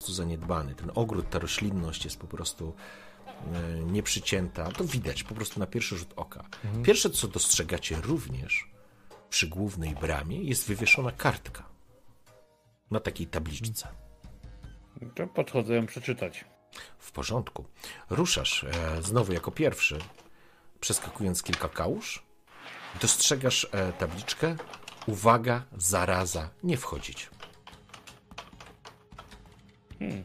Prostu zaniedbany. Ten ogród, ta roślinność jest po prostu e, nieprzycięta. To widać po prostu na pierwszy rzut oka. Mhm. Pierwsze, co dostrzegacie również przy głównej bramie, jest wywieszona kartka na takiej tabliczce. To podchodzę ją przeczytać. W porządku. Ruszasz e, znowu jako pierwszy, przeskakując kilka kałuż. Dostrzegasz e, tabliczkę. Uwaga, zaraza, nie wchodzić. Hmm.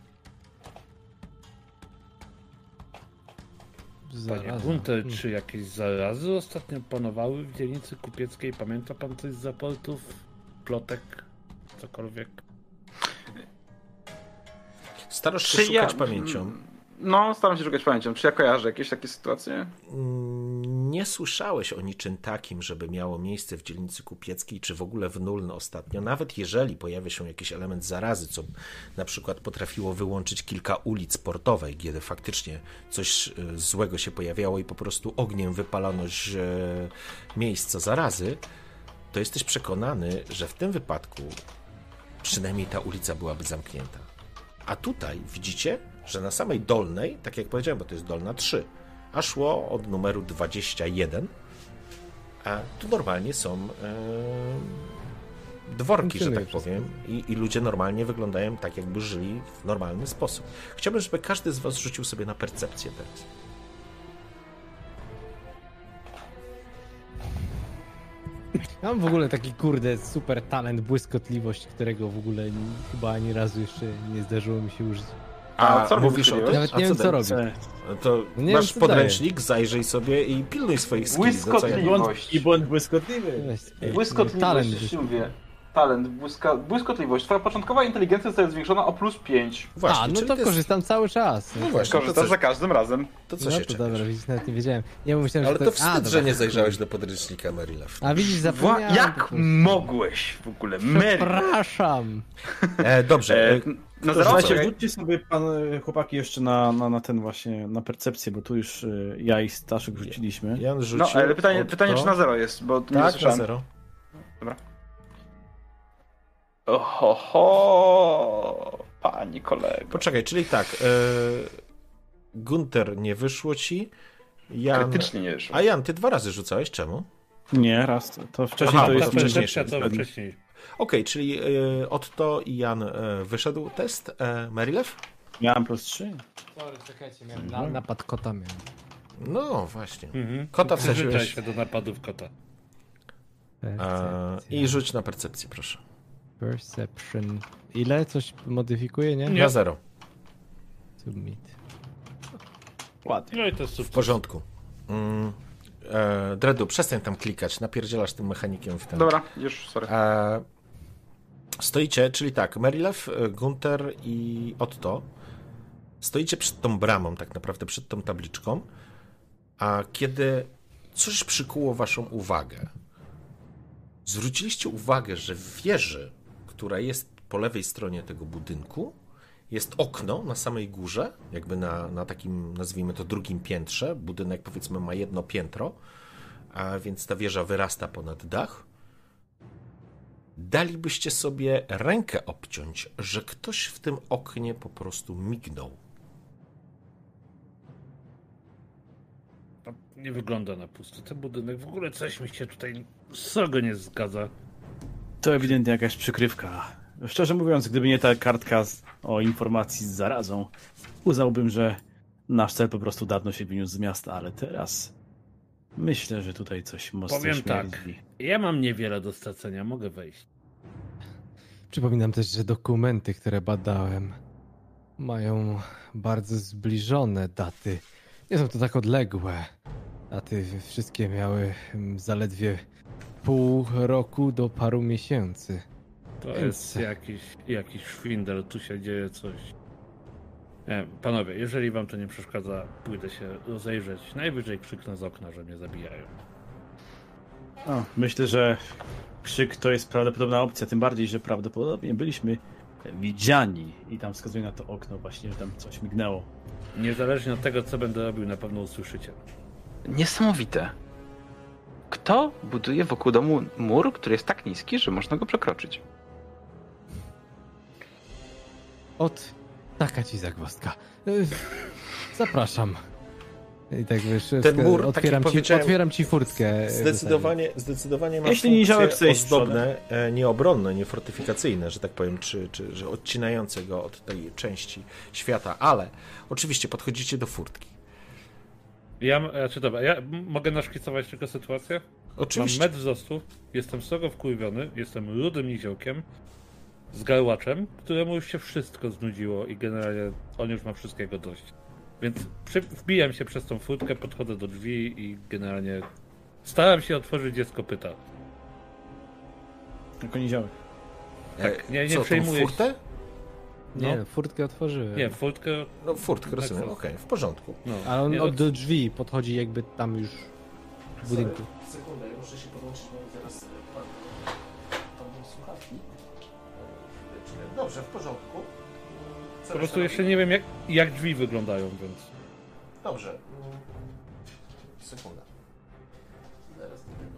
Panie Gunter, hmm. czy jakieś zarazy ostatnio panowały w dzielnicy kupieckiej? Pamięta pan coś z zaportów, plotek, cokolwiek? Starasz się czy szukać ja... pamięcią. No, staram się szukać pamięcią. Czy ja kojarzę jakieś takie sytuacje? Mm, nie słyszałeś o niczym takim, żeby miało miejsce w dzielnicy kupieckiej, czy w ogóle w Nuln ostatnio. Nawet jeżeli pojawia się jakiś element zarazy, co na przykład potrafiło wyłączyć kilka ulic portowej, kiedy faktycznie coś e, złego się pojawiało i po prostu ogniem wypalono miejsca zarazy, to jesteś przekonany, że w tym wypadku przynajmniej ta ulica byłaby zamknięta. A tutaj widzicie, że na samej dolnej, tak jak powiedziałem, bo to jest dolna 3, a szło od numeru 21, a tu normalnie są e, dworki, że tak powiem, i, i, ludzie normalnie wyglądają tak, jakby żyli w normalny sposób. Chciałbym, żeby każdy z Was rzucił sobie na percepcję teraz. mam w ogóle taki kurde super talent, błyskotliwość, którego w ogóle chyba ani razu jeszcze nie zdarzyło mi się użyć. A, A co mówisz o tym? Nawet nie wiem, co robi. To nie masz wiem, podręcznik, daje. zajrzyj sobie i pilnuj swoich skills. Błyskotliwość. I błąd błyskotliwy. Błyskotliwość, mówię. Talent, błyska, błyskotliwość. Twoja początkowa inteligencja zostaje zwiększona o plus 5. Właśnie, A, no to korzystam cały czas. No właśnie. Korzystasz za każdym razem. To co no się to dobra, widzisz, nawet nie wiedziałem. Ja myślałem, Ale że to, to wstyd, A, że nie zajrzałeś do podręcznika Marylew. A widzisz, zapomniałem. Jak mogłeś w ogóle? Mary. Przepraszam. E, dobrze. E, no Słuchajcie, rzućcie sobie pan, e, chłopaki jeszcze na, na, na ten właśnie, na percepcję, bo tu już e, ja i Staszek rzuciliśmy. Jan rzucił. No, ale pytanie, pytanie czy na zero jest, bo tak, nie słyszałem. na zero. Dobra. Oho, pani kolego. Poczekaj, czyli tak, yy, Gunter nie wyszło ci. Jan... Krytycznie nie wyszło. A Jan, ty dwa razy rzucałeś, czemu? Nie, raz. To wcześniej Aha, to jest wcześniejsze. To wcześniej. Okej, okay, czyli yy, Otto i Jan yy, wyszedł test. Yy, Marilew? Miałem plus 3. Sorry, czekajcie, miałem na, napad kota miałem. No właśnie. Mhm. Kota wsadziłeś. się do napadów kota. I rzuć na percepcję, proszę. Perception. Ile? Coś modyfikuje, nie? Nie. Na zero. Submit. Ładnie. No i to jest W porządku. Mm, e, Dredu, przestań tam klikać, napierdzielasz tym mechanikiem w ten... Dobra, już, sorry. E, stoicie, czyli tak, Merilew, Gunter i Otto stoicie przed tą bramą, tak naprawdę przed tą tabliczką, a kiedy coś przykuło waszą uwagę, zwróciliście uwagę, że w wieży która jest po lewej stronie tego budynku. Jest okno na samej górze, jakby na, na takim, nazwijmy to, drugim piętrze. Budynek, powiedzmy, ma jedno piętro, a więc ta wieża wyrasta ponad dach. Dalibyście sobie rękę obciąć, że ktoś w tym oknie po prostu mignął. nie wygląda na pusty. Ten budynek w ogóle coś mi się tutaj srogo nie zgadza. To ewidentnie jakaś przykrywka. Szczerze mówiąc, gdyby nie ta kartka o informacji z zarazą, uznałbym, że nasz cel po prostu dawno się wyniósł z miasta, ale teraz myślę, że tutaj coś mocno Powiem śmierdzi. tak, ja mam niewiele do stracenia, mogę wejść. Przypominam też, że dokumenty, które badałem, mają bardzo zbliżone daty. Nie są to tak odległe. Daty wszystkie miały zaledwie pół roku do paru miesięcy. To jest jakiś, jakiś szwindel, tu się dzieje coś. Nie, wiem, panowie, jeżeli wam to nie przeszkadza, pójdę się rozejrzeć. Najwyżej krzyknę z okna, że mnie zabijają. O, myślę, że krzyk to jest prawdopodobna opcja, tym bardziej, że prawdopodobnie byliśmy widziani i tam wskazuje na to okno właśnie, że tam coś mignęło. Niezależnie od tego, co będę robił, na pewno usłyszycie. Niesamowite. Kto buduje wokół domu mur, który jest tak niski, że można go przekroczyć? Od taka ci zagwozdka. Y, Zapraszam. I tak wiesz, Ten mur, tak otwieram, jak ci, otwieram ci furtkę. Zdecydowanie, zdecydowanie ma Jeśli iść ozdobne, e, nie obronne, nie fortyfikacyjne, że tak powiem, czy, czy że odcinające go od tej części świata, ale oczywiście podchodzicie do furtki. Ja, znaczy dobra, ja mogę naszkicować tylko sytuację? Oczywiście. Mam metr wzrostu, jestem srogo wkurwiony, jestem rudym niziołkiem z garłaczem, któremu już się wszystko znudziło i generalnie on już ma wszystkiego dość. Więc przy, wbijam się przez tą furtkę, podchodzę do drzwi i generalnie staram się otworzyć dziecko pyta. Jako niziołek. Tak, nie, nie Co, tą przejmuję się. furtę? Nie, No. furtkę otworzyłem. Nie, furtkę, No furtkę, rozumiem, Tak, okej, w porządku. no. Ale on nie, od do drzwi podchodzi jakby tam już w budynku. Sekundę, ja muszę się podłączyć, bo zaraz Dobrze, w porządku. Po prostu jeszcze nie wiem jak, jak drzwi wyglądają, więc... Dobrze. Sekunda. Zaraz do tego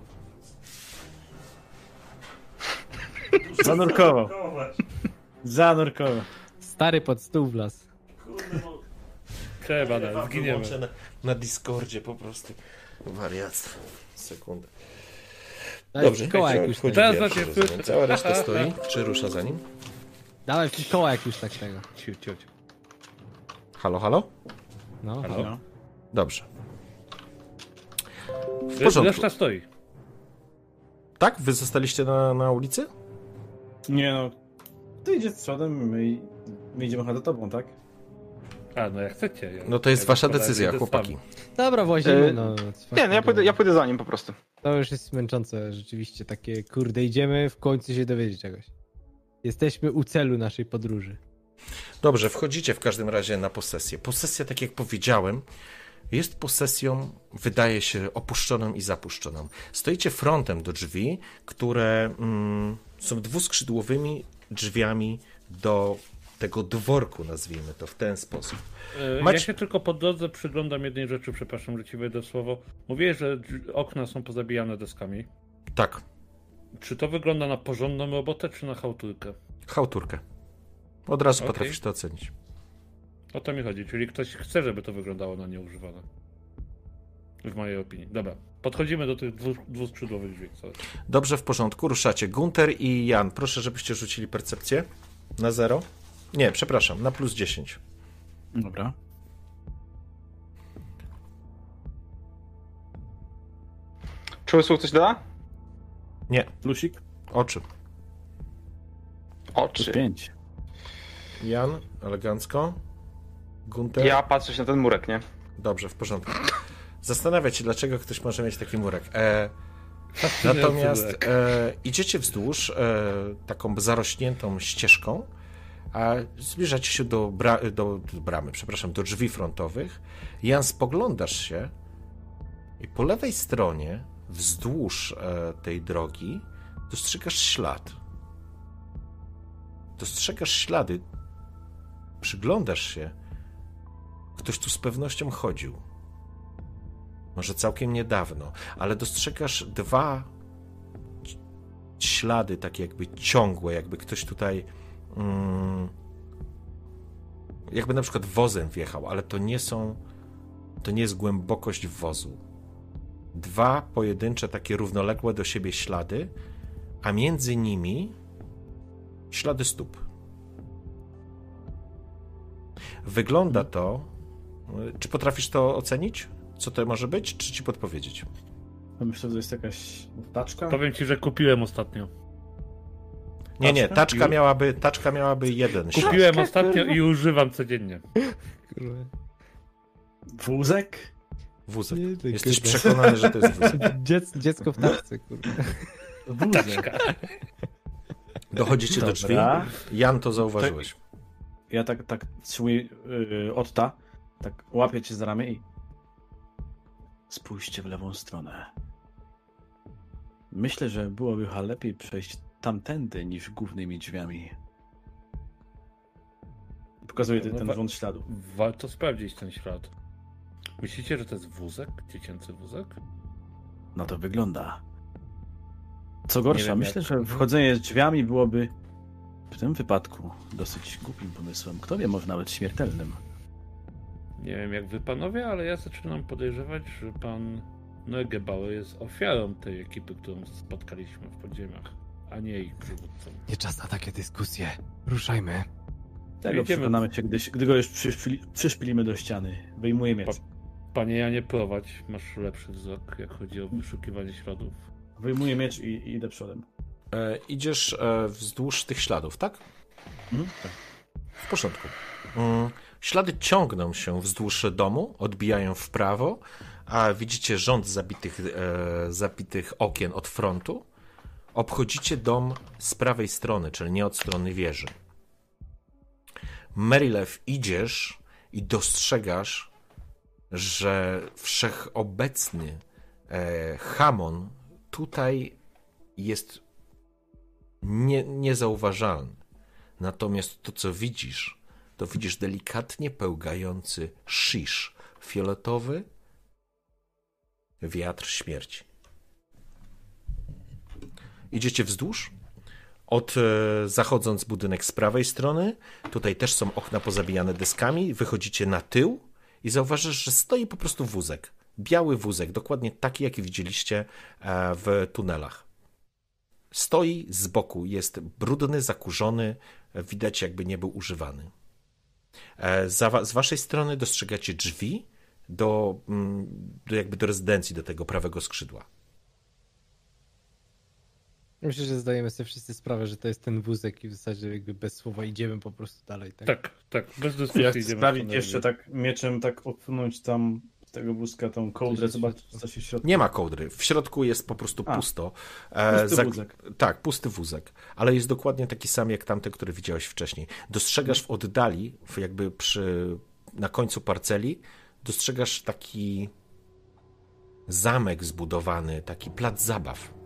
Zanurkował. Zanurkował. Stary pod stół wlazł. Trzeba, no, zginiemy. Wyłączę na, na Discordzie po prostu. Wariactwo. Sekundę. Dobrze, w koła jak już wchodzi tak. Teraz pierwszy, znacie- rozumiem. Cała reszta stoi. Czy rusza za nim? Dawaj w koła jak już tak tego. Ciu, ciu, ciu. Halo, halo? No. Halo? No. Dobrze. W porządku. Reszta stoi. Tak? Wy zostaliście na, na ulicy? Nie no. Ty idziesz z przodem, my, my idziemy chyba do tobą, tak? A, no jak chcecie. Ja, No to jest ja wasza decyzja, chłopaki. Dobra, włazimy, E, no. Nie, no ja pójdę, ja pójdę za nim po prostu. To już jest męczące rzeczywiście, takie kurde, idziemy w końcu się dowiedzieć czegoś. Jesteśmy u celu naszej podróży. Dobrze, wchodzicie w każdym razie na posesję. Posesja, tak jak powiedziałem, jest posesją, wydaje się, opuszczoną i zapuszczoną. Stoicie frontem do drzwi, które mm, są dwuskrzydłowymi drzwiami do tego dworku, nazwijmy to w ten sposób. E, Mać- Ja się tylko po drodze przyglądam jednej rzeczy, przepraszam, że ci wejdę słowo. Mówiłeś, że okna są pozabijane deskami. Tak, Czy to wygląda na porządną robotę, czy na chałturkę? chałturkę. Od razu Okej. potrafisz to ocenić. O to mi chodzi, czyli ktoś chce, żeby to wyglądało na nieużywane. W mojej opinii. Dobra, podchodzimy do tych dwóch, dwuskrzydłowych drzwi. Sorry. Dobrze, w porządku, ruszacie. Gunter i Jan, proszę, żebyście rzucili percepcję na zero. Nie, przepraszam, na plus 10. Dobra. Czy usług coś doda? Nie, Plusik? oczy. Oczy. pięć. Jan, elegancko. Gunter. Ja patrzę się na ten murek, nie? Dobrze, w porządku. Zastanawiać się, dlaczego ktoś może mieć taki murek. E, natomiast e, idziecie wzdłuż e, taką zarośniętą ścieżką, a zbliżacie się do, bra, do, do bramy, przepraszam, do drzwi frontowych. Jan, spoglądasz się i po lewej stronie, wzdłuż e, tej drogi, dostrzegasz ślad. Dostrzegasz ślady. Przyglądasz się. Ktoś tu z pewnością chodził. Może całkiem niedawno, ale dostrzegasz dwa ślady, takie jakby ciągłe, jakby ktoś tutaj. Mm, jakby na przykład wozem wjechał, ale to nie są. To nie jest głębokość wozu. Dwa pojedyncze, takie równoległe do siebie ślady, a między nimi ślady stóp. Wygląda to. Czy potrafisz to ocenić? Co to może być? Czy ci podpowiedzieć? Myślę, że to jest jakaś taczka. Powiem ci, że kupiłem ostatnio. Nie, nie, Taczka? miałaby, taczka miałaby jeden ślad. Kupiłem ostatnio i używam codziennie. Kurwa. Wózek? Wózek. Nie, Jesteś kurde. przekonany, że to jest wózek. Dziec, dziecko w taszce, kurde. Wózek. Dochodzicie do drzwi. Dobra. Jan, to zauważyłeś. Ja tak, tak trzymuję yy, Otta, tak łapię cię za ramię i... Spójrzcie w lewą stronę. Myślę, że byłoby chyba lepiej przejść tamtędy niż głównymi drzwiami. Pokazuję ten, No ten wa- rząd śladu. Warto sprawdzić ten ślad. Myślicie, że to jest wózek? Dziecięcy wózek? No to wygląda. Co gorsza, wiem, myślę, jak- że wchodzenie z drzwiami byłoby w tym wypadku dosyć głupim pomysłem. Kto wie, może nawet śmiertelnym. Nie wiem jak wy panowie, ale ja zaczynam podejrzewać, że pan Neugebauer jest ofiarą tej ekipy, którą spotkaliśmy w podziemiach, a nie ich przywódcą. Nie czas na takie dyskusje. Ruszajmy. Tego Idziemy. przekonamy się, gdy, gdy go już przyszpili, przyszpilimy do ściany. Wyjmuję miecz. Panie Janie, prowadź, masz lepszy wzrok, jak chodzi o wyszukiwanie śladów. Wyjmuję miecz i, i idę przodem. E, idziesz e, wzdłuż tych śladów, tak? Mhm. Tak. W porządku. Mm, Ślady ciągną się wzdłuż domu, odbijają w prawo, a widzicie rząd zabitych, e, zabitych okien od frontu. Obchodzicie dom z prawej strony, czyli nie od strony wieży. Marylew idziesz i dostrzegasz, że wszechobecny e, Hamon tutaj jest nie, niezauważalny. Natomiast to, co widzisz, to widzisz delikatnie pełgający shish, fioletowy wiatr śmierci. Idziecie wzdłuż, od e, zachodząc budynek z prawej strony, tutaj też są okna pozabijane deskami, wychodzicie na tył i zauważysz, że stoi po prostu wózek. Biały wózek, dokładnie taki, jaki widzieliście e, w tunelach. Stoi z boku, jest brudny, zakurzony, widać jakby nie był używany. E, z waszej strony dostrzegacie drzwi do, mm, do jakby do rezydencji, do tego prawego skrzydła. Myślę, że zdajemy sobie wszyscy sprawę, że to jest ten wózek i w zasadzie jakby bez słowa idziemy po prostu dalej, tak? Tak, tak, bez dyskusji Ja idziemy sprawić jeszcze tak mieczem, tak odpchnąć tam z tego wózka tą kołdrę, zobaczyć co się w środku. Nie ma kołdry, w środku jest po prostu A, pusto. E, pusty wózek. Tak, pusty wózek, ale jest dokładnie taki sam jak tamten, który widziałeś wcześniej. Dostrzegasz w oddali, jakby przy, na końcu parceli, dostrzegasz taki zamek zbudowany, taki plac zabaw.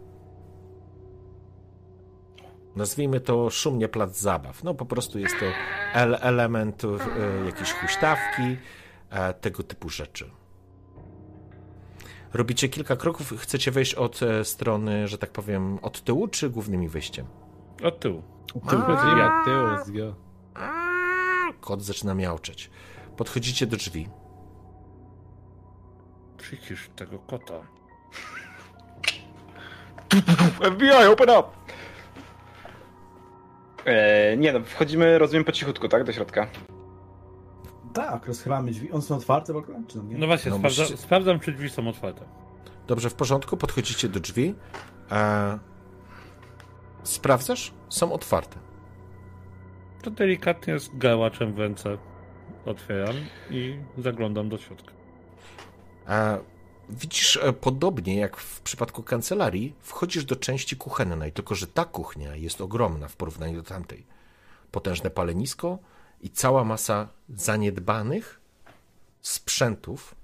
Nazwijmy to szumnie plac zabaw. No po prostu jest to el element e, jakiejś huśtawki, e, tego typu rzeczy. Robicie kilka kroków, chcecie wejść od e, strony, że tak powiem, od tyłu, czy głównymi wyjściem? Od tyłu. Tył, Ja tył, let's go. Kot zaczyna miauczeć. Podchodzicie do drzwi. Przycisz tego kota. FBI, open up! Eee, nie no, wchodzimy, rozumiem, po cichutku, tak? Do środka. Tak, rozchylamy drzwi. One są otwarte w ogóle? Czy no nie? No właśnie, No sprawdza, musicie- sprawdzam, czy drzwi są otwarte. Dobrze, w porządku, podchodzicie do drzwi. E... Sprawdzasz? Są otwarte. To delikatnie z gałaczem w ręce otwieram i zaglądam do środka. E... Widzisz, e, podobnie jak w przypadku kancelarii, wchodzisz do części kuchennej, tylko że ta kuchnia jest ogromna w porównaniu do tamtej. Potężne palenisko i cała masa zaniedbanych sprzętów,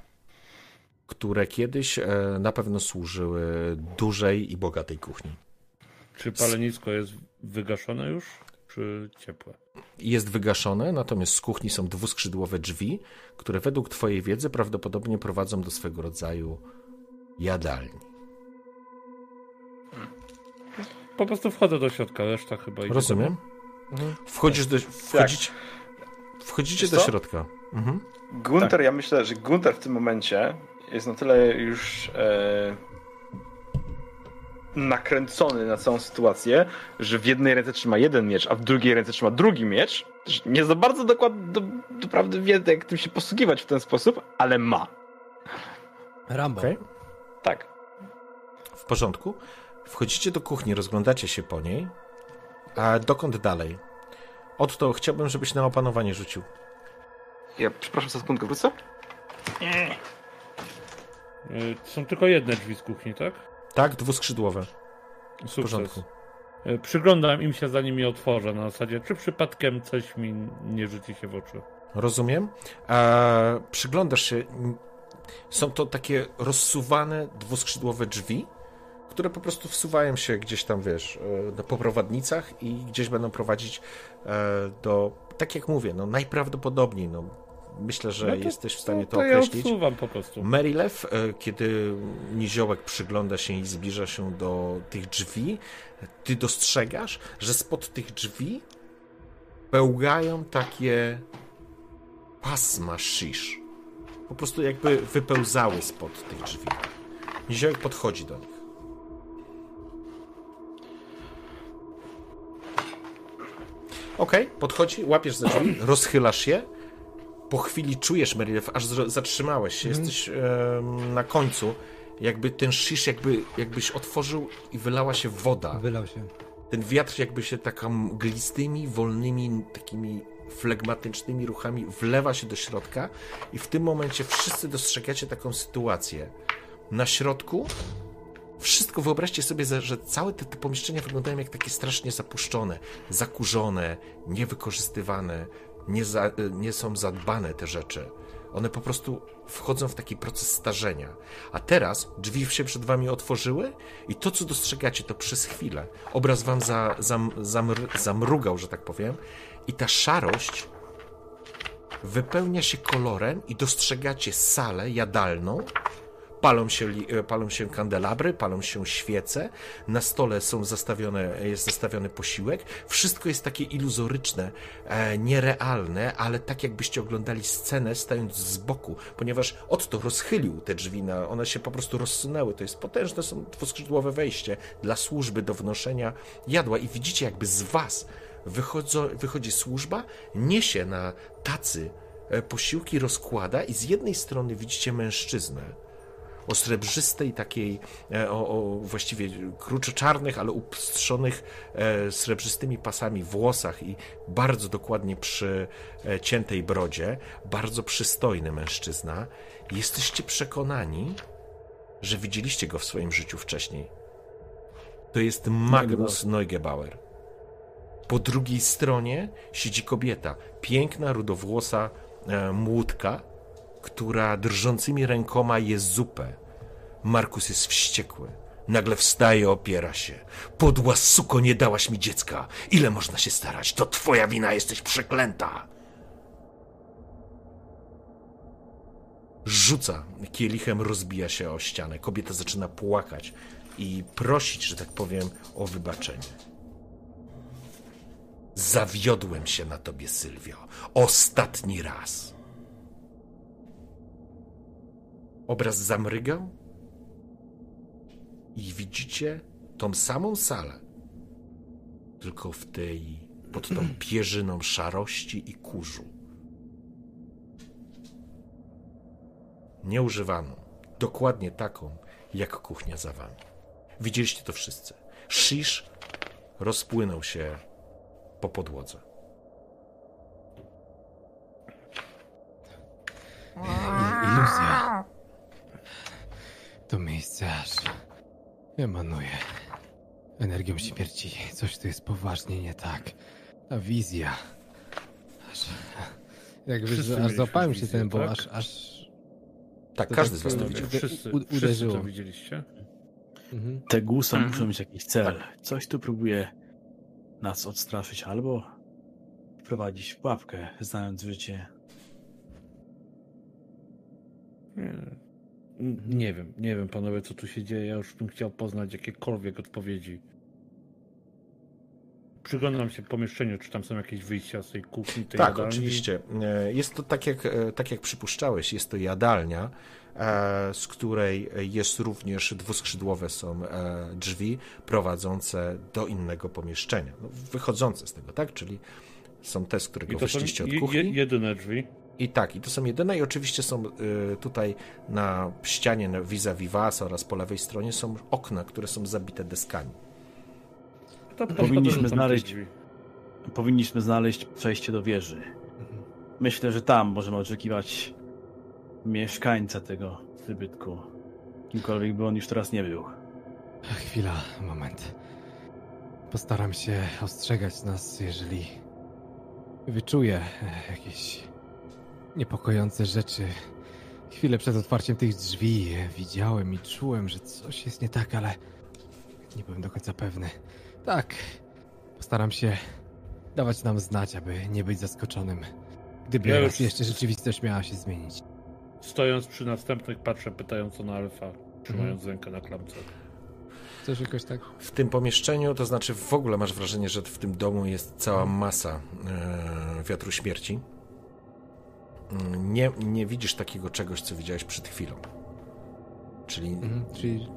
które kiedyś e, na pewno służyły dużej i bogatej kuchni. Czy palenisko jest wygaszone już, czy ciepłe? Jest wygaszone, natomiast z kuchni są dwuskrzydłowe drzwi, które według Twojej wiedzy prawdopodobnie prowadzą do swego rodzaju jadalni. Po prostu wchodzę do środka, reszta chyba idzie. Rozumiem? Mhm. Wchodzisz do, wchodzić, wchodzicie do środka. Mhm. Gunter, ja myślę, że Gunter w tym momencie jest na tyle już e, nakręcony na całą sytuację, że w jednej ręce trzyma jeden miecz, a w drugiej ręce trzyma drugi miecz. Nie za bardzo dokładnie, do, doprawdy wie, jak tym się posługiwać w ten sposób, ale ma. Rambo. Okej. Tak. W porządku. Wchodzicie do kuchni, rozglądacie się po niej. A dokąd dalej? Otto, chciałbym, żebyś na opanowanie rzucił. Ja przepraszam, za sekundkę wrócę. Y, Są tylko jedne drzwi z kuchni, tak? Tak, dwuskrzydłowe. W Sukces. porządku. E, Przyglądam im się, zanim je otworzę, na zasadzie, czy przypadkiem coś mi nie rzuci się w oczy. Rozumiem. E, przyglądasz się. Są to takie rozsuwane dwuskrzydłowe drzwi, które po prostu wsuwają się gdzieś tam, wiesz, e, po prowadnicach i gdzieś będą prowadzić e, do, tak jak mówię, no najprawdopodobniej, no myślę, że No to- jesteś w stanie no, to to ja określić. odsuwam po prostu. Merilew, e, kiedy niziołek przygląda się i zbliża się do tych drzwi, ty dostrzegasz, że spod tych drzwi pełgają takie pasma shish. Po prostu jakby wypełzały spod tych drzwi. Niziołek podchodzi do nich. Okej, podchodzi, łapiesz za drzwi, rozchylasz je. Po chwili czujesz, Merilew, aż zatrzymałeś się. Jesteś em, na końcu. Jakby ten shish, jakby, jakbyś otworzył i wylała się woda. Wylał się. Ten wiatr jakby się taka mglistymi, wolnymi, takimi flegmatycznymi ruchami wlewa się do środka i w tym momencie wszyscy dostrzegacie taką sytuację. Na środku wszystko, wyobraźcie sobie, że- że całe te, te pomieszczenia wyglądają jak takie strasznie zapuszczone, zakurzone, niewykorzystywane, nie, za, nie są zadbane te rzeczy. One po prostu wchodzą w taki proces starzenia. A teraz drzwi się przed wami otworzyły i to, co dostrzegacie, to przez chwilę obraz wam za, zam, zamr, zamrugał, że tak powiem, i ta szarość wypełnia się kolorem i dostrzegacie salę jadalną. Palą się, e, palą się kandelabry, palą się świece, na stole są zastawione, jest zastawiony posiłek. Wszystko jest takie iluzoryczne, e, nierealne, ale tak jakbyście oglądali scenę stając z boku, ponieważ Otto rozchylił te drzwi, na, one się po prostu rozsunęły. To jest potężne, są dwuskrzydłowe wejście dla służby do wnoszenia jadła i widzicie jakby z was wychodzi służba, niesie na tacy e, posiłki, rozkłada i z jednej strony widzicie mężczyznę, o srebrzystej takiej, e, o, o właściwie kruczo-czarnych, ale upstrzonych e, srebrzystymi pasami włosach i bardzo dokładnie przyciętej brodzie, bardzo przystojny mężczyzna. Jesteście przekonani, że widzieliście go w swoim życiu wcześniej. To jest Magnus Neugebauer. Po drugiej stronie siedzi kobieta, piękna, rudowłosa e, młódka, która drżącymi rękoma je zupę. Markus jest wściekły. Nagle wstaje, opiera się. Podła suko, nie dałaś mi dziecka. Ile można się starać? To twoja wina, jesteś przeklęta. Rzuca kielichem, rozbija się o ścianę. Kobieta zaczyna płakać i prosić, że tak powiem, o wybaczenie. Zawiodłem się na tobie, Sylwio. Ostatni raz. Obraz zamrygał i widzicie tą samą salę, tylko w tej, pod tą pierzyną szarości i kurzu. Nieużywaną, dokładnie taką, jak kuchnia za wami. Widzieliście to wszyscy. Shish rozpłynął się po podłodze. Iluzja. To miejsce aż emanuje energią śmierci. Coś tu jest poważnie nie tak. Ta wizja. Aż, jakby Wszyscy aż złapałem się wizję, ten, bo tak? aż, aż Tak, To każdy tak z was to widział. Wszyscy, u- wszyscy uderzyło. to widzieliście? mhm. Te gusa Mhm. muszą mieć jakiś cel. Coś tu próbuje nas odstraszyć albo wprowadzić w pułapkę, znając życie. Nie. N- Nie wiem, nie wiem panowie, co tu się dzieje. Ja już bym chciał poznać jakiekolwiek odpowiedzi. Przyglądam się pomieszczeniu, czy tam są jakieś wyjścia z tej kuchni, tej Tak, jadalni. oczywiście. E, Jest to tak jak, e, tak jak przypuszczałeś, jest to jadalnia, e, z której jest również dwuskrzydłowe są drzwi prowadzące do innego pomieszczenia. No, wychodzące z tego, tak? Czyli są te, z którego wyszliście od kuchni. jedyne drzwi. I tak, i to są jedyne i oczywiście są y, tutaj na ścianie na vis-a-vis was oraz po lewej stronie są okna, które są zabite deskami. To Powinniśmy znaleźć-. Powinniśmy znaleźć przejście do wieży. Myślę, że tam możemy oczekiwać mieszkańca tego przybytku. Kimkolwiek by on już teraz nie był. Chwila, moment. Postaram się ostrzegać nas, jeżeli wyczuję e, jakieś niepokojące rzeczy. Chwilę przed otwarciem tych drzwi widziałem i czułem, że coś jest nie tak, ale nie byłem do końca pewny. Tak, postaram się dawać nam znać, aby nie być zaskoczonym, gdyby Ja raz już- jeszcze rzeczywistość miała się zmienić. Stojąc przy następnych, patrzę pytająco na Alfa, trzymając rękę na klamce. Coś jakoś tak? W tym pomieszczeniu, to znaczy w ogóle masz wrażenie, że w tym domu jest cała masa e, wiatru śmierci. Nie, nie widzisz takiego czegoś, co widziałeś przed chwilą. Czyli Mhm, czyli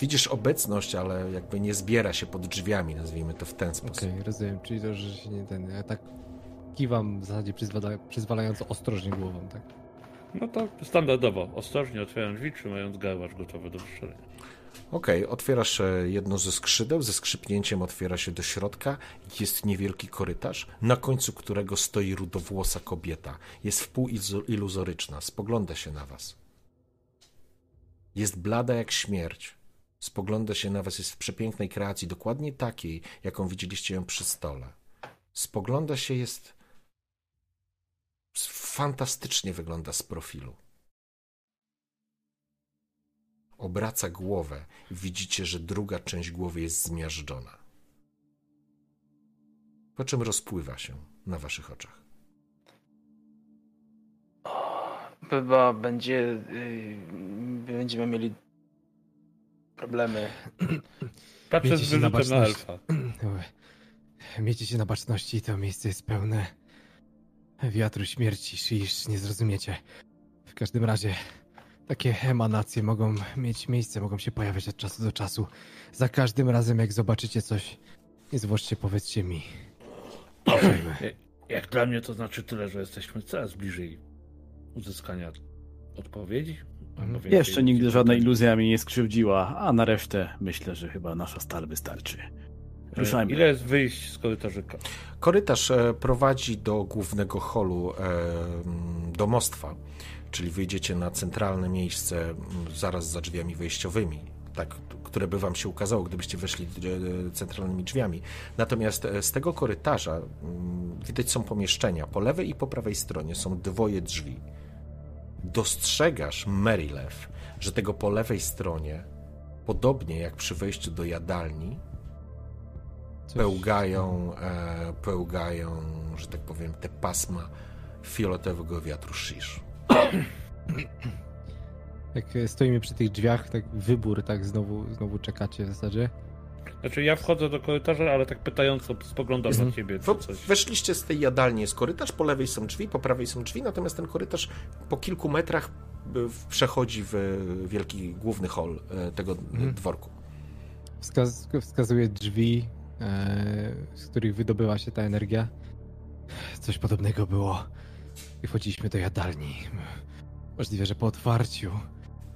widzisz obecność, ale jakby nie zbiera się pod drzwiami, nazwijmy to w ten sposób. Okej, rozumiem. Czyli to, że się nie ten. Ja tak kiwam w zasadzie przyzwala, przyzwalająco ostrożnie głową, tak? No to standardowo, ostrożnie otwieram drzwi, trzymając garłacz gotowy do wystrzelenia. Okej, otwierasz e, jedno ze skrzydeł, ze skrzypnięciem otwiera się do środka. Jest niewielki korytarz, na końcu którego stoi rudowłosa kobieta. Jest wpół iluzoryczna, spogląda się na was. Jest blada jak śmierć. Spogląda się na was, jest w przepięknej kreacji, dokładnie takiej, jaką widzieliście ją przy stole. Spogląda się, jest... fantastycznie wygląda z profilu. Obraca głowę. Widzicie, że druga część głowy jest zmiażdżona. Po czym rozpływa się na waszych oczach. Chyba będzie. Yy, będziemy mieli problemy. Patrzę z się na wyrzutem na baczność. Alfa. Miejcie się na baczności, to miejsce jest pełne wiatru śmierci, iż nie zrozumiecie. W każdym razie takie emanacje mogą mieć miejsce, mogą się pojawiać od czasu do czasu. Za każdym razem, jak zobaczycie coś, niezwłocznie powiedzcie mi. Uprzejmy. Jak dla mnie to znaczy tyle, że jesteśmy coraz bliżej uzyskania odpowiedzi. Mhm. Jeszcze nigdy żadna iluzja mnie nie skrzywdziła, a na resztę myślę, że chyba nasza stal wystarczy. E, Ruszajmy. Ile jest wyjść z korytarzyka? Korytarz e, prowadzi do głównego holu e, m, domostwa, czyli wyjdziecie na centralne miejsce m, zaraz za drzwiami wejściowymi, tak, które by wam się ukazało, gdybyście weszli e, centralnymi drzwiami. Natomiast e, z tego korytarza m, widać są pomieszczenia. Po lewej i po prawej stronie są dwoje drzwi. Dostrzegasz, Marylew, że tego po lewej stronie, podobnie jak przy wejściu do jadalni, Coś- pełgają, e, pełgają, że tak powiem, te pasma fioletowego wiatru Shish. Jak e, stoimy przy tych drzwiach, tak wybór, tak znowu, znowu czekacie w zasadzie. Znaczy ja wchodzę do korytarza, ale tak pytająco spoglądam Mhm. na ciebie, czy coś. Weszliście z tej jadalni, jest korytarz, po lewej są drzwi, po prawej są drzwi, natomiast ten korytarz po kilku metrach w- przechodzi w wielki główny hol e, tego Mhm. dworku. Wskaz, wskazuje drzwi, e, z których wydobyła się ta energia. Coś podobnego było. I wchodziliśmy do jadalni. Możliwe, że po otwarciu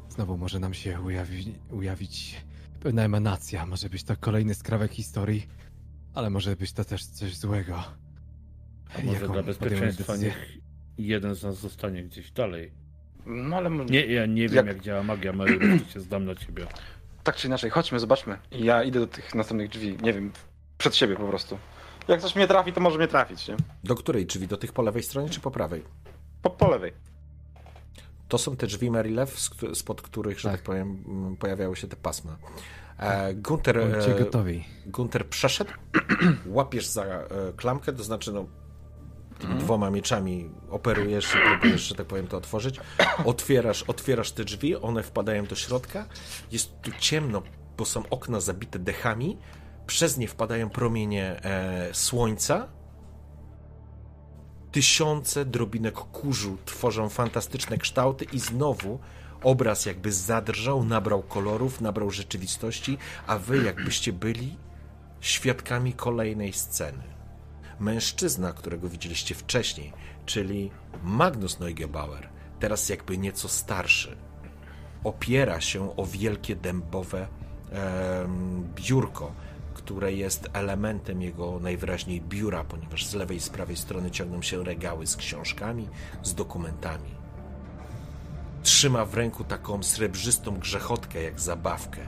znowu może nam się ujawi, ujawić pewna emanacja. Może być to kolejny skrawek historii, ale może być to też coś złego. A może Jaką dla bezpieczeństwa niech jeden z nas zostanie gdzieś dalej. No ale Nie, ja nie wiem Jak- jak, działa magia Mary, się zdam na ciebie. tak czy inaczej, chodźmy, zobaczmy. Ja idę do tych następnych drzwi, nie wiem, przed siebie po prostu. Jak coś mnie trafi, to może mnie trafić, nie? Do której drzwi? Do tych po lewej stronie czy po prawej? Po, po lewej. To są te drzwi Marylew, spod których, że tak, Tak. powiem, m, pojawiały się te pasma. E, Gunter, Bądźcie e, gotowi. Gunter przeszedł, łapiesz za e, klamkę, to znaczy no, tymi dwoma mieczami operujesz i próbujesz, że tak powiem, to otworzyć. Otwierasz, otwierasz te drzwi, one wpadają do środka. Jest tu ciemno, bo są okna zabite dechami. Przez nie wpadają promienie e, słońca. Tysiące drobinek kurzu tworzą fantastyczne kształty i znowu obraz jakby zadrżał, nabrał kolorów, nabrał rzeczywistości, a wy jakbyście byli świadkami kolejnej sceny. Mężczyzna, którego widzieliście wcześniej, czyli Magnus Neugebauer, teraz jakby nieco starszy, opiera się o wielkie dębowe em, biurko, które jest elementem jego najwyraźniej biura, ponieważ z lewej i z prawej strony ciągną się regały z książkami, z dokumentami. Trzyma w ręku taką srebrzystą grzechotkę jak zabawkę.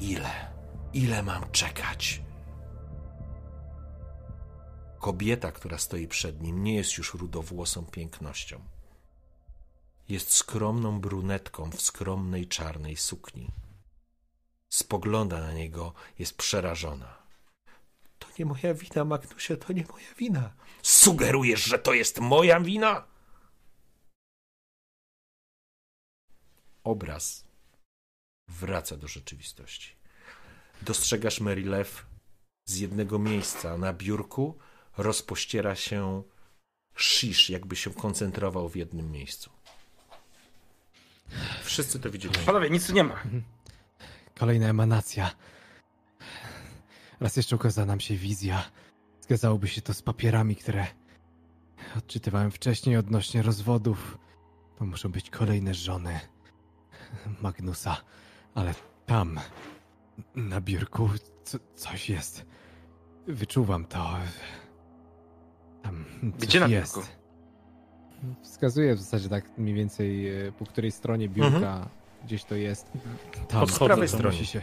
Ile? Ile mam czekać? Kobieta, która stoi przed nim, nie jest już rudowłosą pięknością. Jest skromną brunetką w skromnej czarnej sukni. Spogląda na niego, jest przerażona. To nie moja wina, Magnusie, to nie moja wina. Sugerujesz, że to jest moja wina? Obraz wraca do rzeczywistości. Dostrzegasz Mary Lew z jednego miejsca na biurku rozpościera się shish, jakby się koncentrował w jednym miejscu. Wszyscy to widzieli. Panowie, nic tu nie ma. Kolejna emanacja. Raz jeszcze ukazała nam się wizja. Zgadzałoby się to z papierami, które odczytywałem wcześniej odnośnie rozwodów. To muszą być kolejne żony Magnusa. Ale tam, na biurku, co, coś jest. Wyczuwam to. Tam Gdzie na jest. biurku? Wskazuję w zasadzie tak mniej więcej e, po której stronie biurka Mhm. Gdzieś to jest. Tam, Podchodzę, prawej to stronie. Się...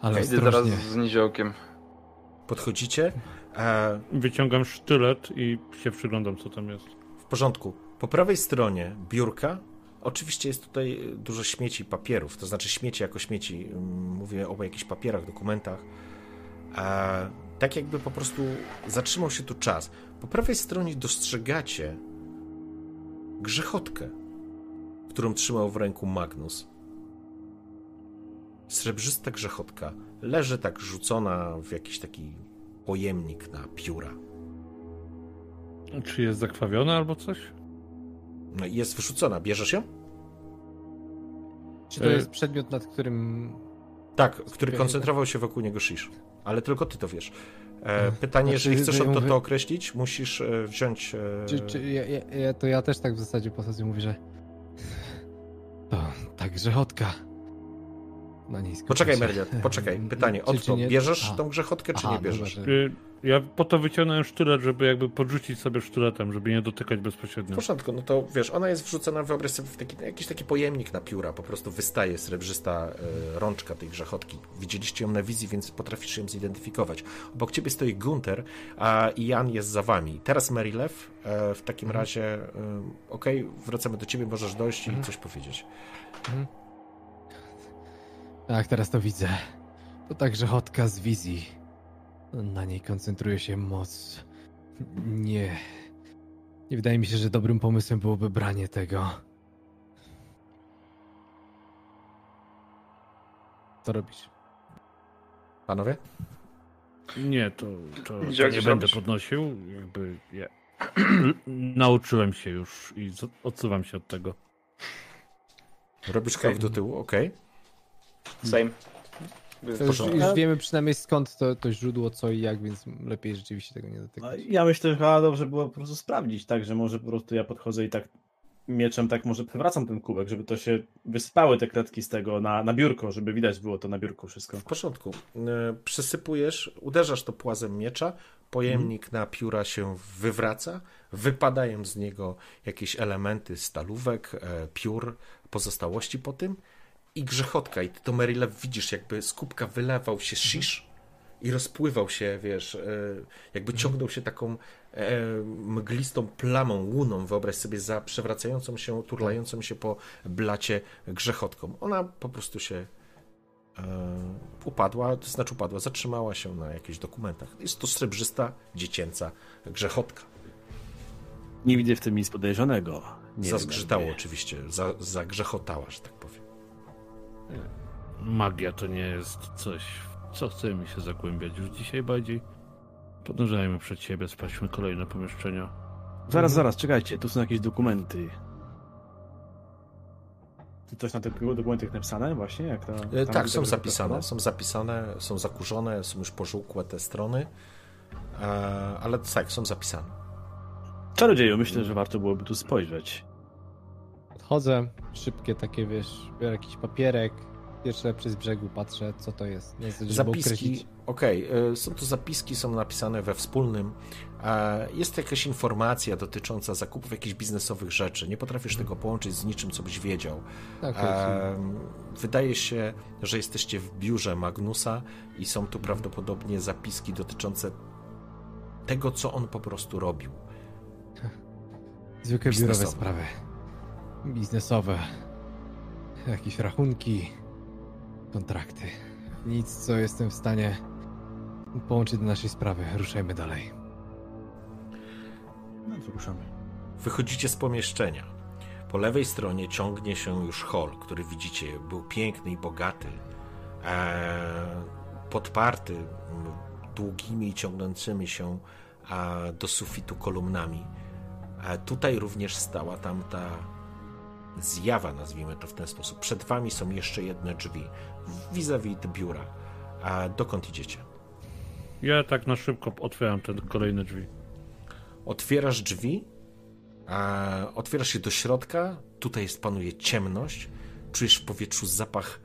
Ale Idę teraz z niziołkiem. Podchodzicie. E, Wyciągam sztylet i się przyglądam, co tam jest. w porządku. Po prawej stronie biurka oczywiście jest tutaj dużo śmieci, papierów. To znaczy śmieci jako śmieci. Mm, Mówię o jakichś papierach, dokumentach. E, tak jakby po prostu zatrzymał się tu czas. Po prawej stronie dostrzegacie grzechotkę, którą trzymał w ręku Magnus. Srebrzysta grzechotka leży tak rzucona w jakiś taki pojemnik na pióra. Czy jest zakrwawiona albo coś? No jest wyrzucona. Bierzesz ją? Czy to E, jest przedmiot, nad którym. Tak, który koncentrował się wokół niego Shish. Ale tylko ty to wiesz. E, pytanie, znaczy, jeżeli chcesz że ja to, to określić, musisz e, wziąć... E, Czy, czy ja, ja, to ja też tak w zasadzie po sobie mówię, że. To ta grzechotka. Na niej skupiam Poczekaj. Merliot, poczekaj. Pytanie, Otto, nie- bierzesz A. tą grzechotkę, czy Aha, nie bierzesz? dobra, że- Y, Ja po to wyciągnąłem sztylet, żeby jakby podrzucić sobie sztyletem, żeby nie dotykać W bezpośrednio. porządku, no to wiesz, ona jest wrzucona, wyobraź sobie, w taki, jakiś taki pojemnik na pióra, po prostu wystaje srebrzysta e, rączka tej grzechotki. Widzieliście ją na wizji, więc potrafisz ją zidentyfikować. Obok ciebie stoi Gunter, a Jan jest za wami. Teraz Mary Lew, e, w takim Mhm. razie, e, okej, wracamy do ciebie, możesz dojść i Mhm. coś powiedzieć. Tak, teraz to widzę. To ta grzechotka z wizji. Na niej koncentruje się moc. Nie. Nie wydaje mi się, że dobrym pomysłem byłoby branie tego. Co robisz? Panowie? Nie, to, to, to jak nie będę robisz? podnosił. Jakby ja nauczyłem się już i odsuwam się od tego. Robisz krok do tyłu, okej. Same. To już, już wiemy przynajmniej skąd to, to źródło, co i jak, więc lepiej rzeczywiście tego nie No, dotykać. ja myślę, że chyba dobrze było po prostu sprawdzić, tak, że może po prostu ja podchodzę i tak mieczem tak może przewracam ten kubek, żeby to się wysypały te kredki z tego na, na biurko, żeby widać było to na biurku wszystko. W porządku. E, Przysypujesz, uderzasz to płazem miecza, pojemnik na pióra się wywraca, wypadają z niego jakieś elementy stalówek, e, piór, pozostałości po tym i grzechotka. I ty to Marylew widzisz, jakby z kubka wylewał się shish i rozpływał się, wiesz, e, jakby ciągnął się taką e, mglistą plamą, łuną, wyobraź sobie, za przewracającą się, turlającą się po blacie grzechotką. Ona po prostu się e, upadła, to znaczy upadła, zatrzymała się na jakichś dokumentach. Jest to srebrzysta, dziecięca grzechotka. Nie widzę w tym nic podejrzanego. Nie Zazgrzytało oczywiście, za, zagrzechotała, że tak. Magia to nie jest coś, w co chcemy się zagłębiać już dzisiaj bardziej. Podążajmy przed siebie, sprawdźmy kolejne pomieszczenia. Zaraz, zaraz, czekajcie, tu są jakieś dokumenty. Czy coś na tych dokumentach napisane właśnie? Jak ta, E, ta tak, są zapisane, są zapisane, są zakurzone, są już pożółkłe te strony, e, ale tak, są zapisane. Czarodzieju, myślę, że warto byłoby tu spojrzeć. Podchodzę, szybkie takie, wiesz, biorę jakiś papierek, Pierwsze przez brzegu patrzę, co to jest. Nie chcę, Zapiski, okej, y, są to zapiski, są napisane we wspólnym. e, Jest jakaś informacja dotycząca zakupów jakichś biznesowych rzeczy. Nie potrafisz tego połączyć z niczym, co byś wiedział. Tak, E, Wydaje się, że jesteście w biurze Magnusa i są tu prawdopodobnie zapiski dotyczące tego, co on po prostu robił. Zwykłe biurowe biznesowe. sprawy. Biznesowe. Jakieś rachunki, kontrakty. Nic, co jestem w stanie połączyć do naszej sprawy. Ruszajmy dalej. No, to ruszamy. Wychodzicie z pomieszczenia. Po lewej stronie ciągnie się już hol, który widzicie, był piękny i bogaty, e, podparty długimi i ciągnącymi się do sufitu kolumnami. E, tutaj również stała tamta zjawa, nazwijmy to w ten sposób. Przed wami są jeszcze jedne drzwi, vis-a-vis te biura. A dokąd idziecie? Ja tak na szybko otwieram te kolejne drzwi. Otwierasz drzwi, a otwierasz się do środka. Tutaj jest, panuje ciemność. Czujesz w powietrzu zapach,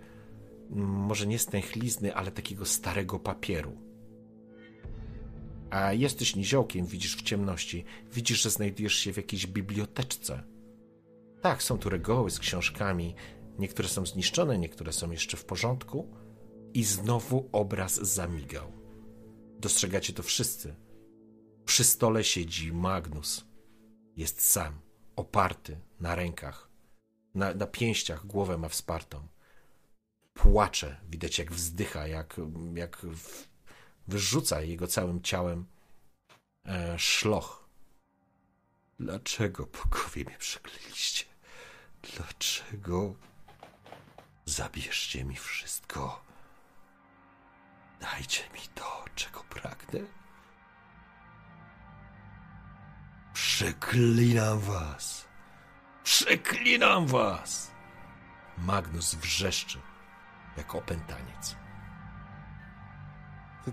mm, może nie stęchlizny, ale takiego starego papieru. A jesteś niziołkiem, widzisz w ciemności. Widzisz, że znajdujesz się w jakiejś biblioteczce. Tak, są tu regoły z książkami. Niektóre są zniszczone, niektóre są jeszcze w porządku. I znowu obraz zamigał. Dostrzegacie to wszyscy. Przy stole siedzi Magnus. Jest sam, oparty na rękach, na, na pięściach głowę ma wspartą. Płacze, widać jak wzdycha, jak, jak w, wyrzuca jego całym ciałem e, szloch. Dlaczego bogowie mnie przekleiliście? Dlaczego? Zabierzcie mi wszystko. Dajcie mi to, czego pragnę. Przeklinam was! Przeklinam was! Magnus wrzeszczy, jak opętaniec.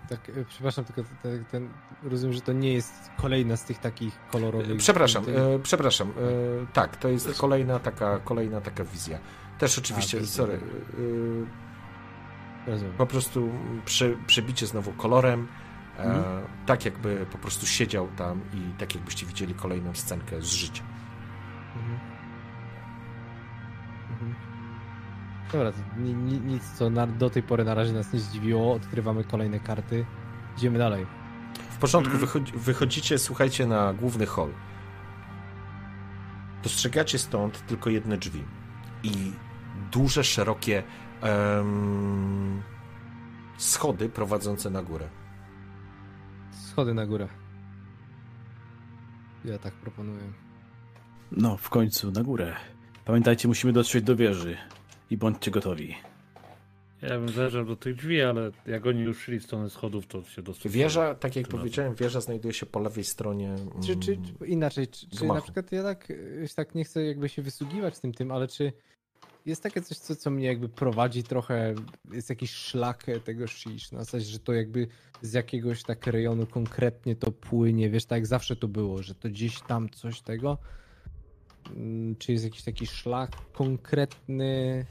Tak, e, przepraszam, tylko ten, ten, rozumiem, że to nie jest kolejna z tych takich kolorowych... Przepraszam, e, przepraszam. E, tak, to jest kolejna taka, kolejna taka wizja. Też oczywiście, wizja. sorry, e, po prostu prze, przebicie znowu kolorem, e, Mhm. tak jakby po prostu siedział tam i tak jakbyście widzieli kolejną scenkę z życia. Mhm. Dobra, ni, ni, nic, co na, do tej pory na razie nas nie zdziwiło. Odkrywamy kolejne karty. Idziemy dalej. W porządku, wychodzi, wychodzicie, słuchajcie, na główny hol. Dostrzegacie stąd tylko jedne drzwi i duże, szerokie em, schody prowadzące na górę. Schody na górę. Ja tak proponuję. No, w końcu, na górę. Pamiętajcie, musimy dotrzeć do wieży. I bądźcie gotowi. Ja bym zajrzał do tych drzwi, ale jak oni już szli w stronę schodów, to się dostosuję. Wieża, tak jak powiedziałem, wieża znajduje się po lewej stronie. Czy, czy, mm, czy inaczej, czy, czy na przykład ja tak, tak nie chcę jakby się wysługiwać tym tym, ale czy jest takie coś, co, co mnie jakby prowadzi trochę, jest jakiś szlak tego shish, na zasadzie, że to jakby z jakiegoś tak rejonu konkretnie to płynie, wiesz, tak jak zawsze to było, że to gdzieś tam coś tego, Mm, czy jest jakiś taki szlak konkretny,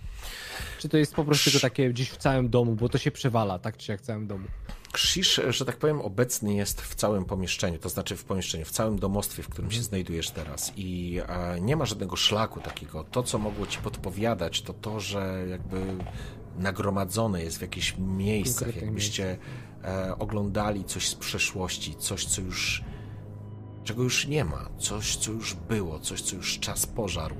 czy to jest po prostu tylko takie gdzieś w całym domu, bo to się przewala, tak czy jak w całym domu. Krzyż, że tak powiem, obecny jest w całym pomieszczeniu, to znaczy w pomieszczeniu, w całym domostwie, w którym się znajdujesz teraz. I nie ma żadnego szlaku takiego. To, co mogło ci podpowiadać, to to, że jakby nagromadzone jest w jakichś miejscach, jakbyście e, oglądali coś z przeszłości, coś, co już. Czego już nie ma, coś, co już było, coś, co już czas pożarł.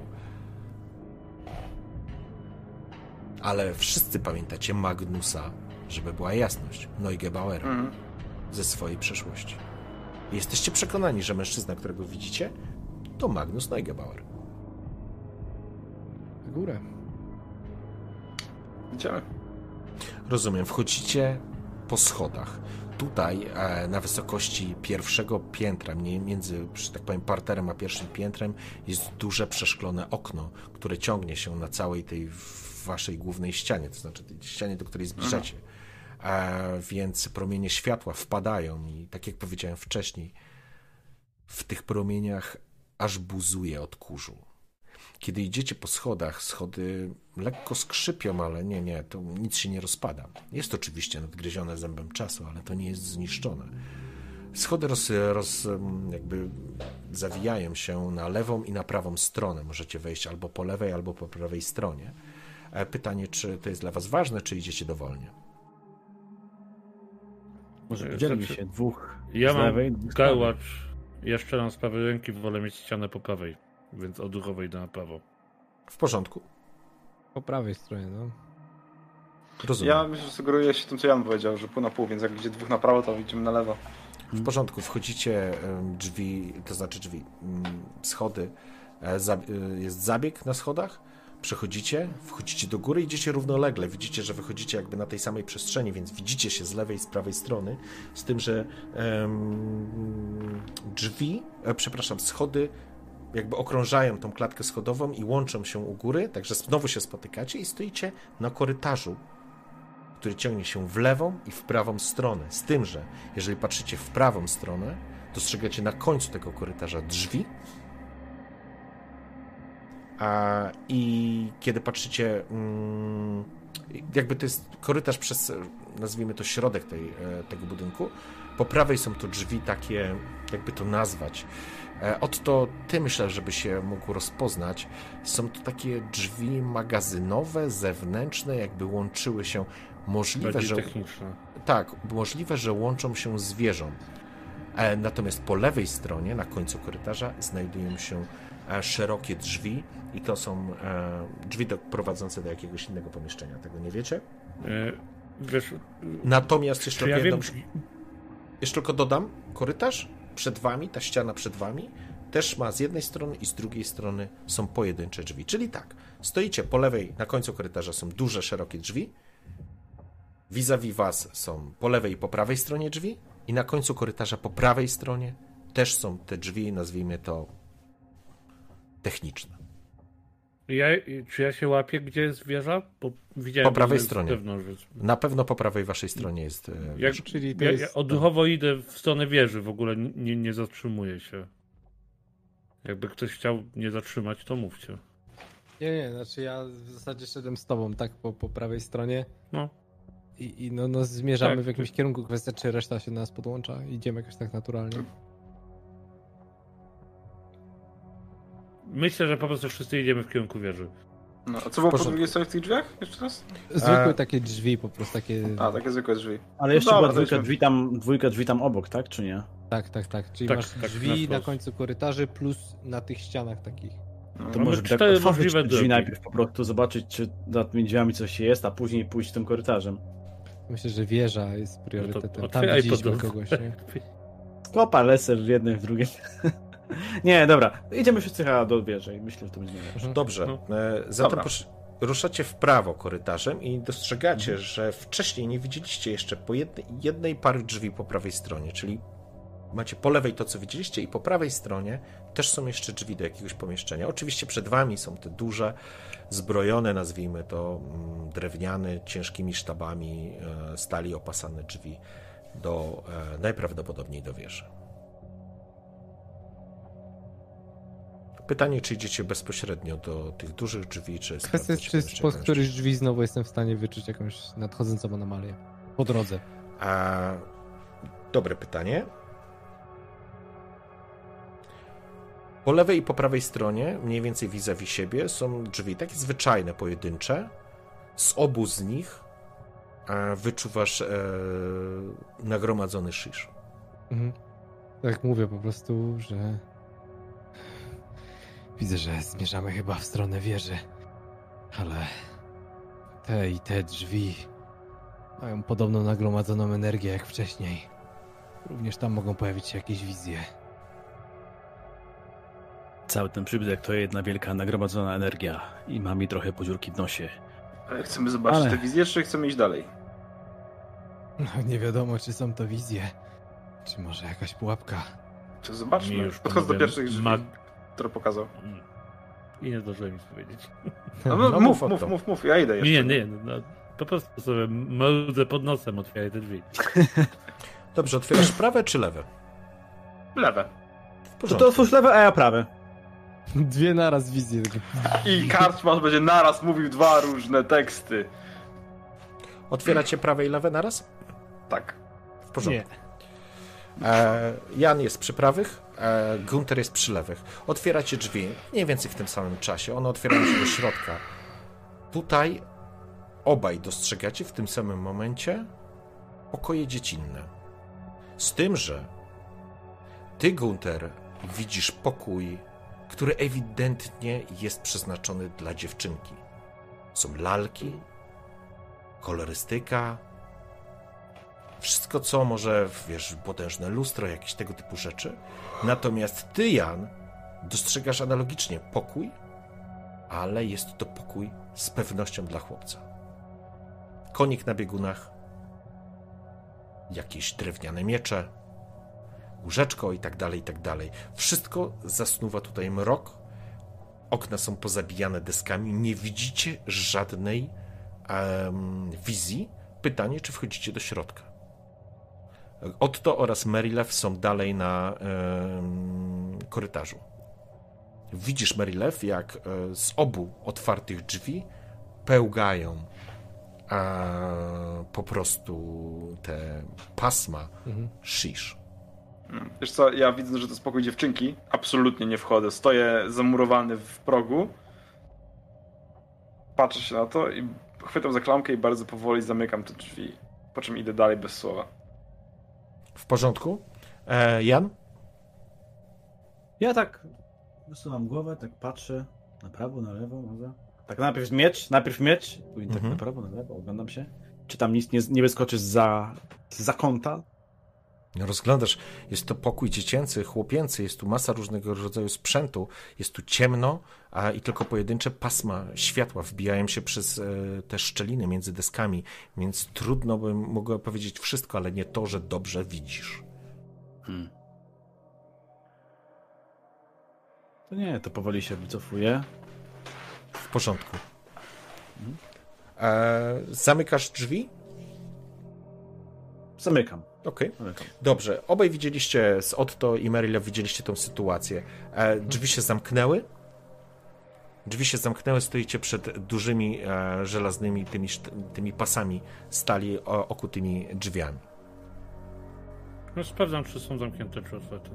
Ale wszyscy pamiętacie Magnusa, żeby była jasność, Neugebauera Mhm. ze swojej przeszłości. Jesteście przekonani, że mężczyzna, którego widzicie, to Magnus Neugebauer. Na górę. Idziemy. Rozumiem, wchodzicie po schodach. Tutaj, e, na wysokości pierwszego piętra, między, tak powiem, parterem a pierwszym piętrem, jest duże przeszklone okno, które ciągnie się na całej tej waszej głównej ścianie, to znaczy tej ścianie, do której zbliżacie. E, więc promienie światła wpadają i, tak jak powiedziałem wcześniej, w tych promieniach aż buzuje od kurzu. Kiedy idziecie po schodach, schody lekko skrzypią, ale nie, nie, to nic się nie rozpada. Jest oczywiście nadgryzione zębem czasu, ale to nie jest zniszczone. Schody roz, roz, jakby zawijają się na lewą i na prawą stronę. Możecie wejść albo po lewej, albo po prawej stronie. E, pytanie, czy to jest dla was ważne, czy idziecie dowolnie? Może Ja znaczy- się dwóch Ja z mam lewej, garłacz jeszcze na z prawej ręki, wolę mieć ścianę po prawej, więc odruchowo idę na prawo. W porządku. Po prawej stronie, no. Rozumiem. Ja myślę, że sugeruję się tym, co Jan powiedział, że pół na pół, więc jak idzie dwóch na prawo, to idziemy na lewo. W porządku, wchodzicie drzwi, to znaczy drzwi, mm, schody, e, e, jest zabieg na schodach, przechodzicie, wchodzicie do góry, idziecie równolegle, widzicie, że wychodzicie jakby na tej samej przestrzeni, więc widzicie się z lewej i z prawej strony, z tym, że drzwi, e, przepraszam, schody jakby okrążają tą klatkę schodową i łączą się u góry, także znowu się spotykacie i stoicie na korytarzu, który ciągnie się w lewą i w prawą stronę. Z tym, że jeżeli patrzycie w prawą stronę, dostrzegacie na końcu tego korytarza drzwi. A, I kiedy patrzycie, mm, jakby to jest korytarz przez, nazwijmy to, środek tej, e, tego budynku, po prawej są to drzwi takie, jakby to nazwać. E, Od to ty myślę, żeby się mógł rozpoznać. Są to takie drzwi magazynowe, zewnętrzne, jakby łączyły się. Możliwe, Bardziej że techniczne. tak, możliwe, że łączą się z wieżą. E, Natomiast po lewej stronie, na końcu korytarza, znajdują się e, szerokie drzwi i to są drzwi do, prowadzące do jakiegoś innego pomieszczenia. Tego nie wiecie? Wiesz, Natomiast jeszcze ja jedną, wiem, jeszcze tylko dodam, korytarz przed wami, ta ściana przed wami, też ma z jednej strony i z drugiej strony są pojedyncze drzwi. Czyli tak, stoicie po lewej, na końcu korytarza są duże, szerokie drzwi, vis-a-vis was są po lewej i po prawej stronie drzwi i na końcu korytarza po prawej stronie też są te drzwi, nazwijmy to techniczne. Ja, czy ja się łapię, gdzie jest wieża? Bo widziałem Po prawej stronie. Na pewno po prawej waszej stronie jest e, Jak, wieża. Czyli to ja, jest- ja odruchowo idę w stronę wieży, w ogóle nie, nie zatrzymuję się. Jakby ktoś chciał nie zatrzymać, to mówcie. Nie, nie, znaczy ja w zasadzie szedłem z tobą, tak, po, po prawej stronie. No. I, i no, no zmierzamy Tak, w jakimś to- kierunku, kwestia czy reszta się do nas podłącza. Idziemy jakoś tak naturalnie. Myślę, że po prostu wszyscy idziemy w kierunku wieży. No, a co było po drugiej stronie w tych drzwiach? Jeszcze raz? Zwykłe E, takie drzwi, po prostu takie... A, takie zwykłe drzwi. Ale jeszcze No dobra, była dwójka drzwi, tam, dwójka drzwi tam obok, tak, czy nie? Tak, tak, tak. Czyli Tak, masz tak, na drzwi na, wprost. końcu korytarzy plus na tych ścianach takich. No. To może tak otworzyć drzwi drogi. najpierw po prostu, zobaczyć, czy za tymi drzwiami coś jest, a później pójść tym korytarzem. Myślę, że wieża jest No to priorytetem. Tam widzieliśmy kogoś, nie? Skopa, leser w jednym, w drugim. nie, dobra, idziemy wszyscy chyba do wieży i myślę, że to będzie najlepsze. Dobrze. No. E, Zatem Dobra. posz- ruszacie w prawo korytarzem i dostrzegacie, Mhm. że wcześniej nie widzieliście jeszcze po jednej, jednej pary drzwi po prawej stronie, czyli macie po lewej to, co widzieliście i po prawej stronie też są jeszcze drzwi do jakiegoś pomieszczenia. Oczywiście przed wami są te duże, zbrojone, nazwijmy to, mm, drewniane, ciężkimi sztabami e, stali opasane drzwi do, e, najprawdopodobniej do wieży. Pytanie, czy idziecie bezpośrednio do tych dużych drzwi, czy Kwestia jest, czy spod których drzwi znowu jestem w stanie wyczuć jakąś nadchodzącą anomalię. Po drodze. A, dobre pytanie. Po lewej i po prawej stronie, mniej więcej vis-a-vis siebie, są drzwi takie zwyczajne, pojedyncze. Z obu z nich e, wyczuwasz e, nagromadzony szysz. Mhm. Tak mówię po prostu, że widzę, że zmierzamy chyba w stronę wieży. Ale te i te drzwi mają podobną nagromadzoną energię jak wcześniej. Również tam mogą pojawić się jakieś wizje. Cały ten przybytek to jedna wielka nagromadzona energia i ma mi trochę podziurki w nosie. Ale chcemy zobaczyć Ale- te wizje, czy chcemy iść dalej? No, nie wiadomo, czy są to wizje, czy może jakaś pułapka. To zobaczmy. Mi już Podchodzę do pierwszych drzwi, mag- które pokazał. Mm. I nie zdążyłem nic powiedzieć. No, No, mów, mów mów, mów, mów, ja idę jeszcze. Nie, nie, no, po prostu sobie mrudzę pod nosem, otwieraj te drzwi. Dobrze, otwierasz prawe czy lewe? Lewe. To, to otwórz lewe, a ja prawe. Dwie naraz wizje. I karczmasz będzie naraz mówił dwa różne teksty. Otwieracie prawe i lewe naraz? Tak. W porządku. E, Jan jest przy prawych, e, Gunter jest przy lewych. Otwieracie drzwi, mniej więcej w tym samym czasie. One otwierają się do środka. Tutaj obaj dostrzegacie w tym samym momencie pokoje dziecinne. Z tym, że ty, Gunter, widzisz pokój, który ewidentnie jest przeznaczony dla dziewczynki. Są lalki, kolorystyka, wszystko, co może, wiesz, potężne lustro, jakieś tego typu rzeczy. Natomiast ty, Jan, dostrzegasz analogicznie pokój, ale jest to pokój z pewnością dla chłopca. Konik na biegunach, jakieś drewniane miecze, łóżeczko i tak dalej, i tak dalej. Wszystko zasnuwa tutaj mrok. Okna są pozabijane deskami. Nie widzicie żadnej em, wizji. Pytanie, czy wchodzicie do środka. Otto oraz Merilew są dalej na em, korytarzu. Widzisz, Merilew, jak e, z obu otwartych drzwi pełgają a, po prostu te pasma shish. Wiesz co, ja widzę, że to spokój dziewczynki. Absolutnie nie wchodzę. Stoję zamurowany w progu. Patrzę się na to i chwytam za klamkę i bardzo powoli zamykam te drzwi. Po czym idę dalej bez słowa. W porządku? E, Jan? Ja tak wysuwam głowę, tak patrzę na prawo, na lewo, może. Tak najpierw miecz, najpierw miecz, później tak Mhm. na prawo, na lewo, oglądam się. Czy tam nic nie, nie wyskoczy za, za kąta? Rozglądasz, jest to pokój dziecięcy, chłopięcy, jest tu masa różnego rodzaju sprzętu, jest tu ciemno a i tylko pojedyncze pasma światła wbijają się przez e, te szczeliny między deskami, więc trudno bym mogła powiedzieć wszystko, ale nie to, że dobrze widzisz. Hmm. To nie, to powoli się wycofuję. W porządku. E, zamykasz drzwi? Zamykam. Okej. zamykam. Dobrze, obaj widzieliście z Otto i Maryla widzieliście tą sytuację. E, drzwi się zamknęły. Drzwi się zamknęły, stoicie przed dużymi e, żelaznymi tymi, tymi pasami stali o, okutymi drzwiami. No sprawdzam, czy są zamknięte, czy otwarte.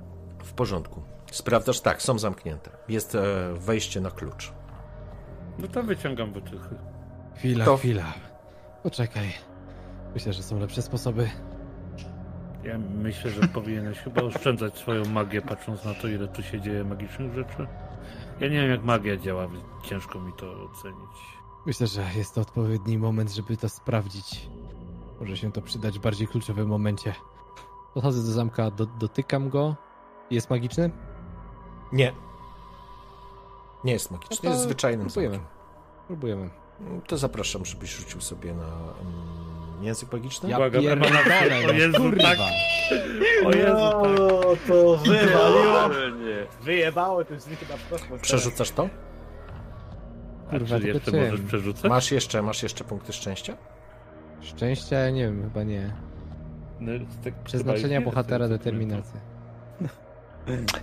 W porządku. Sprawdzasz? Tak, są zamknięte. Jest e, wejście na klucz. No to wyciągam wytrychy. Chwila, To- chwila. Poczekaj. Myślę, że są lepsze sposoby. Ja myślę, że powinieneś chyba oszczędzać swoją magię, patrząc na to, ile tu się dzieje magicznych rzeczy. Ja nie wiem, jak magia działa, więc ciężko mi to ocenić. Myślę, że jest to odpowiedni moment, żeby to sprawdzić. Może się to przydać w bardziej kluczowym momencie. Podchodzę do zamka, do, dotykam go. Jest magiczny? Nie. Nie jest No magiczny, to jest zwyczajnym Próbujemy. zamkiem. Próbujemy. To zapraszam, żebyś rzucił sobie na mm, język magiczny. Ja Błagam, pierdolę, O Jezu, kurwa. tak. O Jezu, tak. No, to wywaliło. Wyjebało drzwi chyba w kosmos. Przerzucasz to? Kurwa, czy jeszcze możesz przerzucać? Masz jeszcze, masz jeszcze punkty szczęścia? Szczęścia, nie wiem, chyba nie. No, tak Przeznaczenia bohatera, determinacja.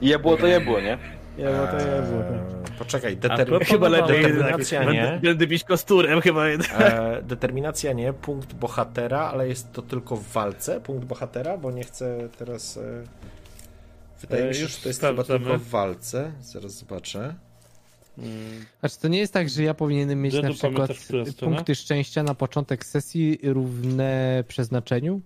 Jebło to jebło, nie? Nie, bo to jest. Eee, Poczekaj, determin... Chyba lepiej determinacja nie. Będę, będę bić kosturem chyba jednak. E, determinacja nie, punkt bohatera, ale jest to tylko w walce, punkt bohatera, bo nie chcę teraz... E... Wydaje E, mi się, że to jest chyba tylko w walce. Zaraz zobaczę. Mm, A czy to nie jest tak, że ja powinienem mieć na przykład punkty szczęścia na początek sesji równe przeznaczeniu?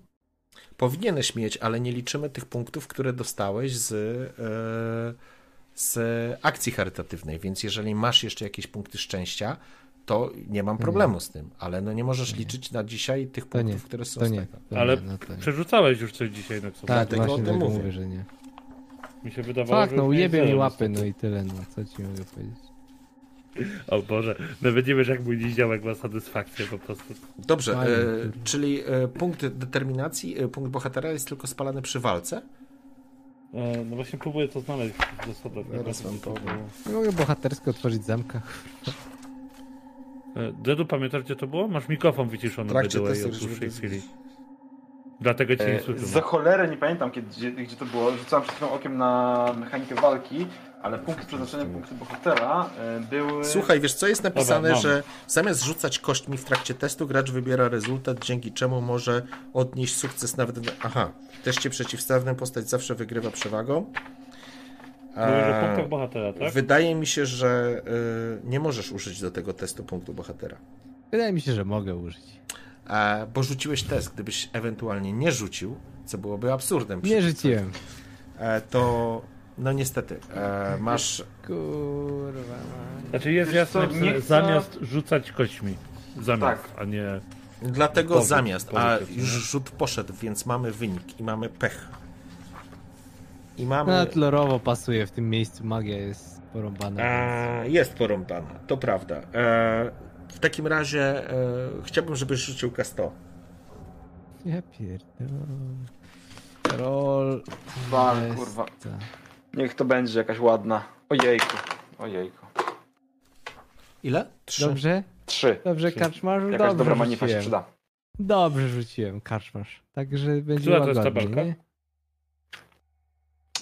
Powinieneś mieć, ale nie liczymy tych punktów, które dostałeś z, e, z akcji charytatywnej, więc jeżeli masz jeszcze jakieś punkty szczęścia, to nie mam problemu z tym, ale no nie możesz liczyć na dzisiaj tych To nie, punktów, które są To z nie. tego. To Ale nie, no to nie. Przerzucałeś już coś dzisiaj na co? Tak, dlatego o właśnie tym dlatego mówię. mówię, że nie. Mi się wydawało, Fakt, że no ujebie mi łapy, no i tyle, no co ci mogę powiedzieć. O Boże, nawet nie wiesz jak mój niziołek ma satysfakcję po prostu. Dobrze, e, czyli e, punkt determinacji, e, punkt bohatera jest tylko spalany przy walce. E, no właśnie próbuję to znaleźć w zasadach. Zaraz wam to powiem. było. Nie mogę bohatersko otworzyć zamka. E, Dedu, pamiętasz gdzie to było? Masz mikrofon wyciszony by the way od dłuższej chwili. Dlatego cię nie E, słyszę. Za cholerę nie pamiętam, kiedy, gdzie, gdzie to było. Rzucałem przed chwilą okiem na mechanikę walki, ale punkty przeznaczenia, punkty bohatera e, były... Słuchaj, wiesz co jest napisane, Dobra, że zamiast rzucać kośćmi w trakcie testu, gracz wybiera rezultat, dzięki czemu może odnieść sukces nawet... w- Aha, w teście przeciwstawnym postać zawsze wygrywa przewagą. Eee, bohatera, tak? Wydaje mi się, że y, nie możesz użyć do tego testu punktu bohatera. Wydaje mi się, że mogę użyć. E, bo rzuciłeś test. Gdybyś ewentualnie nie rzucił, co byłoby absurdem, Nie rzuciłem. e, to no niestety e, masz Kurwa. Znaczy jest jasne, nie chcę- zamiast rzucać kośćmi. Zamiast, Tak. a nie... Dlatego Powód, zamiast, powód a już rzut poszedł, więc mamy wynik i mamy pech. I No, mamy. Nawet lorowo pasuje w tym miejscu, magia jest porąbana. E, jest porąbana, to prawda. E, w takim razie e, chciałbym, żebyś rzucił K100. Ja pierdolę. Roll. Wal, Jest- kurwa. Niech to będzie jakaś ładna. Ojejku, ojejku. Ile? Trzy. Dobrze? Trzy. Dobrze, karczmarzu? Jakaś Dobrze dobra manifa się przyda. Dobrze rzuciłem, karczmarz. Także będzie Która to jest tabelka? nie?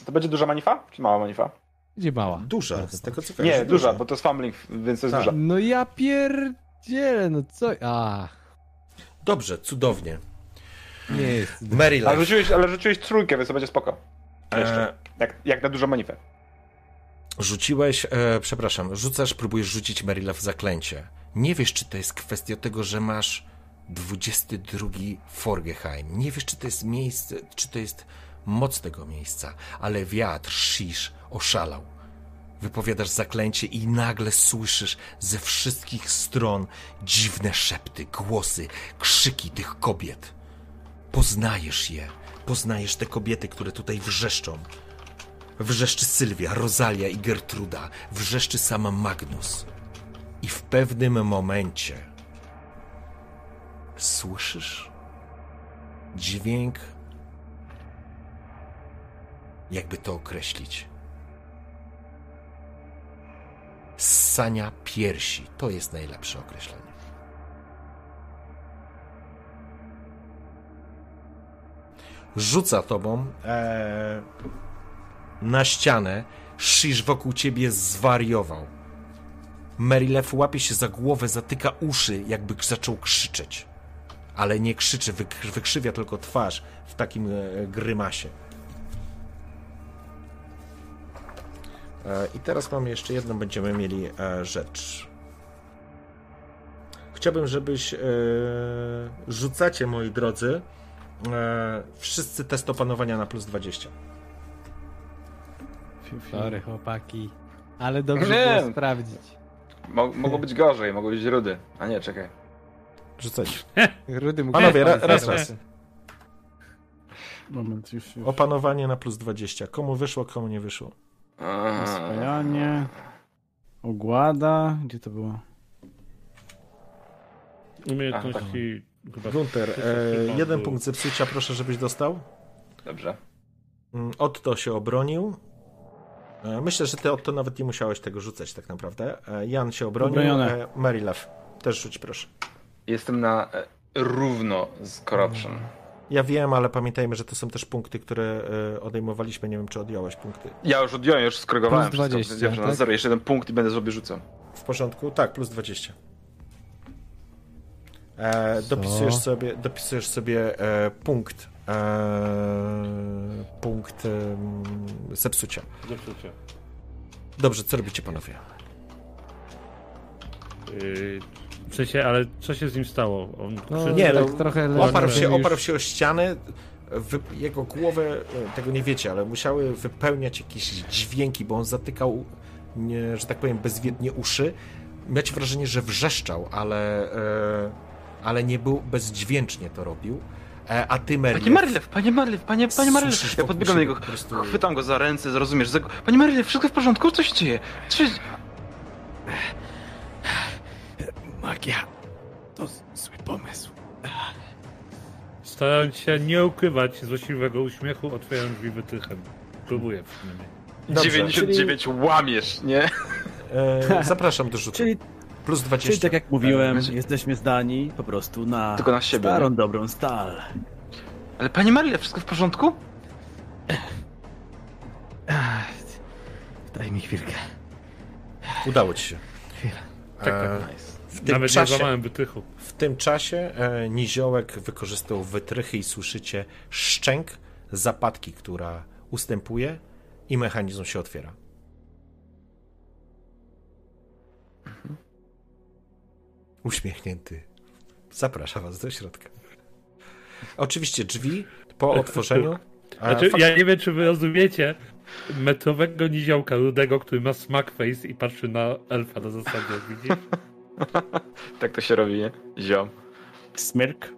To będzie duża manifa? Czy mała manifa? Będzie mała. Duża, z tego co Nie, duża, bo to jest fumbling, więc to jest Tak. duża. No ja pierdzielę, no co? A, Dobrze, cudownie. nie jest. Ale rzuciłeś, ale rzuciłeś trójkę, więc to będzie spoko. Jeszcze. E, Jak, jak na dużą manifę. Rzuciłeś, e, przepraszam, rzucasz, próbujesz rzucić Maryla w zaklęcie. Nie wiesz, czy to jest kwestia tego, że masz 22 Forgeheim. Nie wiesz, czy to jest miejsce, czy to jest moc tego miejsca, ale wiatr, shish, oszalał. Wypowiadasz zaklęcie i nagle słyszysz ze wszystkich stron dziwne szepty, głosy, krzyki tych kobiet. Poznajesz je. Poznajesz te kobiety, które tutaj wrzeszczą. Wrzeszczy Sylwia, Rosalia i Gertruda. Wrzeszczy sama Magnus. I w pewnym momencie słyszysz dźwięk, jakby to określić. Ssania piersi. To jest najlepsze określenie. Rzuca tobą e, na ścianę. Shish wokół ciebie zwariował. Merilew łapie się za głowę, zatyka uszy, jakby zaczął krzyczeć. Ale nie krzyczy, wyk- wykrzywia tylko twarz w takim e, grymasie. I teraz mamy jeszcze jedną, będziemy mieli e, rzecz. Chciałbym, żebyś e, rzucacie, moi drodzy, e, wszyscy test opanowania na plus 20. Fiu, fiu. Sorry, chłopaki. Ale dobrze Nie. było sprawdzić. Mo mogło być gorzej, mogło być rudy. A nie, czekaj. Rzucać. Rudy mógł Panowie, ra, raz, teraz. raz. Moment, już, już. Opanowanie na plus 20. Komu wyszło, komu nie wyszło. A, Oswajanie. Ogłada. Gdzie to było? Umiejętności... chyba- Gunter, to e, jeden był. punkt zepsucia, proszę, żebyś dostał. Dobrze. Mm, Otto się obronił. E, Myślę, że ty Otto nawet nie musiałeś tego rzucać tak naprawdę. E, Jan się obronił. Obronione. E, Marylew, też rzuć proszę. Jestem na e, równo z Corruption. Ja wiem, ale pamiętajmy, że to są też punkty, które e, odejmowaliśmy. Nie wiem, czy odjąłeś punkty. Ja już odjąłem, już skorygowałem Plus wszystko. 20, Ja na tak? zero, jeszcze jeden punkt i będę sobie rzucał. W porządku? Tak, plus 20. E, dopisujesz sobie, dopisujesz sobie e, punkt e, punkt e, zepsucia. Zepsucie. Dobrze, co robicie panowie? W sensie, ale co się z nim stało? On No, Nie, tak no, trochę Oparł leży się, już. oparł się o ścianę, wy, jego głowę, e, tego nie wiecie, ale musiały wypełniać jakieś dźwięki, bo on zatykał, nie, że tak powiem, bezwiednie uszy. Macie wrażenie, że wrzeszczał, ale, e, ale nie był, bezdźwięcznie to robił. E, a ty, Merle, Panie Marylew, panie Marylew, panie, panie Marylew. Słyszysz Ja podbiegam do niego, prostu- chwytam go za ręce, zrozumiesz. Za... Panie Marylew, wszystko w porządku? Co się dzieje? Co się... Magia. To zły pomysł. Starając się nie ukrywać złośliwego uśmiechu, otwieram drzwi wytrychem. Próbuję przynajmniej. Dobrze, 99 łamiesz, nie? e, zapraszam do rzutu. Czyli, Plus czyli 20. tak jak mówiłem, Znaczy- jesteśmy zdani po prostu na Tylko na siebie, starą, nie? dobrą stal. Ale pani Marile, wszystko w porządku? Daj mi chwilkę. Udało ci się. Chwila. Tak, tak. E, w tym Nawet nie czasie, złamałem wytychu. w tym czasie e, Niziołek wykorzystał wytrychy i słyszycie szczęk zapadki, która ustępuje i mechanizm się otwiera. Uśmiechnięty. Zaprasza was do środka. Oczywiście drzwi po otworzeniu. Znaczy, ja nie wiem, czy wy rozumiecie metrowego niziołka rudego, który ma smack face i patrzy na elfa na zasadzie, widzisz? Tak to się robi, nie? Ziom. Smirk.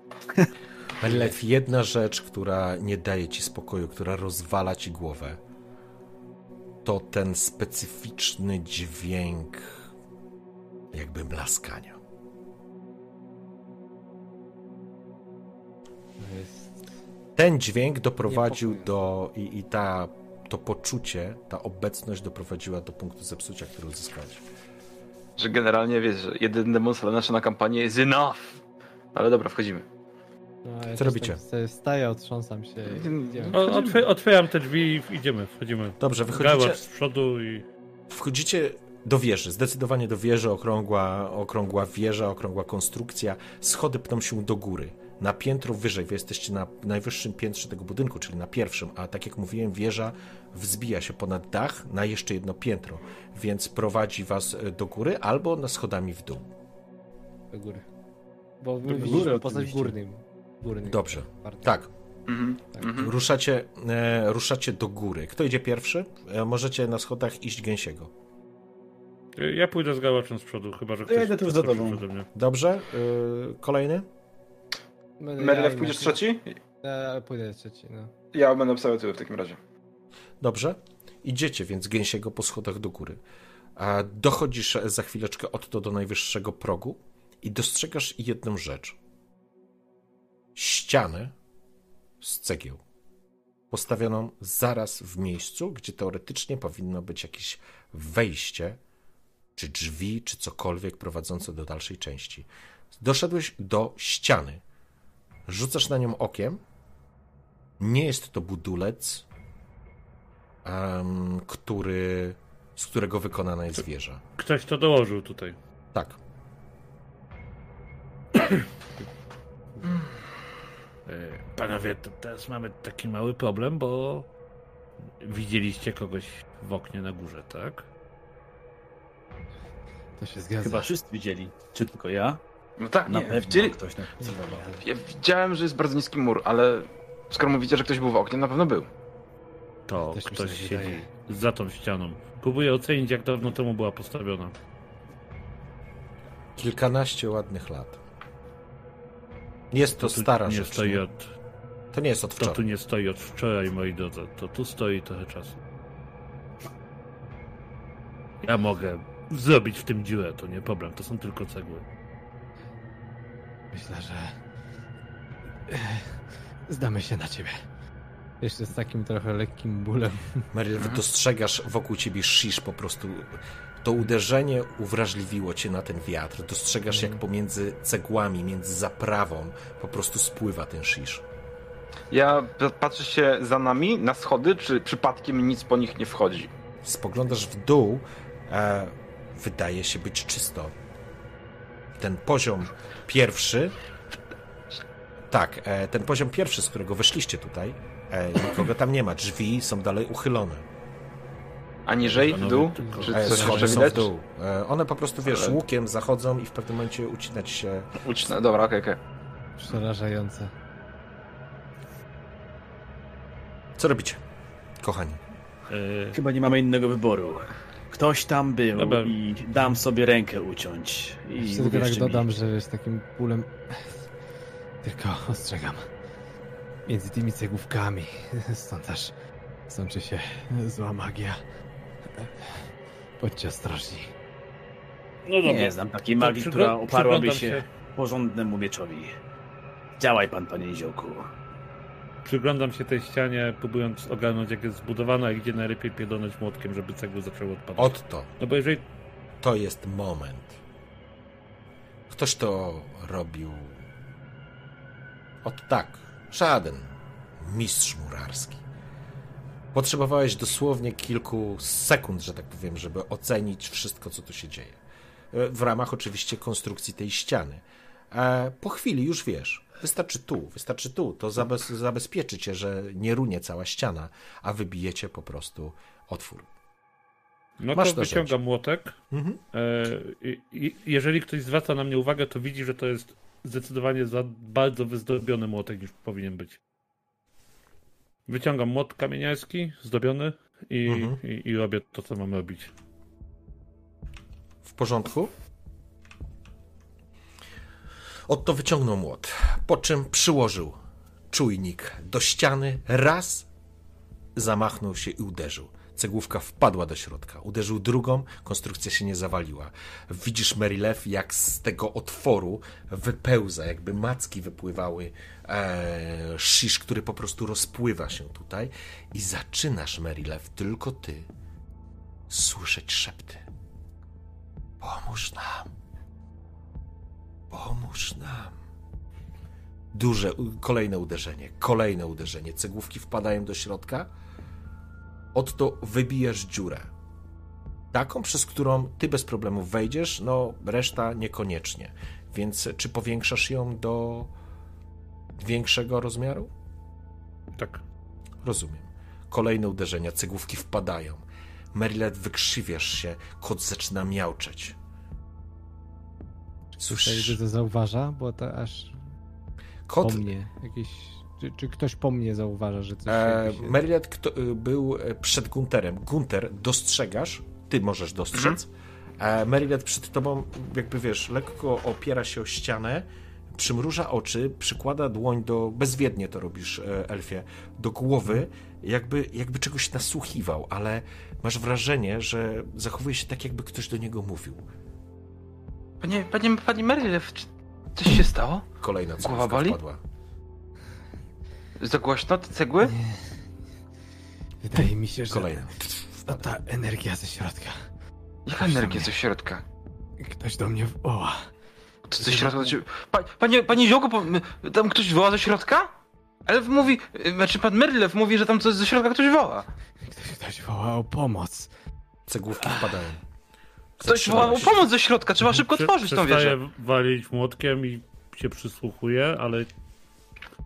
Merlew, jedna rzecz, która nie daje ci spokoju, która rozwala ci głowę, to ten specyficzny dźwięk jakby mlaskania. Ten dźwięk doprowadził do i, i ta, to poczucie, ta obecność doprowadziła do punktu zepsucia, który uzyskałeś. Że generalnie wiesz, że jedyny demon nasza na kampanię jest enough. Ale dobra, wchodzimy. No, ja Co robicie? Tak wstaję, otrząsam się idziemy. O, otw otwieram te drzwi i idziemy, wchodzimy. Dobrze, wychodzicie, Gałacz z przodu i... wchodzicie do wieży, zdecydowanie do wieży, okrągła, okrągła wieża, okrągła konstrukcja. Schody pną się do góry. Na piętro wyżej, wy jesteście na najwyższym piętrze tego budynku, czyli na pierwszym, a tak jak mówiłem, wieża wzbija się ponad dach na jeszcze jedno piętro, więc prowadzi was e, do góry albo na schodami w dół. Do góry. Bo my góry widzimy postać górnym. górnym. Dobrze, Bardzo. tak. Mhm. Tak. Mhm. Ruszacie, e, ruszacie do góry. Kto idzie pierwszy? E, możecie na schodach iść gęsiego. Ja pójdę z gałaczem z przodu, chyba że Ja ktoś idę tuż za tobą. przede mnie. Dobrze? E, kolejny? Merlew, ja pójdziesz trzeci? Ja pójdę trzeci, no. Ja będę tyły w takim razie. Dobrze. Idziecie więc gęsiego po schodach do góry. Dochodzisz za chwileczkę od to do najwyższego progu i dostrzegasz jedną rzecz. Ścianę z cegieł. Postawioną zaraz w miejscu, gdzie teoretycznie powinno być jakieś wejście, czy drzwi, czy cokolwiek prowadzące do dalszej części. Doszedłeś do ściany. Rzucasz na nią okiem. Nie jest to budulec, em, który, z którego wykonana jest wieża. Ktoś to dołożył tutaj. Tak. E, Panowie, to teraz mamy taki mały problem, bo widzieliście kogoś w oknie na górze, tak? To się zgadza. Chyba wszyscy widzieli. Czy tylko ja? No tak, Na nie. pewno Widzieli... ktoś na Ja widziałem, że jest bardzo niski mur, ale skoro mówicie, że ktoś był w oknie, na pewno był. To Też mi się ktoś tak siedzi wydaje. za tą ścianą. Próbuję ocenić, jak dawno temu była postawiona. Kilkanaście ładnych lat. Jest to, tu stara nie rzecz. Stoi nie? od, To nie jest od to tu wczoraj. nie stoi od wczoraj, moi drodzy. To tu stoi trochę czasu. Ja mogę zrobić w tym dziurę, to nie problem. To są tylko cegły. Myślę, że... Zdamy się na ciebie. Jeszcze z takim trochę lekkim bólem. Meryl, dostrzegasz wokół ciebie shish po prostu. To uderzenie uwrażliwiło cię na ten wiatr. Dostrzegasz, jak pomiędzy cegłami, między zaprawą po prostu spływa ten shish. Ja patrzę się za nami na schody, czy przypadkiem nic po nich nie wchodzi. Spoglądasz w dół, e, wydaje się być czysto. Ten poziom pierwszy. Tak, e, ten poziom pierwszy, z którego weszliście tutaj, e, nikogo tam nie ma. Drzwi są dalej uchylone. A niżej, w dół? Czy E, coś schody jeszcze są w widać? dół. E, one po prostu, wiesz, łukiem zachodzą i w pewnym momencie ucinać się. Ucznę, dobra, okej, okej. Przerażające. Co robicie, kochani? E, Chyba nie mamy innego wyboru. Ktoś tam był Dobra. i dam sobie rękę uciąć. I Jeszcze tylko tak dodam, mi, że z takim bólem... Tylko ostrzegam. Między tymi cegłówkami, stąd aż sączy się zła magia. Bądźcie ostrożni. no dobra. nie znam takiej magii, która oparłaby się porządnemu mieczowi. Działaj pan, panie Niziołku. Przyglądam się tej ścianie, próbując ogarnąć, jak jest zbudowana i gdzie najlepiej pierdolnąć młotkiem, żeby cegły zaczęły odpadać. Otto, No bo jeżeli to jest moment. Ktoś to robił. Ot tak, żaden. mistrz murarski. Potrzebowałeś dosłownie kilku sekund, że tak powiem, żeby ocenić wszystko, co tu się dzieje. E, w ramach oczywiście konstrukcji tej ściany. E, po chwili już wiesz, wystarczy tu, wystarczy tu, to zabez, zabezpieczy cię, że nie runie cała ściana, a wybijecie po prostu otwór. No Masz to wyciągam młotek. Mhm. E, jeżeli ktoś zwraca na mnie uwagę, to widzi, że to jest zdecydowanie za bardzo wyzdobiony młotek niż powinien być. Wyciągam młot kamieniarski, zdobiony i, Mhm. i, i robię to, co mam robić. W porządku? Otto wyciągnął młot, po czym przyłożył czujnik do ściany, raz zamachnął się i uderzył. Cegłówka wpadła do środka. Uderzył drugą, konstrukcja się nie zawaliła. Widzisz, Merilew, jak z tego otworu wypełza, jakby macki wypływały, e, który po prostu rozpływa się tutaj. I zaczynasz, Merilew, tylko ty, słyszeć szepty. Pomóż nam. Pomóż nam. Duże, kolejne uderzenie, kolejne uderzenie. Cegłówki wpadają do środka. Oto wybijasz dziurę. Taką, przez którą ty bez problemu wejdziesz, no reszta niekoniecznie. Więc czy powiększasz ją do większego rozmiaru? Tak. Rozumiem. Kolejne uderzenia, cegłówki wpadają. Merilet wykrzywiasz się, kot zaczyna miauczeć. Słyszę, że to zauważa, bo to aż kot po mnie jakieś... Czy, czy ktoś po mnie zauważa, że coś E. Merilet kto, y, był e, przed Gunterem. Gunter, dostrzegasz, ty możesz dostrzec. E, Merilet przed tobą, jakby wiesz, lekko opiera się o ścianę, przymruża oczy, przykłada dłoń do, bezwiednie to robisz, e, Elfie, do głowy, jakby, jakby czegoś nasłuchiwał, ale masz wrażenie, że zachowuje się tak, jakby ktoś do niego mówił. Panie, panie, panie Merilew, czy coś się stało? Kolejna Głowa cegłówka boli? wpadła. Za głośno te cegły? Wydaje mi się, że Kolejna. no, ta energia ze środka. Jaka energia ze środka? Ktoś do mnie woła. To ze środka do ciebie... Pa, panie, panie Ziołko, po- tam ktoś woła ze środka? Elf mówi, y, znaczy pan Merilew mówi, że tam coś ze środka ktoś woła. Ktoś, ktoś woła o pomoc. Cegłówki wpadają. Ktoś woła o pomoc ze środka, trzeba szybko Prze- otworzyć tą wieżę. Przestaję walić młotkiem i się przysłuchuję, ale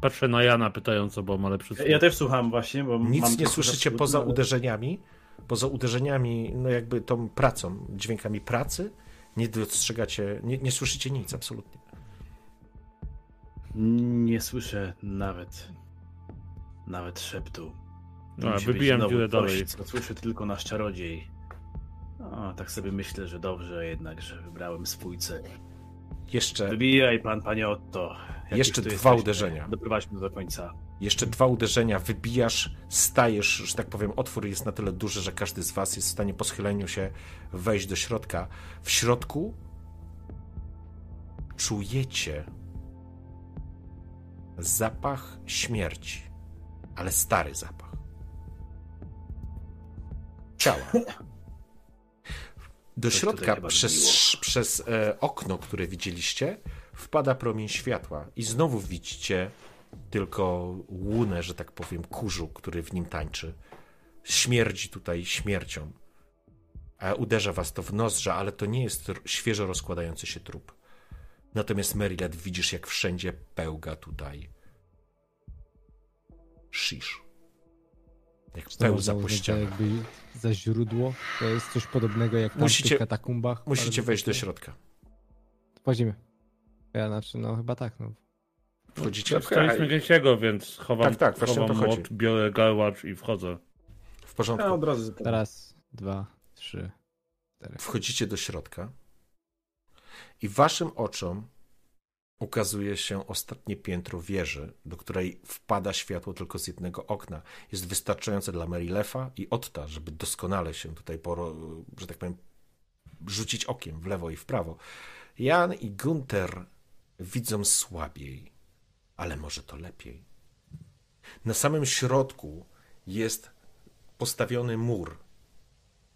patrzę na Jana pytająco, bo ma lepszy słuch. Ja też słucham właśnie, bo Nic mam nie słyszycie poza ale- uderzeniami, poza uderzeniami, no jakby tą pracą, dźwiękami pracy. Nie dostrzegacie, nie, nie słyszycie nic, absolutnie. Nie słyszę nawet. Nawet szeptu. Musi wybijam dziurę dalej. Co słyszy tylko nasz czarodziej. A, tak sobie myślę, że dobrze jednak, że wybrałem swój cel. Jeszcze, Wybijaj pan, panie Otto. Jak Jeszcze dwa jesteśmy, uderzenia. Doprowadźmy do końca. jeszcze dwa uderzenia, wybijasz, stajesz, że tak powiem, otwór jest na tyle duży, że każdy z was jest w stanie po schyleniu się wejść do środka. W środku czujecie zapach śmierci, ale stary zapach. Ciała. Do Coś środka przez, przez e, okno, które widzieliście, wpada promień światła i znowu widzicie tylko łunę, że tak powiem, kurzu, który w nim tańczy. Śmierdzi tutaj śmiercią. A uderza was to w nozdrza, ale to nie jest świeżo rozkładający się trup. Natomiast Merilet widzisz, jak wszędzie pełga tutaj shish. Jak pełza po ścianach. jakby za źródło. To jest coś podobnego jak tam Musicie- w tych katakumbach. Musicie wejść do środka. Wchodzimy. Ja znaczy, no chyba tak, no. Wchodzicie? Staliśmy Gęsiego, więc chowam, Tak, tak, chowam to młot, chodzi. biorę garłacz i wchodzę. W porządku. Ja od razu. Teraz dwa, trzy, cztery. Wchodzicie do środka i waszym oczom ukazuje się ostatnie piętro wieży, do której wpada światło tylko z jednego okna. Jest wystarczające dla Merilefa i Otta, żeby doskonale się tutaj, poro, że tak powiem, rzucić okiem w lewo i w prawo. Jan i Gunther widzą słabiej, ale może to lepiej. Na samym środku jest postawiony mur,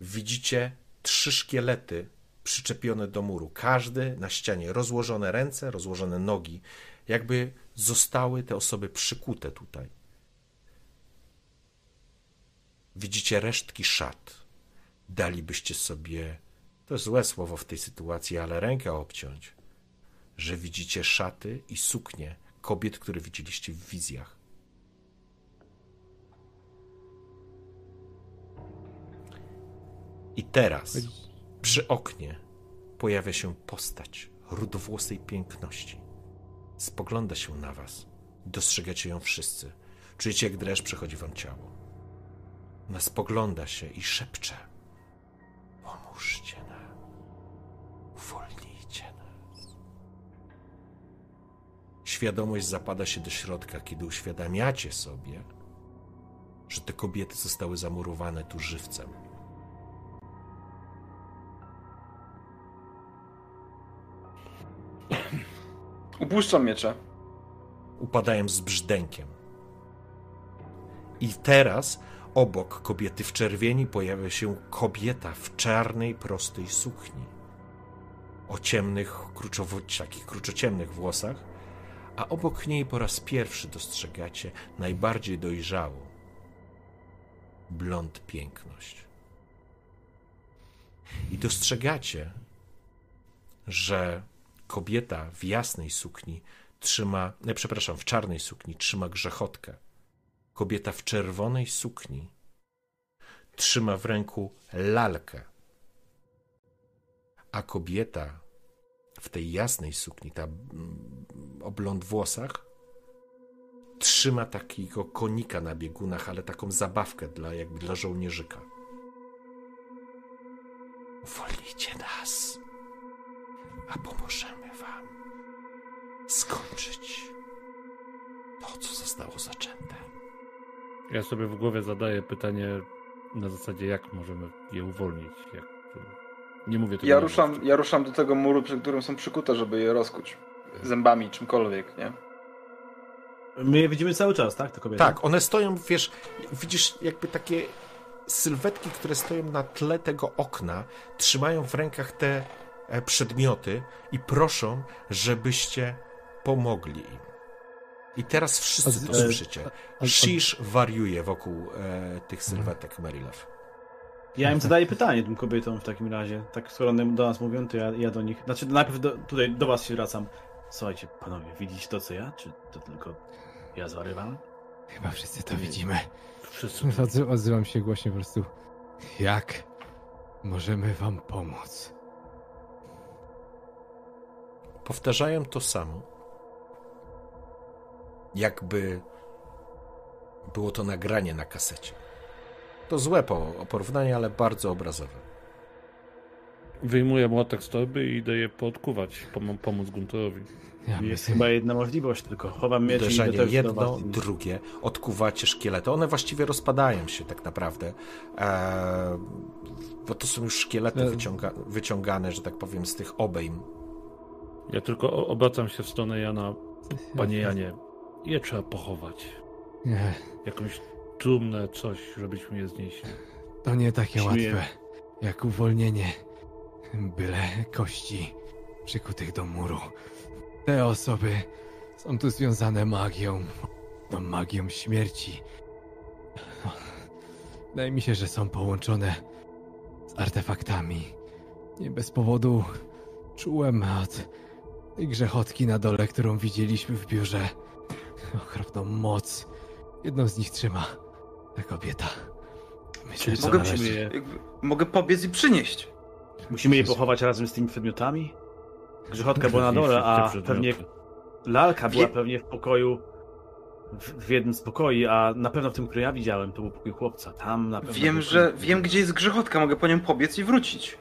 widzicie trzy szkielety przyczepione do muru. Każdy na ścianie, rozłożone ręce, rozłożone nogi, jakby zostały te osoby przykute tutaj. Widzicie resztki szat. Dalibyście sobie, to złe słowo w tej sytuacji, ale rękę obciąć, że widzicie szaty i suknie kobiet, które widzieliście w wizjach. I teraz przy oknie pojawia się postać rudowłosej piękności. Spogląda się na was. Dostrzegacie ją wszyscy. Czujecie, jak dreszcz przechodzi wam ciało. Ona spogląda się i szepcze. Pomóżcie nam. Uwolnijcie nas. Świadomość zapada się do środka, kiedy uświadamiacie sobie, że te kobiety zostały zamurowane tu żywcem. Upuszczam miecze. upadają z brzdękiem. I teraz obok kobiety w czerwieni pojawia się kobieta w czarnej, prostej sukni. O ciemnych, kruczowo, takich kruczociemnych włosach, a obok niej po raz pierwszy dostrzegacie najbardziej dojrzałą blond piękność. I dostrzegacie, że kobieta w jasnej sukni trzyma, nie, przepraszam, w czarnej sukni trzyma grzechotkę. Kobieta w czerwonej sukni trzyma w ręku lalkę. A kobieta w tej jasnej sukni, ta mm, o blond włosach, trzyma takiego konika na biegunach, ale taką zabawkę dla, jakby dla żołnierzyka. Uwolnijcie nas, a pomożemy wam skończyć to, co zostało zaczęte. Ja sobie w głowie zadaję pytanie na zasadzie, jak możemy je uwolnić. Jak... Nie mówię tego. Ja ruszam, ja ruszam do tego muru, przy którym są przykute, żeby je rozkuć. Zębami, czymkolwiek, nie? My je widzimy cały czas, tak? Te kobiety? Tak, one stoją, wiesz, widzisz jakby takie sylwetki, które stoją na tle tego okna, trzymają w rękach te przedmioty i proszą, żebyście pomogli im. I teraz wszyscy to e, słyszycie. Shish wariuje wokół e, tych sylwetek Merilew. Ja im zadaję pytanie tym kobietom w takim razie. Tak, skoro one do nas mówią, to ja, ja do nich. Znaczy, najpierw do, tutaj do was się wracam. Słuchajcie, panowie, widzicie to co ja? Czy to tylko ja zwariowałem? Chyba wszyscy to widzimy. Wszyscy. Odzy- Odzywam się głośno po prostu. Jak możemy wam pomóc? Powtarzają to samo. Jakby było to nagranie na kasecie. To złe po, porównanie, ale bardzo obrazowe. Wyjmuję młotek z torby i idę je podkuwać, pom- pomóc Guntorowi. Ja Jest chyba jedna możliwość, tylko chowam miecz i Uderzenie do jedno, was. drugie, odkuwacie szkielety. One właściwie rozpadają się tak naprawdę, e, bo to są już szkielety E. wyciąga, wyciągane, że tak powiem, z tych obejm. Ja tylko obracam się w stronę Jana. Panie Janie, je trzeba pochować. Nie, Jakąś trumnę, coś, żebyśmy je znieśli. to nie takie Śmieję. łatwe jak uwolnienie byle kości przykutych do muru. Te osoby są tu związane magią, tą magią śmierci. Wydaje mi się, że są połączone z artefaktami. Nie bez powodu czułem od tej grzechotki na dole, którą widzieliśmy w biurze. Okropną moc. Jedną z nich trzyma ta kobieta. Myślę, że Mogę, należy- jakby- mogę pobiec i przynieść. Musimy je pochować razem z tymi przedmiotami? Grzechotka była na dole, a pewnie lalka była pewnie w pokoju, w, w jednym z pokoi, a na pewno w tym, który ja widziałem, to był pokój chłopca. Tam na pewno Wiem, że wiem, gdzie jest grzechotka, mogę po nią pobiec i wrócić.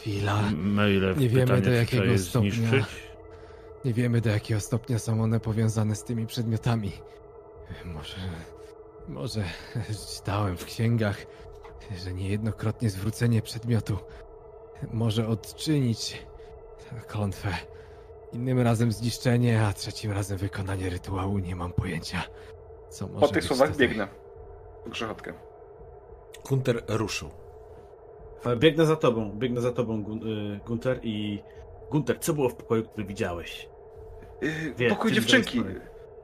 Chwila. Maile Nie wiemy, do jakiego stopnia. zniszczyć. Nie wiemy do jakiego stopnia są one powiązane z tymi przedmiotami. Może. Może czytałem w księgach, że niejednokrotnie zwrócenie przedmiotu może odczynić klątwę. Innym razem zniszczenie, a trzecim razem wykonanie rytuału. Nie mam pojęcia. Co może Po tych być słowach tutaj. biegnę. Po grzechotkę. Kunter ruszył. Ale Biegnę za tobą, biegnę za tobą, Gun- y, Gunter i... Gunter, co było w pokoju, który widziałeś? Wie, pokój dziewczynki.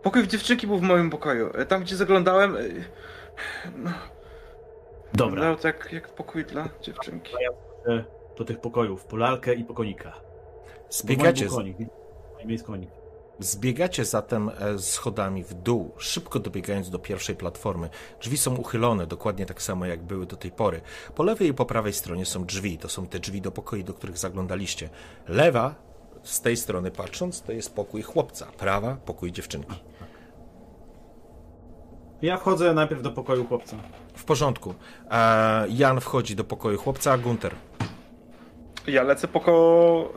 Pokój dziewczynki był w moim pokoju. E, Tam, gdzie zaglądałem... e, No, Dobra, to jak, pokój dla dziewczynki. e, do tych pokojów, polalkę i pokonika. Zbiegacie, jest konik. zbiegacie zatem e, schodami w dół, szybko dobiegając do pierwszej platformy. Drzwi są uchylone, dokładnie tak samo jak były do tej pory. Po lewej i po prawej stronie są drzwi. To są te drzwi do pokoi, do których zaglądaliście. Lewa, z tej strony patrząc, to jest pokój chłopca. Prawa, pokój dziewczynki. Ja wchodzę najpierw do pokoju chłopca. W porządku. E, Jan wchodzi do pokoju chłopca, a Gunter. Ja lecę po ko...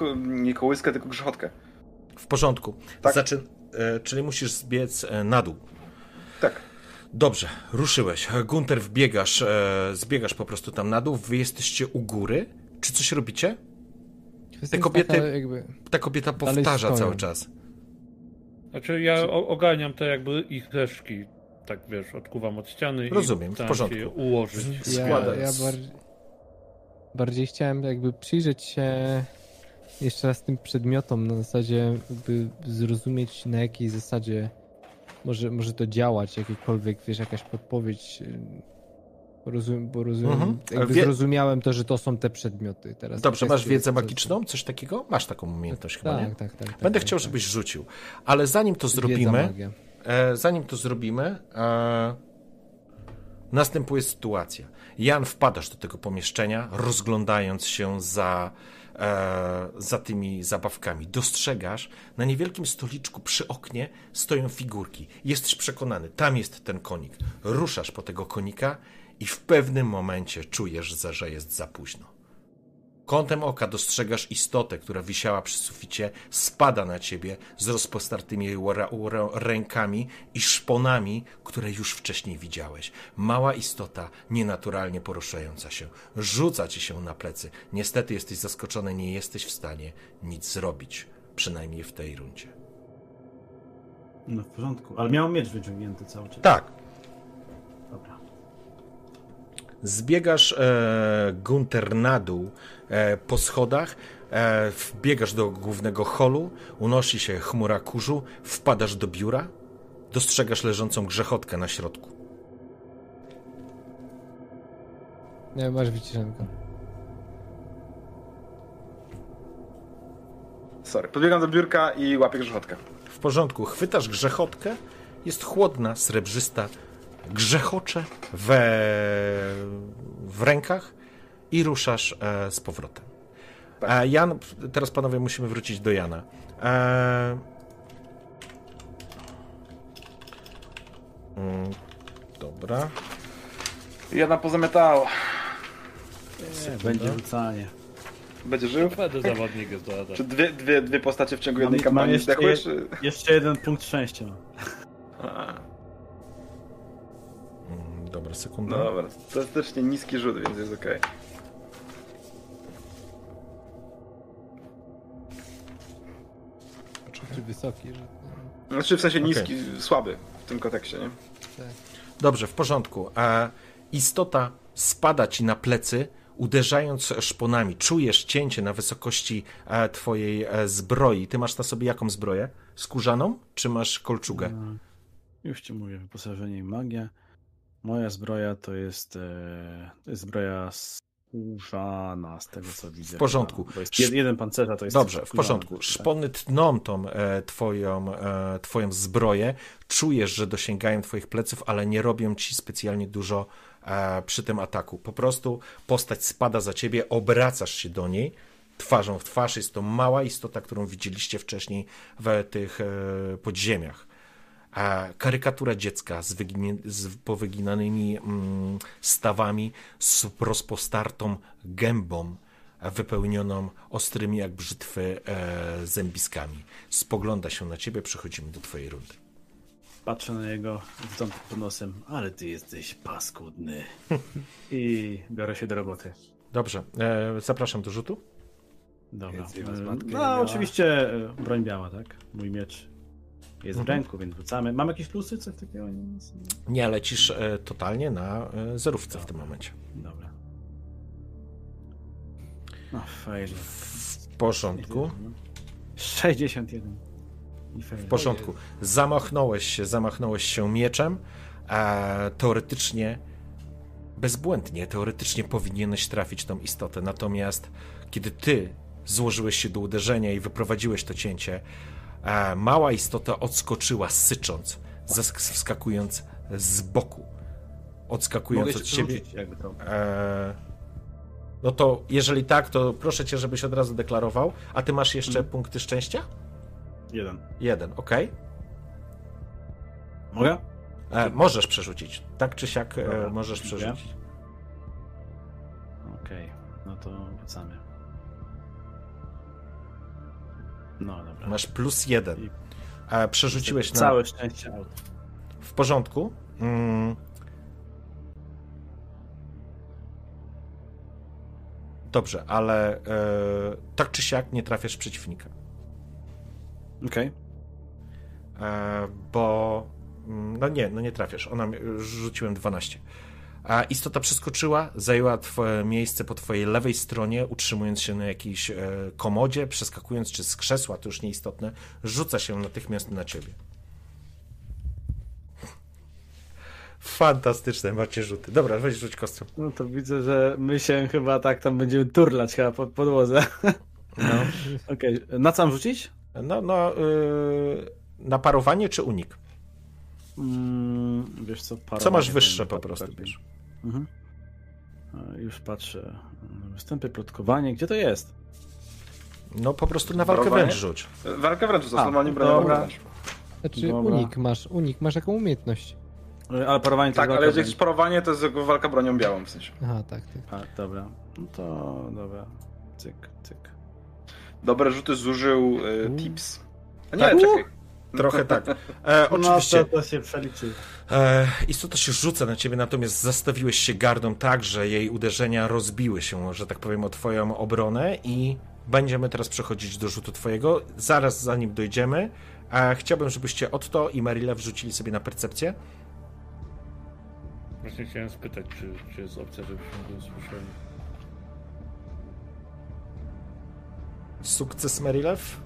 e, nie kołyskę, tylko grzechotkę. W porządku. Tak. Zaczyn, e, czyli musisz zbiec na dół. Tak. Dobrze, ruszyłeś. Gunter, wbiegasz, zbiegasz po prostu tam na dół. Wy jesteście u góry. Czy coś robicie? Jest kobiety- taka jakby... Ta kobieta powtarza stoją. cały czas. Znaczy ja o- ogarniam te jakby ich resztki, tak wiesz, odkuwam od ściany Rozumiem, i w porządku. się je ułożyć. Ja, Składać. ja bardziej, bardziej chciałem jakby przyjrzeć się jeszcze raz tym przedmiotom, na zasadzie jakby zrozumieć na jakiej zasadzie może, może to działać, jakiekolwiek, wiesz, jakaś podpowiedź. Rozumiem, bo rozumiem, Mhm. jakby Wie- zrozumiałem to, że to są te przedmioty. Teraz Dobrze, masz wiedzę magiczną? Coś takiego? Masz taką umiejętność chyba, Tak, nie? tak, tak. tak, Będę tak, chciał, tak. żebyś rzucił. Ale zanim to zrobimy, e, zanim to zrobimy, e, następuje sytuacja. Jan, wpadasz do tego pomieszczenia, rozglądając się za, e, za tymi zabawkami. Dostrzegasz, na niewielkim stoliczku przy oknie stoją figurki. Jesteś przekonany, tam jest ten konik. Ruszasz po tego konika i w pewnym momencie czujesz, że- jest za późno. Kątem oka dostrzegasz istotę, która wisiała przy suficie, spada na ciebie z rozpostartymi ra- rękami i szponami, które już wcześniej widziałeś. Mała istota, nienaturalnie poruszająca się. Rzuca ci się na plecy. Niestety jesteś zaskoczony, nie jesteś w stanie nic zrobić. Przynajmniej w tej rundzie. No w porządku, ale miał miecz wyciągnięty cały czas. Tak, Dobra. Zbiegasz e, Gunter na dół e, po schodach, e, wbiegasz do głównego holu, unosi się chmura kurzu, wpadasz do biura, dostrzegasz leżącą grzechotkę na środku. Nie, masz wyciszenkę. Sorry. Podbiegam do biurka i łapię grzechotkę. W porządku, chwytasz grzechotkę, jest chłodna, srebrzysta, grzechocze we, w rękach i ruszasz e, z powrotem. E, Jan, teraz panowie musimy wrócić do Jana. E, mm, dobra. Jedna pozamiatała. Będzie rzucanie. Będzie żył? Będę zawodnik jest Czy dwie, dwie, dwie postacie w ciągu jednej Mam- mam kampanii jeszcze zdechły, je- czy... Jeszcze jeden punkt szczęścia. A, Dobra, sekunda. Dobra, to jest też nie niski rzut, więc jest okej. Czy wysoki, że... Znaczy w sensie niski, słaby w tym kontekście, nie? Dobrze, w porządku. E, istota spada ci na plecy, uderzając szponami. Czujesz cięcie na wysokości e, twojej e, zbroi. Ty masz na sobie jaką zbroję? Skórzaną? Czy masz kolczugę? No, Już ci mówię, wyposażenie i magia. Moja zbroja to jest, e, to jest zbroja skórzana, z tego co widzę. W porządku. Jed, jeden pancerza to jest Dobrze, w porządku. tak. Szpony tną tą e, twoją, e, twoją zbroję. Czujesz, że dosięgają twoich pleców, ale nie robią ci specjalnie dużo e, przy tym ataku. Po prostu postać spada za ciebie, obracasz się do niej twarzą w twarz. Jest to mała istota, którą widzieliście wcześniej w tych e, podziemiach. Karykatura dziecka z, wyginie, z powyginanymi mm, stawami, z rozpostartą gębą, wypełnioną ostrymi jak brzytwy e, zębiskami. Spogląda się na ciebie, przechodzimy do twojej rundy. Patrzę na niego, wdąp pod nosem, ale ty jesteś paskudny. I biorę się do roboty. Dobrze, e, zapraszam do rzutu. Dobra. No, oczywiście e, broń biała, tak? Mój miecz jest w Mhm. ręku, więc wrzucamy. Mam jakieś plusy, coś takiego? Nie, lecisz e, totalnie na e, zerówce w tym momencie. Dobra. No. W porządku. 61. I fail. W porządku. Zamachnąłeś się, zamachnąłeś się mieczem. E, teoretycznie bezbłędnie, teoretycznie powinieneś trafić tą istotę. Natomiast kiedy ty złożyłeś się do uderzenia i wyprowadziłeś to cięcie, mała istota odskoczyła sycząc, wskakując z boku. Odskakując Mogę od jakby to. E, no to jeżeli tak, to proszę cię, żebyś od razu deklarował. A ty masz jeszcze punkty szczęścia? Jeden. Jeden, okej. Mogę? E, Możesz przerzucić. Tak czy siak e, Dobra, możesz przerzucić. Okej, no to wracamy. No dobra. Masz plus jeden. Przerzuciłeś na... Całe szczęście aut. W porządku. Mm. Dobrze, ale e, tak czy siak nie trafiasz przeciwnika. Okej. E, bo mm, no nie, no nie trafiasz. Ona rzuciłem 12. A istota przeskoczyła, zajęła twoje miejsce po twojej lewej stronie, utrzymując się na jakiejś e, komodzie, przeskakując czy z krzesła, to już nieistotne, rzuca się natychmiast na ciebie. Fantastyczne macie rzuty. Dobra, weź rzuć kostium. No to widzę, że my się chyba tak tam będziemy turlać chyba pod podłodze. No, Okej, na co mam rzucić? no, no yy, na parowanie czy unik? Mm, wiesz co, parowanie Co masz wyższe po tak prostu, bardziej. wiesz? Mhm. Już patrzę. Występy, plotkowanie, gdzie to jest? No po prostu na walkę Parowanie? wręcz rzuć. Walka wręcz, to A, normalnie dobra. bronią wręcz. Znaczy Dobra. unik masz, unik, masz jaką umiejętność. E, Ale parowanie to Tak, jest ale walka jak jest parowanie, to jest walka bronią białą w sensie. Aha, tak, tak. A, dobra. No to dobra. Cyk, cyk. Dobre rzuty zużył y, U. tips. A nie, Tak. czekaj. Trochę tak. E, oczywiście. No to, to się przeliczy. E, istota się rzuca na ciebie, natomiast zastawiłeś się gardą tak, że jej uderzenia rozbiły się, że tak powiem, o twoją obronę i będziemy teraz przechodzić do rzutu twojego. Zaraz zanim dojdziemy, e, chciałbym, żebyście Otto i Marile wrzucili sobie na percepcję. Właśnie chciałem spytać, czy, czy jest opcja, żebyśmy go usłyszeli. Sukces Marilew?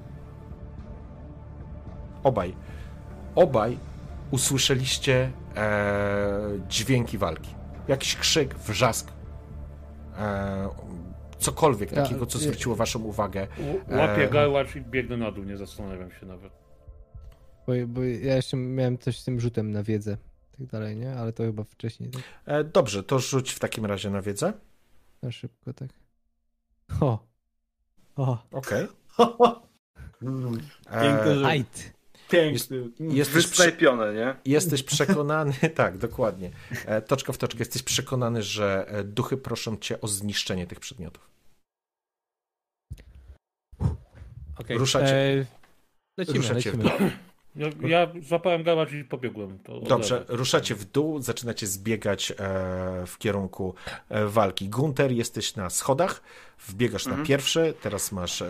Obaj. Obaj usłyszeliście e, dźwięki walki. Jakiś krzyk, wrzask. E, cokolwiek Ja- takiego, co ja- zwróciło waszą uwagę. Łapię E. gałacz i biegnę na dół, nie zastanawiam się nawet. Bo, bo ja jeszcze miałem coś z tym rzutem na wiedzę. Tak dalej, nie? Ale to chyba wcześniej, tak E, dobrze, to rzuć w takim razie na wiedzę. na szybko, tak. O! O! Okej. Piękny E, rzut. Piękny. jesteś, prze, Wysnajpione, nie? jesteś przekonany, tak, dokładnie. E, toczka w toczkę, jesteś przekonany, że e, duchy proszą cię o zniszczenie tych przedmiotów. Okej. Ruszacie. E, lecimy, Ruszacie w lecimy. Ja, ja złapałem gałacz i pobiegłem. Dobrze, ruszacie w dół, zaczynacie zbiegać e, w kierunku e, walki. Gunter, jesteś na schodach, wbiegasz Mhm. na pierwszy, teraz masz e,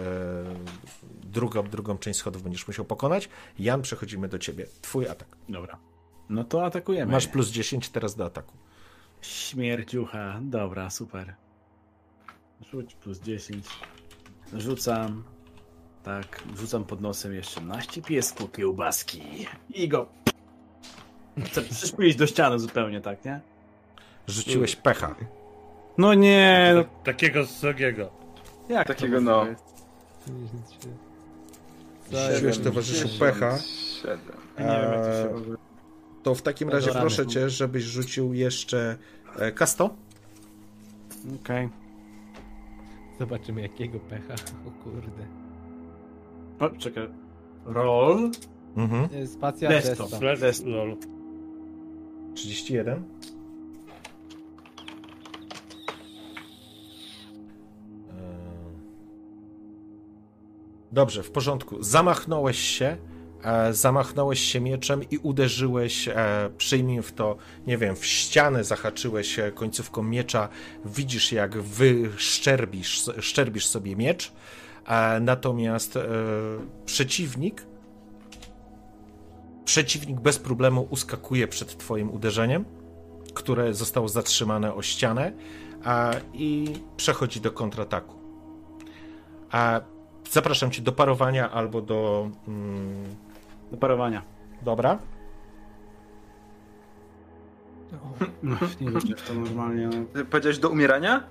drugą, drugą część schodów będziesz musiał pokonać. Jan, przechodzimy do ciebie. Twój atak. Dobra. No to atakujemy. Masz plus 10 teraz do ataku. Śmierciucha. Dobra, super. Rzuć plus 10. Rzucam. Tak, rzucam pod nosem jeszcze naście piesku kiełbaski. I go. Chcę przyszpilić do ściany zupełnie, tak, nie? Rzuciłeś pecha. No nie, no Tak, takiego srogiego. jak Takiego to no. możliwe? 53. Rzuciłeś towarzyszu pecha. Nie wiem, jak to się E, w ogóle... To w takim razie Adorany. proszę cię, żebyś rzucił jeszcze e, kasto. Okej. Zobaczymy jakiego pecha. O kurde. O, czekaj. Roll. Mhm. E, Spacja. Desto. Flash, Jest. lol. 31. Dobrze, w porządku. Zamachnąłeś się, e, zamachnąłeś się mieczem i uderzyłeś, e, przyjmij w to, nie wiem, w ścianę zahaczyłeś e, końcówką miecza. Widzisz, jak wyszczerbisz szczerbisz sobie miecz, natomiast e, przeciwnik przeciwnik bez problemu uskakuje przed twoim uderzeniem, które zostało zatrzymane o ścianę a, i przechodzi do kontrataku. A, zapraszam cię do parowania albo do... Mm, Do parowania. dobra. No, nie wierzę w to normalnie. No. Powiedziałeś do umierania?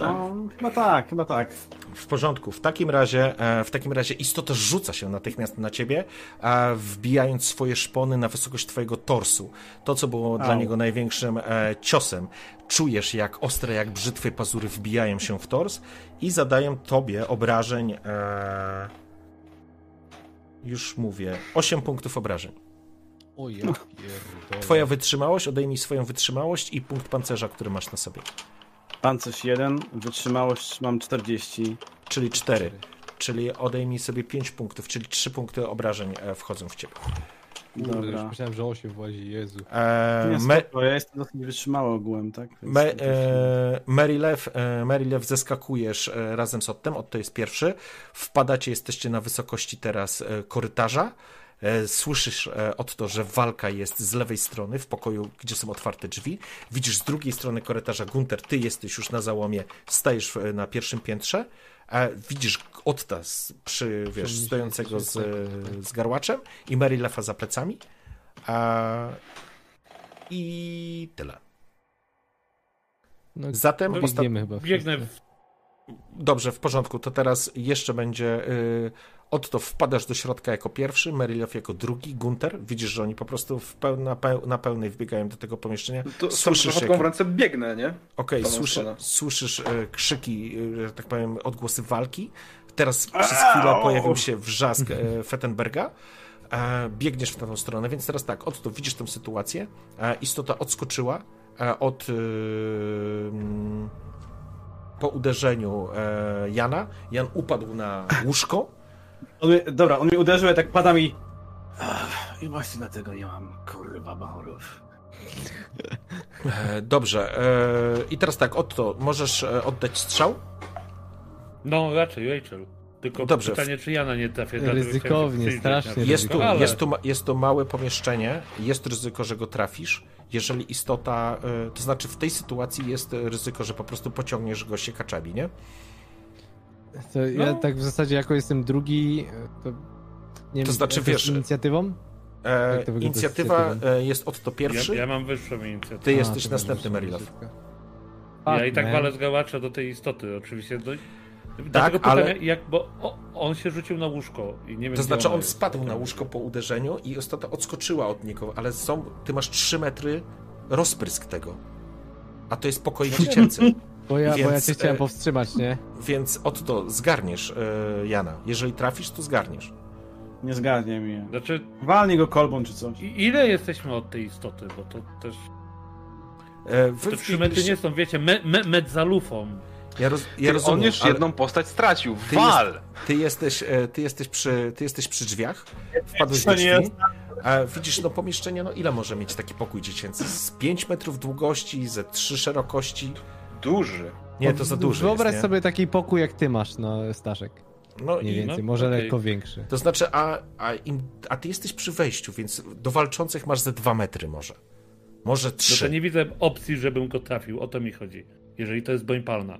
No, chyba tak, chyba tak. W porządku. W takim razie, e, w takim razie istota rzuca się natychmiast na ciebie, e, wbijając swoje szpony na wysokość twojego torsu. To, co było dla Au. niego największym e, ciosem. Czujesz, jak ostre, jak brzytwy pazury wbijają się w tors i zadają tobie obrażeń. E, już mówię, 8 punktów obrażeń. O ja. Twoja wytrzymałość, odejmij swoją wytrzymałość i punkt pancerza, który masz na sobie. Pancerz 1, wytrzymałość mam 40. Czyli 4. Czyli odejmij sobie 5 punktów, czyli 3 punkty obrażeń e, wchodzą w ciebie. Kurde, już Dobra. myślałem, że 8 włazi, Jezu. E, Nie, me, spoko, ja jestem dosyć wytrzymały ogółem, tak? Więc me, e, Marylew, e, Marylew zeskakujesz e, razem z Ottem, Otto jest pierwszy. Wpadacie, jesteście na wysokości teraz e, korytarza. E, Słyszysz, e, Otto, że walka jest z lewej strony, w pokoju, gdzie są otwarte drzwi. Widzisz z drugiej strony korytarza, Gunter, ty jesteś już na załomie, stajesz w- na pierwszym piętrze. E, Widzisz Otta z, przy, wiesz, stojącego z, e, z garłaczem i Marylefa za plecami. A... I tyle. No, Zatem No, chyba Biegnę w... Dobrze, w porządku. To teraz jeszcze będzie. Yy, Otto, wpadasz do środka jako pierwszy, Marylew jako drugi, Gunter. Widzisz, że oni po prostu peł... na, peł... na pełnej wbiegają do tego pomieszczenia. No To Słyszysz, jak... w ręce biegnę, nie? Okej, tą słyszy... słyszysz e, krzyki, e, tak powiem, odgłosy walki. Teraz przez chwilę pojawił się wrzask e, Fettenberga. E, biegniesz w tę stronę, więc teraz tak, Otto, widzisz tę sytuację. E, istota odskoczyła e, od. mm, po uderzeniu Jana. Jan upadł na łóżko. On mnie, dobra, on mnie uderzył, ja tak pada mi... Ach, I właśnie dlatego nie mam, kurwa, bachorów. E, dobrze. E, I teraz tak, Otto, możesz e, oddać strzał? No raczej Rachel. Tylko Dobrze. pytanie, czy Jana nie trafię. Ryzykownie, strasznie na- Jest tu, Ale- jest, tu, jest to małe pomieszczenie, jest ryzyko, że go trafisz. Jeżeli istota, to znaczy w tej sytuacji jest ryzyko, że po prostu pociągniesz go siekaczami, nie? To ja No. tak w zasadzie jako jestem drugi, to nie To wiem, znaczy, to wiesz, inicjatywą? E, to inicjatywa e, jest Otto pierwszy, Ja, ja mam wyższą inicjatywę. ty A, jesteś to następny, szybko. Ja i tak walę z gałacza do tej istoty, oczywiście. Do... Tak, Dlatego pytam, ale- jak, bo o, on się rzucił na łóżko i nie wiem To znaczy on jest. spadł na łóżko po uderzeniu i istota odskoczyła od niego, ale są, ty masz 3 metry rozprysk tego. A to jest pokoi dziecięcy. Bo ja, bo ja Więc, cię chciałem e, powstrzymać, nie? Więc Otto, zgarniesz e, Jana. Jeżeli trafisz, to zgarniesz. Nie zgadnie mi. Znaczy, Walnij go kolbą czy coś. i- ile jesteśmy od tej istoty, bo to też... E, wy Te trzy metry nie są, wiecie, me, me, met za lufą. Ja, roz, ja Ty, rozumiem, on już ale jedną postać stracił. Ty Wal! ty, jesteś, e, ty, jesteś przy, ty jesteś przy drzwiach, wpadłeś To do drzwi, jest- a widzisz, no pomieszczenie, no ile może mieć taki pokój dziecięcy? Z 5 metrów długości, ze 3 szerokości? Duży. Nie, to za duży Wyobraź jest, nie? sobie taki pokój jak ty masz, no Staszek. No Mniej i, więcej, no, może okej. lekko większy. to znaczy, a, a, im, a ty jesteś przy wejściu, więc do walczących masz ze 2 metry może. Może No to 3. nie widzę opcji, żebym go trafił, o to mi chodzi. Jeżeli to jest broń palna.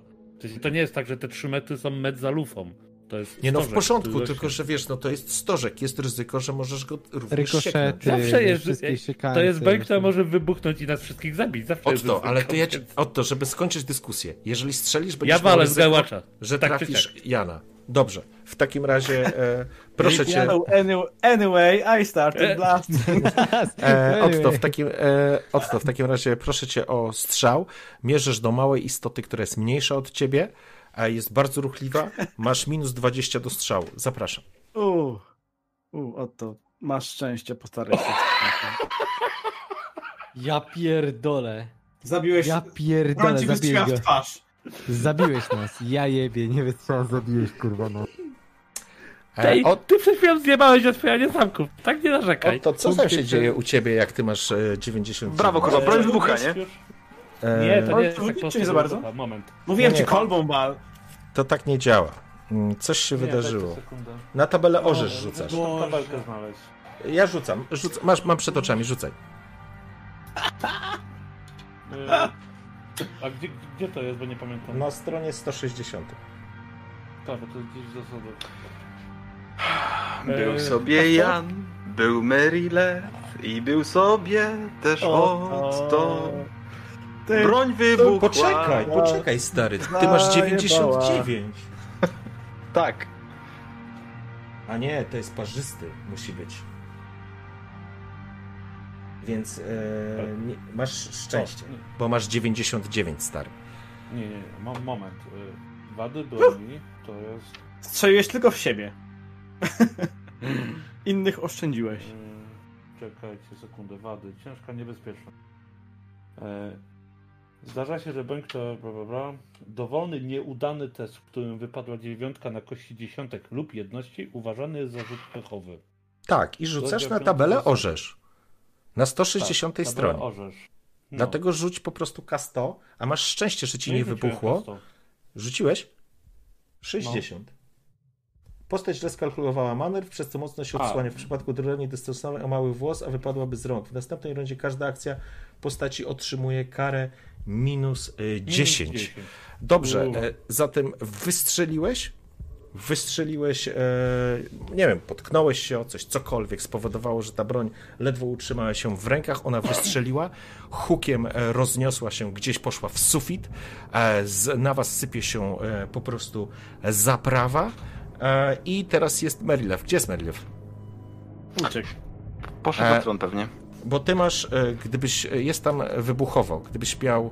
To nie jest tak, że te 3 metry są met za lufą. To jest Nie no, w porządku, tylko że wiesz, no to jest stożek, jest ryzyko, że możesz go również. Rykoszety, Zawsze jest, wszystkie to jest broń, która może wybuchnąć i nas wszystkich zabić. Zawsze jest Otto, ryzyko, ale to ja ci, więc- Otto, żeby skończyć dyskusję, jeżeli strzelisz, będziesz Ja walę z gałacza. że Tak trafisz tak. Jana. Dobrze, w takim razie e, proszę cię, Anyway, I started blasting. e, Otto, w takim, e, Otto, w takim razie proszę cię o strzał. Mierzysz do małej istoty, która jest mniejsza od ciebie, jest bardzo ruchliwa. Masz minus 20 do strzału. Zapraszam. Uuu, uu, oto, masz szczęście, postaraj się. Ja pierdolę. Zabiłeś, Ja pierdolę, ci zabiłeś go. twarz. Zabiłeś nas. Ja jebie, nie wystrzelam, zabiłeś kurwa no. E, Tej, Ot- ty przed chwilą zjebałeś otwieranie zamków. Tak nie narzekaj. Otto, co tam się dzieje u ciebie, jak ty masz e, 90? Brawo, kurwa, broń wybucha, nie? E, Nie, to nie jest Ale tak nie za bardzo. Moment. Mówiłem Nie, ci nie. kolbą, bal. To tak nie działa. Mm, Coś się wydarzyło. Na tabelę orzesz rzucasz. Tabelkę znaleźć. Ja rzucam. Rzuc masz, mam przed oczami, rzucaj. E, A gdzie, gdzie to jest, bo nie pamiętam. Na stronie 160. Tak, bo to jest gdzieś z zasady. Był Eee, sobie? Jan. Był Maryland i był sobie też Otto. Broń wybuchła. Poczekaj, poczekaj, stary. Ty masz 99. Tak. A nie, to jest parzysty. Musi być. Więc e, nie, masz szczęście, bo masz 99, stary. Nie, nie, nie. Mam moment. Y, Wady broni to jest... Strzeliłeś tylko w siebie. Innych oszczędziłeś. y, Czekajcie sekundę. Wady. Ciężka, niebezpieczna. E, Zdarza się, że broń, która... Bla, bla, bla, dowolny, nieudany test, w którym wypadła dziewiątka na kości dziesiątek lub jedności, uważany jest za rzut pechowy. Tak, i rzucasz na tabelę orzesz. Na 160 Tak, stronie. Orzesz. No. Dlatego rzuć po prostu K100, a masz szczęście, że ci nie rzuciłem wybuchło. Rzuciłeś? 60. Postać źle skalkulowała manewr, przez co mocno się odsłania. W przypadku drewni dystansowej o mały włos, a wypadłaby z rąk. W następnej rundzie każda akcja postaci otrzymuje karę minus y, Minus 10. Dobrze, e, zatem wystrzeliłeś, wystrzeliłeś, e, nie wiem, potknąłeś się o coś, cokolwiek spowodowało, że ta broń ledwo utrzymała się w rękach, ona wystrzeliła, hukiem e, rozniosła się, gdzieś poszła w sufit, e, z, na was sypie się e, po prostu zaprawa e, i teraz jest Merilew. Gdzie jest Merilew? Uciekł. Poszedł E, na tron pewnie. Bo ty masz, e, gdybyś, e, jest tam wybuchowo, gdybyś miał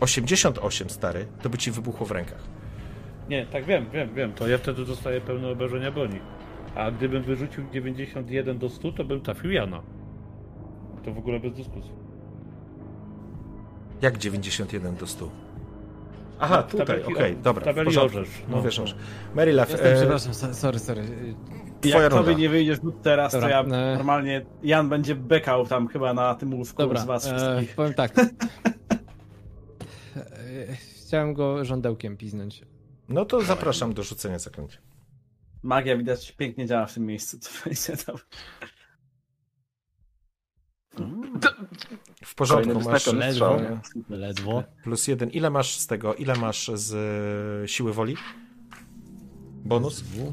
88 stary, to by ci wybuchło w rękach. Nie, tak wiem, wiem, wiem. To ja wtedy dostaję pełne obrażenia broni. A gdybym wyrzucił 91 do 100, to bym trafił Jana. To w ogóle bez dyskusji. Jak 91 do 100? Aha, W tutaj, okej, w dobra. w porządku. orzesz, No, no, wiesz, no. orzesz. Mary Love, Jestem, e, przepraszam, so- sorry, sorry. Twoja Jak runda. tobie nie wyjdziesz teraz, Dobra, to ja e- normalnie Jan będzie bekał tam chyba na tym łóżku Dobra, z was e, wszystkich. powiem tak. E, Chciałem go żądełkiem piznąć. no to zapraszam do rzucenia zaklęcia. Magia widać pięknie działa w tym miejscu. Co będzie tam. W porządku, masz. Ledwo, ledwo. plus jeden. Ile masz z tego, ile masz z e, siły woli? Bonus? SW.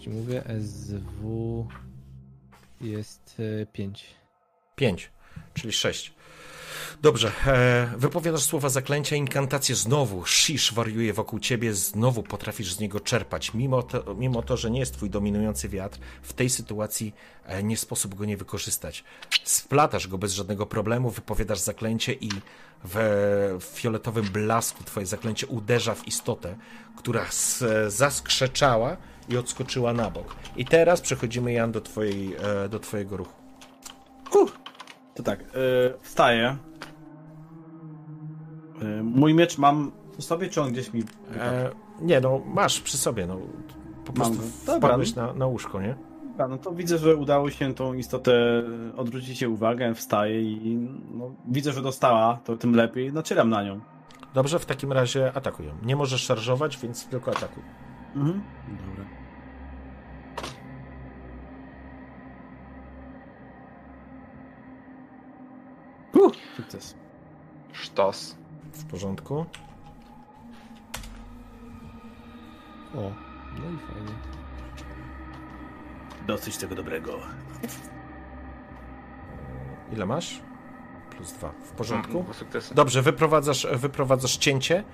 Ci mówię, SW jest 5. 5, czyli 6. Dobrze, e, wypowiadasz słowa zaklęcia, inkantacje znowu, shish wariuje wokół ciebie, znowu potrafisz z niego czerpać. Mimo to, mimo to, że nie jest twój dominujący wiatr, w tej sytuacji e, nie sposób go nie wykorzystać. Splatasz go bez żadnego problemu, wypowiadasz zaklęcie i w, w fioletowym blasku twoje zaklęcie uderza w istotę, która s, zaskrzeczała i odskoczyła na bok. I teraz przechodzimy, Jan, do, twojej, e, do twojego ruchu. To tak, e, wstaję. E, mój miecz mam przy sobie, czy on gdzieś mi... E, nie, no masz przy sobie, no. Po prostu. Dobra, wpadłeś na, na łóżko, nie? Dobra, no to widzę, że udało się tą istotę odwrócić jej uwagę, wstaję i no, widzę, że dostała, to tym lepiej, nacieram na nią. Dobrze, w takim razie atakują. Nie możesz szarżować, więc tylko atakuj. Mhm. Dobra. Uh, sukces. Sztos. W porządku. O, no i fajnie. Dosyć tego dobrego. Ile masz? Plus dwa. W porządku. Mm. Dobrze, wyprowadzasz, wyprowadzasz cięcie.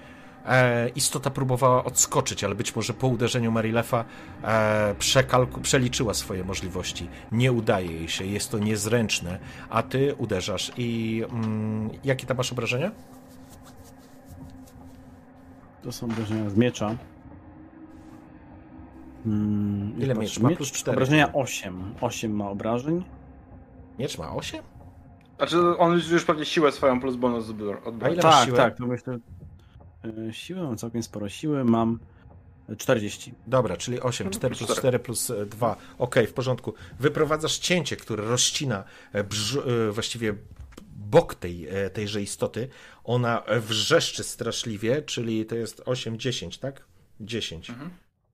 E, istota próbowała odskoczyć, ale być może po uderzeniu Marilefa e, przekalku, przeliczyła swoje możliwości. Nie udaje jej się, jest to niezręczne, a ty uderzasz. I mm, jakie tam masz obrażenia? To są obrażenia z miecza. Hmm, Ile miecz ma? Plus cztery. Obrażenia 8. 8 ma obrażeń. Miecz ma 8? Znaczy on już, pewnie siłę swoją plus bonus odbrał. Tak, siłę? tak, to myślę. e, Siłę mam całkiem sporo siły, mam 40. Dobra, czyli 8, 4 plus cztery. 4 plus 2. Okej, w porządku. Wyprowadzasz cięcie, które rozcina e, brz- e, właściwie bok tej, e, tejże istoty. Ona wrzeszczy straszliwie, czyli to jest 8, 10, tak? 10.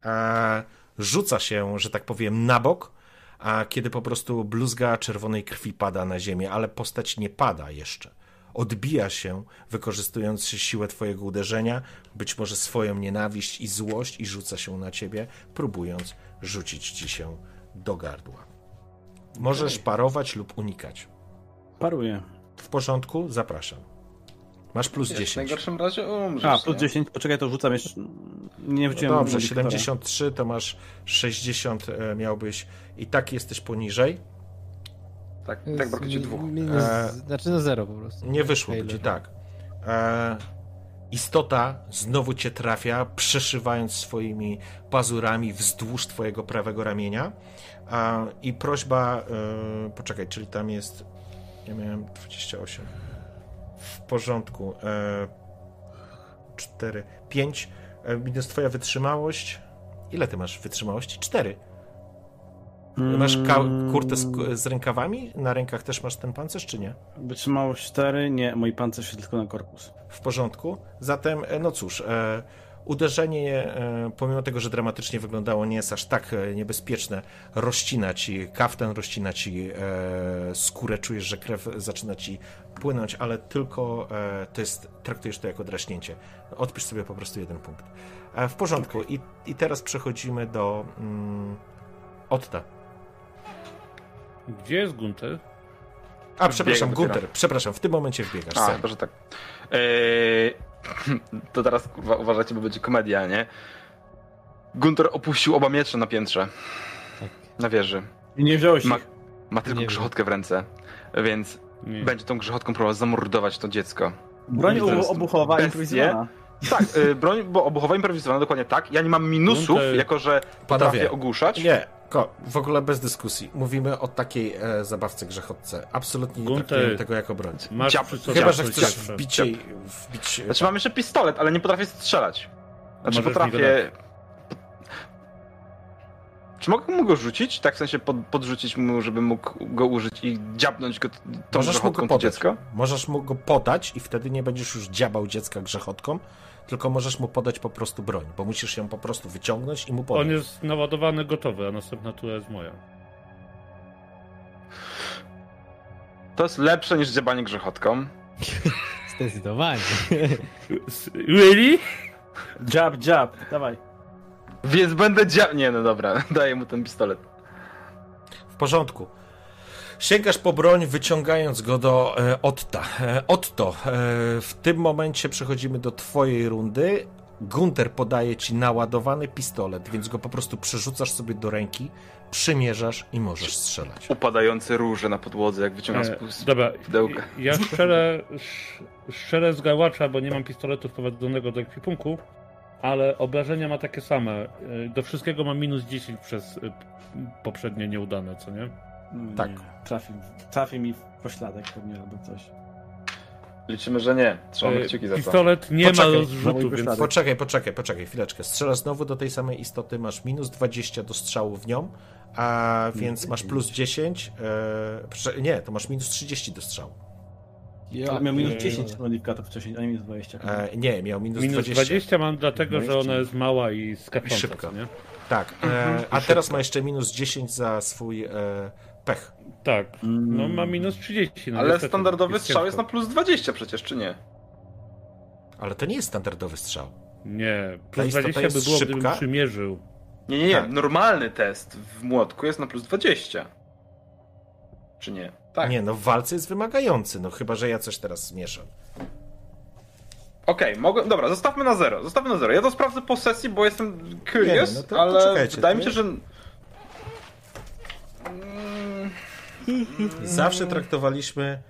E, rzuca się, że tak powiem, na bok, a kiedy po prostu bluzga czerwonej krwi pada na ziemię, ale postać nie pada jeszcze. Odbija się, wykorzystując siłę twojego uderzenia, być może swoją nienawiść i złość i rzuca się na ciebie, próbując rzucić ci się do gardła. Możesz parować lub unikać. Paruję. W porządku? Zapraszam. Masz plus Wiesz, w 10. najgorszym razie umrzesz. A, plus nie? 10. Poczekaj, to rzucam jeszcze. Nie No wróciłem dobrze, 73 to masz 60 e, miałbyś i tak jesteś poniżej. Tak, tak brakuje ci dwóch. Minus, E, Znaczy na zero po prostu. Nie wyszłoby Taylor. ci tak. E, istota znowu cię trafia, przeszywając swoimi pazurami wzdłuż twojego prawego ramienia. E, I prośba, e, poczekaj, czyli tam jest. Ja miałem 28. W porządku. E, 4, 5. E, minus twoja wytrzymałość. Ile ty masz wytrzymałości? 4. Masz ka- kurtę z, z rękawami? Na rękach też masz ten pancerz, czy nie? Wytrzymało 4. Nie, mój pancerz się tylko na korpus. W porządku. Zatem, e, no cóż, e, uderzenie, e, pomimo tego, że dramatycznie wyglądało, nie jest aż tak e, niebezpieczne. Rozcina ci kaftan, rozcina ci e, skórę, czujesz, że krew zaczyna ci płynąć, ale tylko to jest, traktujesz to jako draśnięcie. Odpisz sobie po prostu jeden punkt. W porządku. I, I teraz przechodzimy do mm, Otta. Gdzie jest Gunter? A, przepraszam. Gunter, przepraszam, w tym momencie wbiegasz. A, że tak. Eee, to teraz kurwa uważajcie, bo będzie komedia, nie? Gunter opuścił oba miecze na piętrze. Tak. Na wieży. I nie wziąłeś Ma, ma tylko Nie grzechotkę w ręce, więc Nie. będzie tą grzechotką próbował zamordować to dziecko. Broń obuchowa improwizowana. Tak, y, broń, bo obuchowa improwizowana, dokładnie tak. Ja nie mam minusów, Gunter- jako że Panowie, potrafię ogłuszać. Nie, ko, w ogóle bez dyskusji. Mówimy o takiej e, zabawce grzechotce. Absolutnie nie Gunter, traktujemy tego jako broń. Masz Ciap- przy sobie Chyba, że chcesz zawsze. wbić jej... Wbić, Znaczy mam jeszcze pistolet, ale nie potrafię strzelać. Znaczy Możesz potrafię... Czy mogę mu go rzucić? Tak w sensie pod, podrzucić mu, żeby mógł go użyć i dziabnąć go tą Możesz mu go podać. dziecko? Możesz mu go podać i wtedy nie będziesz już dziabał dziecka grzechotką, tylko możesz mu podać po prostu broń, bo musisz ją po prostu wyciągnąć i mu podać. On jest naładowany, gotowy, a następna tura jest moja. To jest lepsze niż dziabanie grzechotką. Zdecydowanie. Really? Jab, jab, dawaj. Więc będę dziab... Nie, no dobra, daję mu ten pistolet. W porządku. Sięgasz po broń, wyciągając go do e, Otta. E, Otto, e, w tym momencie przechodzimy do twojej rundy. Gunter podaje ci naładowany pistolet, więc go po prostu przerzucasz sobie do ręki, przymierzasz i możesz strzelać. Upadające róże na podłodze, jak wyciągam z E, dobra, pudełka. ja strzelę, strzelę z gałacza, bo nie mam pistoletu wprowadzonego do ekwipunku, ale obrażenia ma takie same. E, Do wszystkiego mam minus 10 przez e, poprzednie nieudane, co nie? No Tak. Nie. Trafi, trafi mi w pośladek pewnie albo coś. Liczymy, że nie. Trzymamy E, kciuki za to. Pistolet nie Poczekaj, ma rozrzutu, więc. Poczekaj, poczekaj, poczekaj, chwileczkę. Strzelasz znowu do tej samej istoty, masz minus 20 do strzału w nią, a więc masz plus 10. E, prze- nie, to masz minus 30 do strzału. Ja, Ale miał minus e, 10 modifikatów wcześniej, a nie minus 20. E, nie, miał minus, minus 20. 20. mam dlatego, że 20. ona jest mała i skacząca, szybko. nie? Tak, e, a teraz ma jeszcze minus 10 za swój e, pech. Tak, no Mm. ma minus 30. No Ale niestety, standardowy strzał jest na plus 20 przecież, czy nie? Ale to nie jest standardowy strzał. Nie, plus istota 20 jest by było, szybka? gdybym przymierzył. Nie, nie, nie. Tak. Normalny test w młotku jest na plus 20. Czy nie? Tak. Nie, no w walce jest wymagający, no chyba, że ja coś teraz zmieszam. Okej, mogę. Dobra, zostawmy na zero. Zostawmy na zero. Ja to sprawdzę po sesji, bo jestem curious, Nie, no to ale poczekajcie, wydaje to mi się, że. Mm, Zawsze traktowaliśmy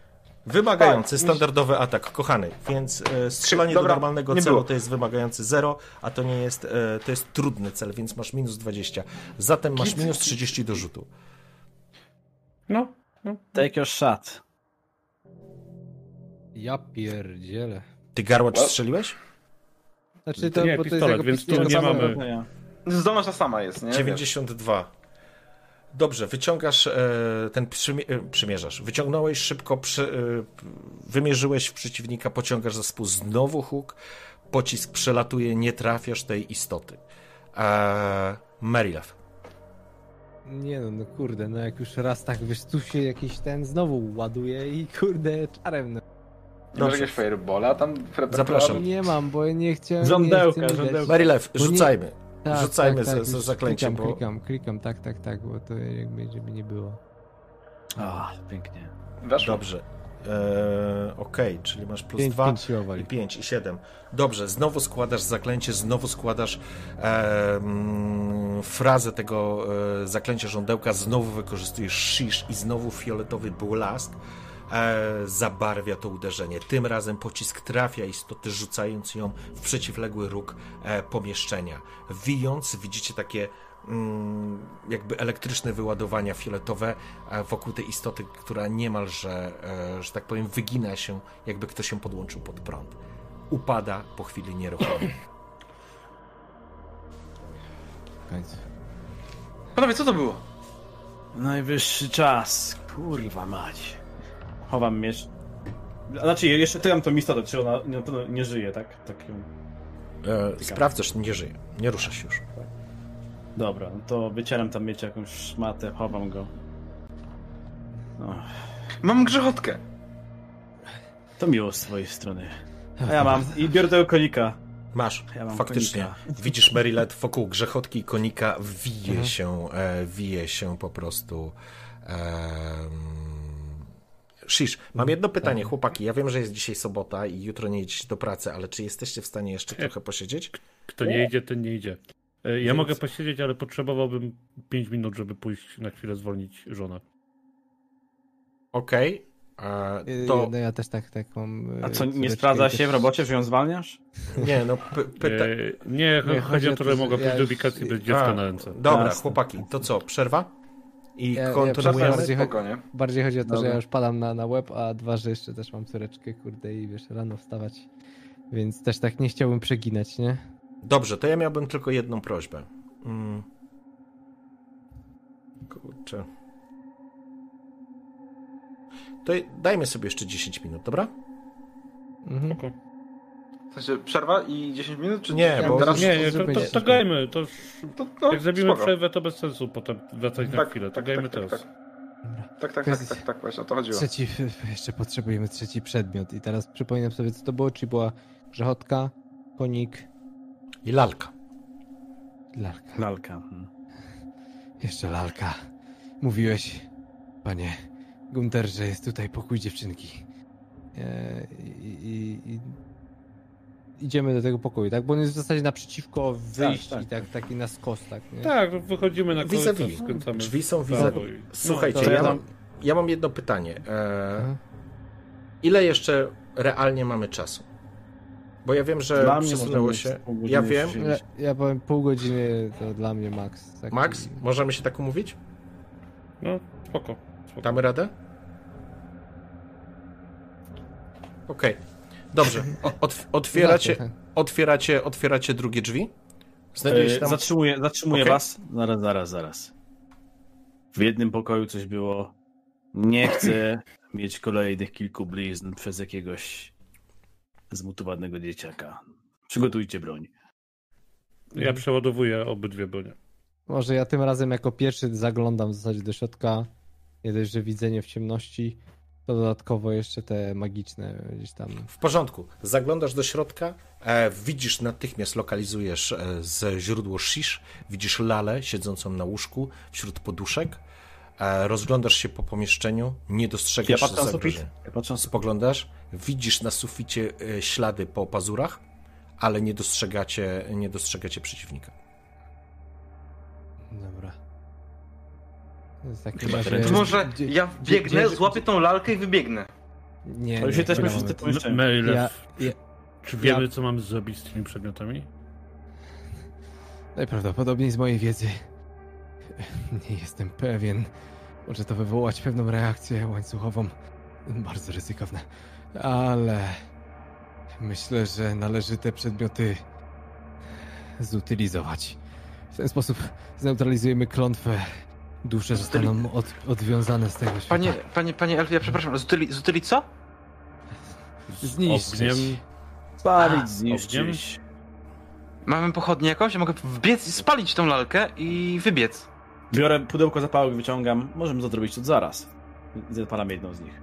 wymagający, Tak, standardowy atak, kochany, więc e, strzelanie do Dobra, normalnego nie celu było. to jest wymagający 0, a to nie jest, e, to jest trudny cel, więc masz minus 20. Zatem masz minus 30 do rzutu. No, no. Take your shot. ja pierdzielę. Ty garłacz strzeliłeś? Znaczy to, Nie, bo to pistolet, jest jego więc tu nie mamy-. Zdolność ta sama jest, nie? 92. Dobrze, wyciągasz e, ten e, przymierzasz. Wyciągnąłeś szybko, przy, e, wymierzyłeś w przeciwnika, pociągasz za spół znowu huk, pocisk przelatuje, nie trafiasz tej istoty. E, Merilew. Nie no, no kurde, no jak już raz tak wiesz, tu się jakiś ten znowu ładuje i kurde czarem. No. Nie masz jakiegoś firebola tam? Zapraszam. Nie mam, bo nie chciałem. Żądełka, żądełka. Nie- rzucajmy. Tak, Rzucajmy tak, tak, za, za już zaklęcie, Klikam, bo klikam, klikam, tak, tak, tak, bo to jakby, żeby nie było. A, pięknie. Weszło. Dobrze. Eee, Okej, czyli masz plus 5, dwa 5 siłowa. i 5 i 7. Dobrze, znowu składasz zaklęcie, znowu składasz e, mm, frazę tego e, zaklęcia żądełka, znowu wykorzystujesz shish i znowu fioletowy blast e, zabarwia to uderzenie. Tym razem pocisk trafia istotę, rzucając ją w przeciwległy róg e, pomieszczenia. Wijąc, widzicie takie mm, jakby elektryczne wyładowania fioletowe e, wokół tej istoty, która niemalże, e, że tak powiem, wygina się, jakby ktoś się podłączył pod prąd. Upada po chwili końcu. Panowie, co to było? Najwyższy czas. Kurwa mać. Chowam miecz. Znaczy, jeszcze tykam tą istotę, czy ona na pewno nie żyje, tak? tak ją... E, sprawdzasz, nie żyje. Nie rusza się już. Dobra, no to wycieram tam miecz jakąś szmatę, chowam go. No, Mam grzechotkę. to miło z twojej strony. A ja mam. I biorę tego konika. Masz, Ja mam faktycznie. konika. Widzisz Marylet wokół grzechotki i konika wije Mhm. się, e, wije się po prostu. em, Shish, mam jedno pytanie, Tak. chłopaki. Ja wiem, że jest dzisiaj sobota i jutro nie jedziecie do pracy, ale czy jesteście w stanie jeszcze trochę posiedzieć? Kto nie idzie, ten nie idzie. E, Ja Więc- mogę posiedzieć, ale potrzebowałbym 5 minut, żeby pójść na chwilę zwolnić żonę. Okej. e, Y, To No ja też tak, tak mam. A y, co, nie sprawdza się też- w robocie, że ją zwalniasz? nie, no py, pyta... E, Nie, Nie, chodzi o to, że mogę ja pójść do już- ubikacji bez A, dziecka na ręce. Dobra, Jasne. chłopaki, to co, przerwa? I Ja- ja kontynuujemy? bardziej, Spoko, nie? bardziej chodzi o to, że Dobra. ja już padam na, na łeb, a dwa, że jeszcze też mam córeczkę, kurde, i wiesz, rano wstawać. Więc też tak nie chciałbym przeginać, nie? Dobrze, to ja miałbym tylko jedną prośbę. Mm. Kurczę. To dajmy sobie jeszcze 10 minut, dobra? Mhm. Spoko. Sensie przerwa i 10 minut? Czy Nie, bo- teraz... Nie, nie, to, to, to grajmy. To, To, no, jak zrobimy spoko. przerwę, to bez sensu potem wracać na Tak, chwilę. To tak, grajmy tak, tak, teraz. tak. Tak, tak, To tak, tak, tak, właśnie o to chodziło. Trzeci, jeszcze potrzebujemy trzeci przedmiot i teraz przypominam sobie, co to było, czyli była grzechotka, konik, I lalka. lalka. Lalka. mhm. Jeszcze lalka. Mówiłeś, panie Gunter, że jest tutaj pokój dziewczynki. E, I, i, i idziemy do tego pokoju, tak? Bo on jest w zasadzie naprzeciwko wyjść tak, i tak, taki na skos, tak? Nie? Tak, no wychodzimy na korytarz, Vis-a-vis. skręcamy. Drzwi są vis-a-vis. i- Słuchajcie, to ja, ja mam, ja mam jedno pytanie. E, Aha. ile jeszcze realnie mamy czasu? Bo ja wiem, że Dla przesunęło się. Ja wiem. Ja, ja powiem pół godziny to dla mnie max. Taki... Max, możemy się tak umówić? No, spoko. spoko. Damy radę? Okej. Dobrze. Otw- otwieracie, otwieracie, otwieracie drugie drzwi. Znajduje się E, tam... Zatrzymuję, zatrzymuję Okej. was. Zaraz, zaraz, zaraz. W jednym pokoju coś było. Nie chcę mieć kolejnych kilku blizn przez jakiegoś zmutowanego dzieciaka. Przygotujcie broń. Ja przeładowuję obydwie bronie. Może ja tym razem jako pierwszy zaglądam w zasadzie do środka. Nie dość, że widzenie w ciemności, dodatkowo jeszcze te magiczne gdzieś tam. W porządku. Zaglądasz do środka, e, widzisz natychmiast, lokalizujesz e, ze źródło shish, widzisz lalę siedzącą na łóżku wśród poduszek, e, rozglądasz się po pomieszczeniu, nie Ja dostrzegasz sufit. zagrożenia. Ja patrzę. Spoglądasz, widzisz na suficie e, ślady po pazurach, ale nie dostrzegacie, nie dostrzegacie przeciwnika. Dobra. Chyba To może ja biegnę, gdzie- złapię tą lalkę i wybiegnę. Nie, To już nie, jesteśmy wszyscy Ja, ja, czy wiemy, co mamy zrobić z tymi przedmiotami? najprawdopodobniej z mojej wiedzy nie jestem pewien. Może to wywołać pewną reakcję łańcuchową. Bardzo ryzykowne. Ale myślę, że należy te przedmioty zutylizować. W ten sposób zneutralizujemy klątwę. Dusze zostaną od, odwiązane z tego świata. Panie, panie, panie Elfie, ja przepraszam, zutyli, zutyli co? zniszczyć. Ogniem. Spalić, zniszczyć. Mamy pochodnie jakąś? Ja mogę wbiec spalić tą lalkę i wybiec. Biorę pudełko zapałek, wyciągam. Możemy to zrobić od zaraz. Zapalam jedną z nich.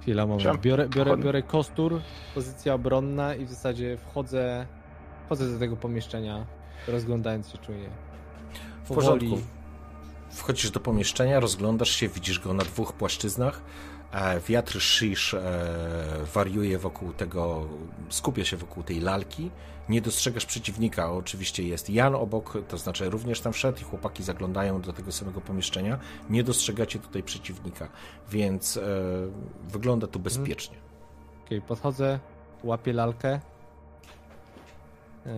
Chwila, moment. Chciałem- Biorę, biorę, biorę kostur, pozycja obronna i w zasadzie wchodzę, wchodzę do tego pomieszczenia, rozglądając się czuję. W porządku. Wchodzisz do pomieszczenia, rozglądasz się, widzisz go na dwóch płaszczyznach. E, wiatr Shish e, wariuje wokół tego, skupia się wokół tej lalki. Nie dostrzegasz przeciwnika, oczywiście jest Jan obok, to znaczy również tam wszedł i chłopaki zaglądają do tego samego pomieszczenia. Nie dostrzegacie tutaj przeciwnika, więc e, wygląda tu bezpiecznie. Okej, podchodzę, łapię lalkę yy,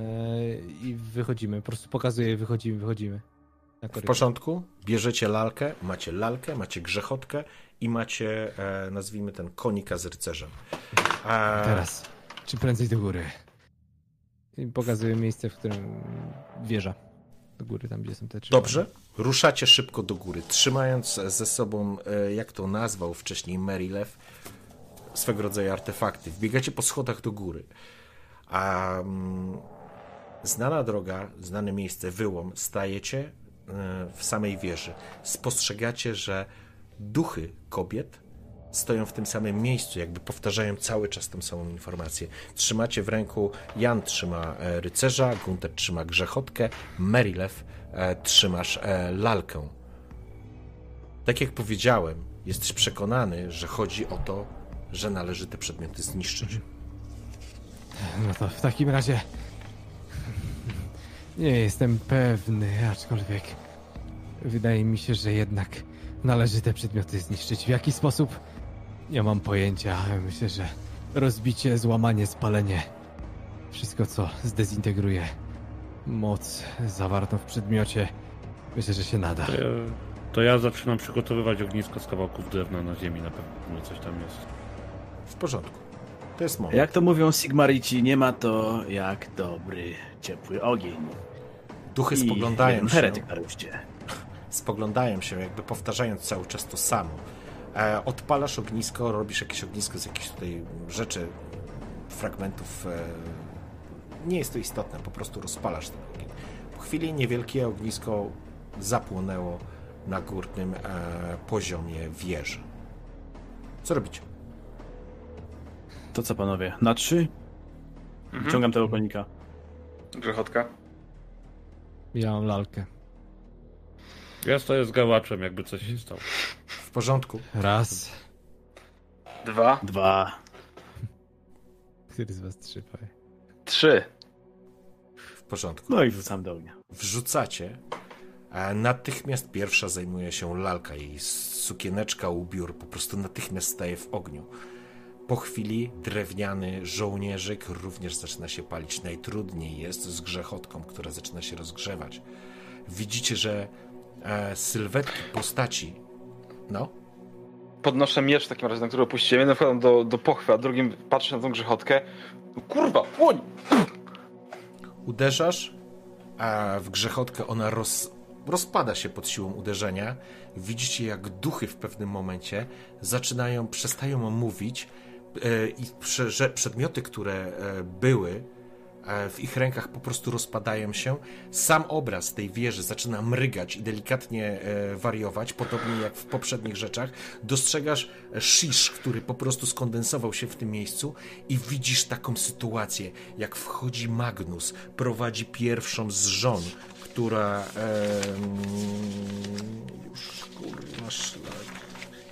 i wychodzimy. Po prostu pokazuję, wychodzimy, wychodzimy. W porządku, bierzecie lalkę, macie lalkę, macie grzechotkę i macie, e, nazwijmy ten konika z rycerzem. E, Teraz, czym prędzej do góry. I pokazuję miejsce, w którym wieża. Do góry, tam gdzie są te trzy. Dobrze, ruszacie szybko do góry, trzymając ze sobą, e, jak to nazwał wcześniej Merilew, swego rodzaju artefakty. Wbiegacie po schodach do góry. A mm, znana droga, znane miejsce, wyłom, stajecie w samej wieży. Spostrzegacie, że duchy kobiet stoją w tym samym miejscu, jakby powtarzają cały czas tą samą informację. Trzymacie w ręku, Jan trzyma e, rycerza, Gunter trzyma grzechotkę, Merilew e, trzymasz e, lalkę. Tak jak powiedziałem, jesteś przekonany, że chodzi o to, że należy te przedmioty zniszczyć. No to w takim razie. Nie jestem pewny, aczkolwiek. Wydaje mi się, że jednak należy te przedmioty zniszczyć. W jaki sposób? Nie mam pojęcia. Myślę, że rozbicie, złamanie, spalenie. Wszystko, co zdezintegruje moc zawartą w przedmiocie. Myślę, że się nada. To ja, to ja zaczynam przygotowywać ognisko z kawałków drewna na ziemi, na pewno coś tam jest. W porządku. To jest moment. Jak to mówią Sigmarici, nie ma to jak dobry, ciepły ogień. Duchy I spoglądają się. spoglądają się, jakby powtarzając cały czas to samo. E, odpalasz ognisko, robisz jakieś ognisko z jakichś tutaj rzeczy, fragmentów. E, nie jest to istotne, po prostu rozpalasz ten ogień. Po chwili niewielkie ognisko zapłonęło na górnym e, poziomie wieży. Co robicie? To co panowie, na trzy? Ciągam tego konika. Grzechotka. Ja mam lalkę. Ja stoję z gałaczem, jakby coś się stało. W porządku. Raz. Dwa. Dwa. Który z was trzy powie? Trzy. W porządku. No i wrzucam do ognia. wrzucacie, a natychmiast pierwsza zajmuje się lalka. Jej sukieneczka, ubiór po prostu natychmiast staje w ogniu. Po chwili drewniany żołnierzyk również zaczyna się palić. Najtrudniej jest z grzechotką, która zaczyna się rozgrzewać. Widzicie, że e, sylwetki postaci. No, Podnoszę miecz w takim razie, na który opuściłem. Jeden wkładam do, do pochwy, a drugim patrzę na tą grzechotkę. No kurwa, płoń! uderzasz, a w grzechotkę ona roz, rozpada się pod siłą uderzenia. Widzicie, jak duchy w pewnym momencie zaczynają, przestają mówić że przedmioty, które e, były e, w ich rękach po prostu rozpadają się. Sam obraz tej wieży zaczyna mrygać i delikatnie e, wariować, podobnie jak w poprzednich rzeczach. Dostrzegasz shish, który po prostu skondensował się w tym miejscu i widzisz taką sytuację, jak wchodzi Magnus, prowadzi pierwszą z żon, która już kurwa szlak,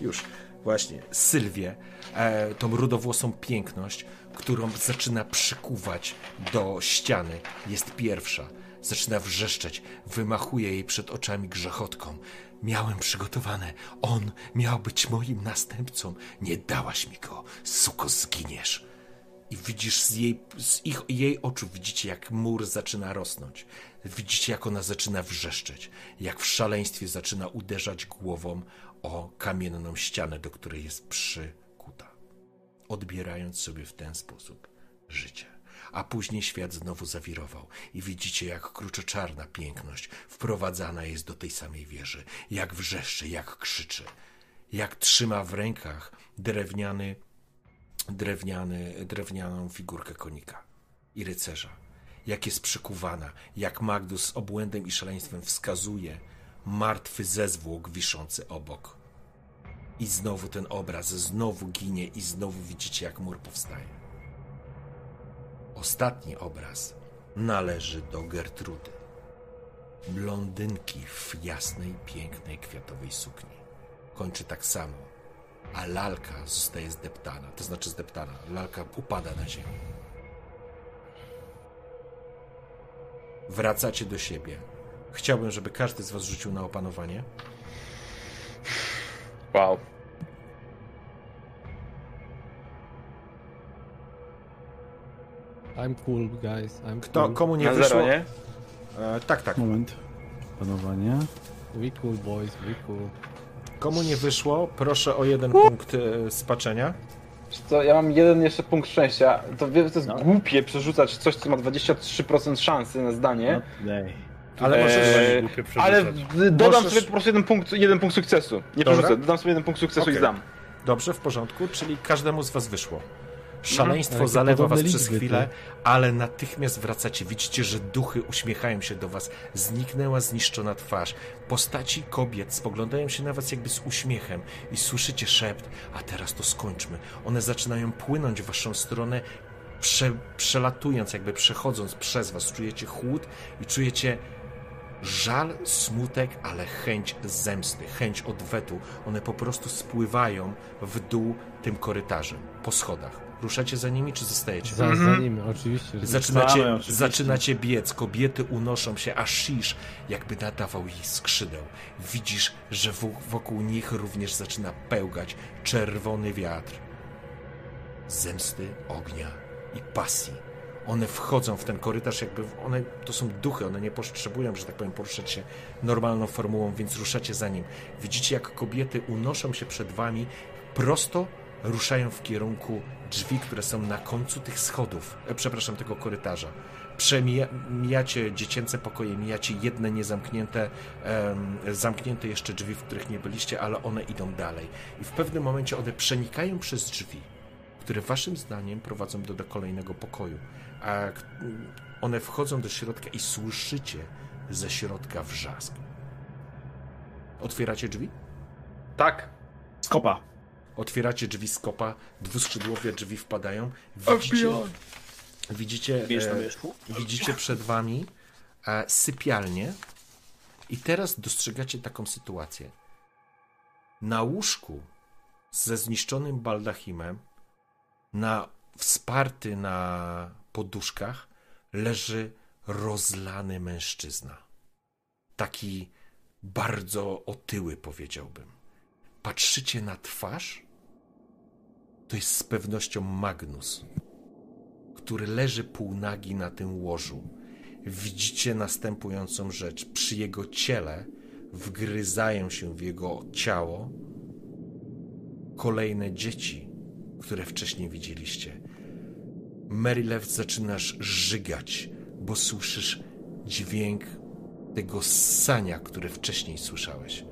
już właśnie Sylwię, e, tą rudowłosą piękność, którą zaczyna przykuwać do ściany. Jest pierwsza. Zaczyna wrzeszczeć, wymachuje jej przed oczami grzechotką. Miałem przygotowane. On miał być moim następcą. Nie dałaś mi go. Suko, zginiesz. I widzisz z jej, z ich, jej oczu, widzicie jak mur zaczyna rosnąć. Widzicie jak ona zaczyna wrzeszczeć. Jak w szaleństwie zaczyna uderzać głową o kamienną ścianę, do której jest przykuta odbierając sobie w ten sposób życie. A później świat znowu zawirował i widzicie, jak kruczoczarna piękność wprowadzana jest do tej samej wieży, jak wrzeszczy, jak krzyczy, jak trzyma w rękach drewniany, drewniany, drewnianą figurkę konika i rycerza. Jak jest przykuwana, jak Magnus z obłędem i szaleństwem wskazuje martwy ze zwłok wiszący obok. I znowu ten obraz, znowu ginie i znowu widzicie, jak mur powstaje. Ostatni obraz należy do Gertrudy. blondynki w jasnej, pięknej, kwiatowej sukni. Kończy tak samo, a lalka zostaje zdeptana, to znaczy zdeptana. Lalka upada na ziemię. Wracacie do siebie. Chciałbym, żeby każdy z was rzucił na opanowanie. Wow. I'm cool, guys. I'm Kto, cool. komu nie Na wyszło? zero, nie? E, tak, tak. Moment. Panowanie. We cool, boys, we cool. Komu nie wyszło, proszę o jeden punkt e, spaczenia. Wiesz Co, ja mam jeden jeszcze punkt szczęścia. To, to jest No. głupie przerzucać coś, co ma 23% szansy na zdanie. No. Ale. Eee, ale dodam Możesz- sobie po prostu jeden punkt, jeden punkt sukcesu. Nie Dobra. przerzucę, dodam sobie jeden punkt sukcesu Okej. i zdam. Dobrze, w porządku, czyli każdemu z was wyszło. Szaleństwo Ale to zalewa was podobne przez liczby, chwilę, ty. ale natychmiast wracacie. Widzicie, że duchy uśmiechają się do was. Zniknęła zniszczona twarz. Postaci kobiet spoglądają się na was jakby z uśmiechem i słyszycie szept, a teraz to skończmy. One zaczynają płynąć w waszą stronę, prze, przelatując, jakby przechodząc przez was. Czujecie chłód i czujecie Żal, smutek, ale chęć zemsty, chęć odwetu. One po prostu spływają w dół tym korytarzem, po schodach. Ruszacie za nimi, czy zostajecie? Za, za nim, oczywiście. Że... Zaczynacie, Zostałem, oczywiście. zaczynacie biec, kobiety unoszą się, a Shish jakby nadawał jej skrzydeł. Widzisz, że wo- wokół nich również zaczyna pełgać czerwony wiatr. Zemsty, ognia i pasji. One wchodzą w ten korytarz, jakby one to są duchy, one nie potrzebują, że tak powiem, poruszać się normalną formułą, więc ruszacie za nim. Widzicie, jak kobiety unoszą się przed wami, prosto ruszają w kierunku drzwi, które są na końcu tych schodów, e, przepraszam, tego korytarza. Przemijacie dziecięce pokoje, mijacie jedne niezamknięte, em, zamknięte jeszcze drzwi, w których nie byliście, ale one idą dalej. I w pewnym momencie one przenikają przez drzwi, które waszym zdaniem prowadzą do, do kolejnego pokoju. A one wchodzą do środka i słyszycie ze środka wrzask. Otwieracie drzwi? Tak. Skopa. Otwieracie drzwi z kopa, dwuskrzydłowe drzwi wpadają. Widzicie, widzicie, e, widzicie przed wami e, sypialnię i teraz dostrzegacie taką sytuację. Na łóżku ze zniszczonym baldachimem, na, wsparty na poduszkach, leży rozlany mężczyzna. Taki bardzo otyły, powiedziałbym. Patrzycie na twarz? To jest z pewnością Magnus, który leży półnagi na tym łożu. Widzicie następującą rzecz. Przy jego ciele wgryzają się w jego ciało kolejne dzieci, które wcześniej widzieliście. Marylew zaczynasz żygać, bo słyszysz dźwięk tego ssania, który wcześniej słyszałeś.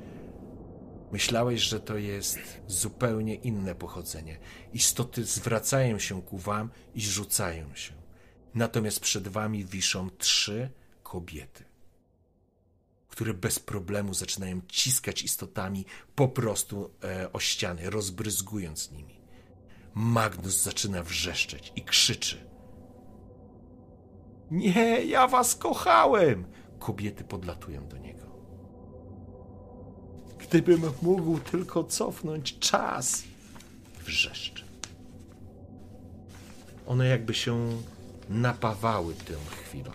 Myślałeś, że to jest zupełnie inne pochodzenie. Istoty zwracają się ku wam i rzucają się. Natomiast przed wami wiszą trzy kobiety, które bez problemu zaczynają ciskać istotami po prostu e, o ściany, rozbryzgując nimi. Magnus zaczyna wrzeszczeć i krzyczy. Nie, ja was kochałem! Kobiety podlatują do niego. Gdybym mógł tylko cofnąć czas. Wrzeszczy. One jakby się napawały tą chwilą.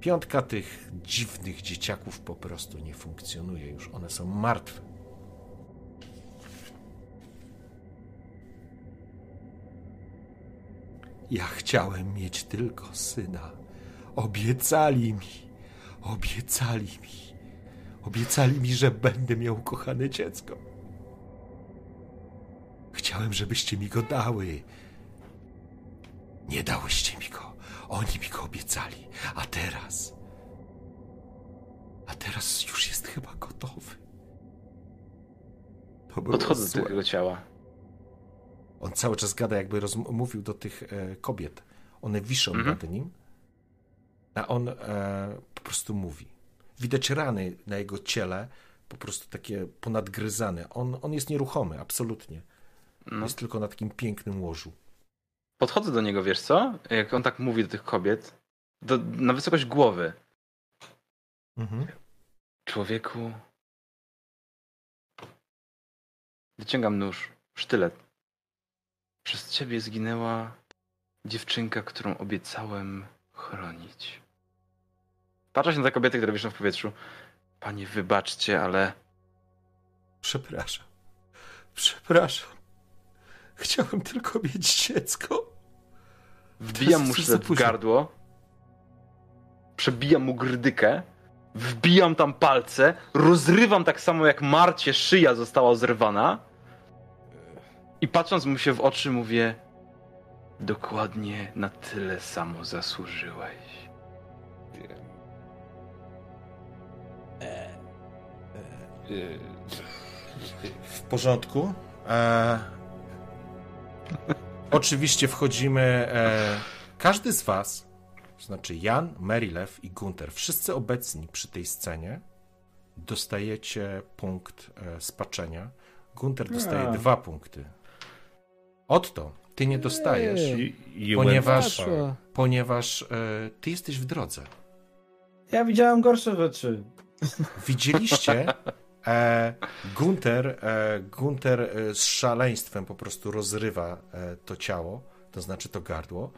Piątka tych dziwnych dzieciaków po prostu nie funkcjonuje już. One są martwe. Ja chciałem mieć tylko syna. Obiecali mi. Obiecali mi. Obiecali mi, że będę miał kochane dziecko. Chciałem, żebyście mi go dały. Nie dałyście mi go. Oni mi go obiecali. A teraz. A teraz już jest chyba gotowy. To Podchodzę do tego ciała. On cały czas gada, jakby mówił do tych e, kobiet. One wiszą Mhm. nad nim, a on e, po prostu mówi. Widać rany na jego ciele, po prostu takie ponadgryzane. On, on jest nieruchomy, absolutnie. No. Jest tylko na takim pięknym łożu. Podchodzę do niego, wiesz co? Jak on tak mówi do tych kobiet, do, na wysokość głowy. Mhm. Człowieku. Wyciągam nóż, sztylet. Przez ciebie zginęła dziewczynka, którą obiecałem chronić. Patrzę się na te kobiety, które wiszą w powietrzu. Panie, wybaczcie, ale Przepraszam. Przepraszam. Chciałem tylko mieć dziecko. wbijam mu za w gardło. Przebijam mu grdykę. Wbijam tam palce. Rozrywam tak samo jak Marcie szyja została zerwana. I patrząc mu się w oczy mówię Dokładnie na tyle samo zasłużyłeś. W porządku. E... Oczywiście wchodzimy. E... Każdy z Was, to znaczy Jan, Merilew i Gunter, wszyscy obecni przy tej scenie, dostajecie punkt e, spaczenia. Gunter dostaje A. dwa punkty. Otto, ty nie dostajesz, ponieważ, ponieważ e, ty jesteś w drodze. Ja widziałem gorsze rzeczy. Widzieliście e, Gunter, e, Gunter e, z szaleństwem po prostu rozrywa e, to ciało, to znaczy to gardło.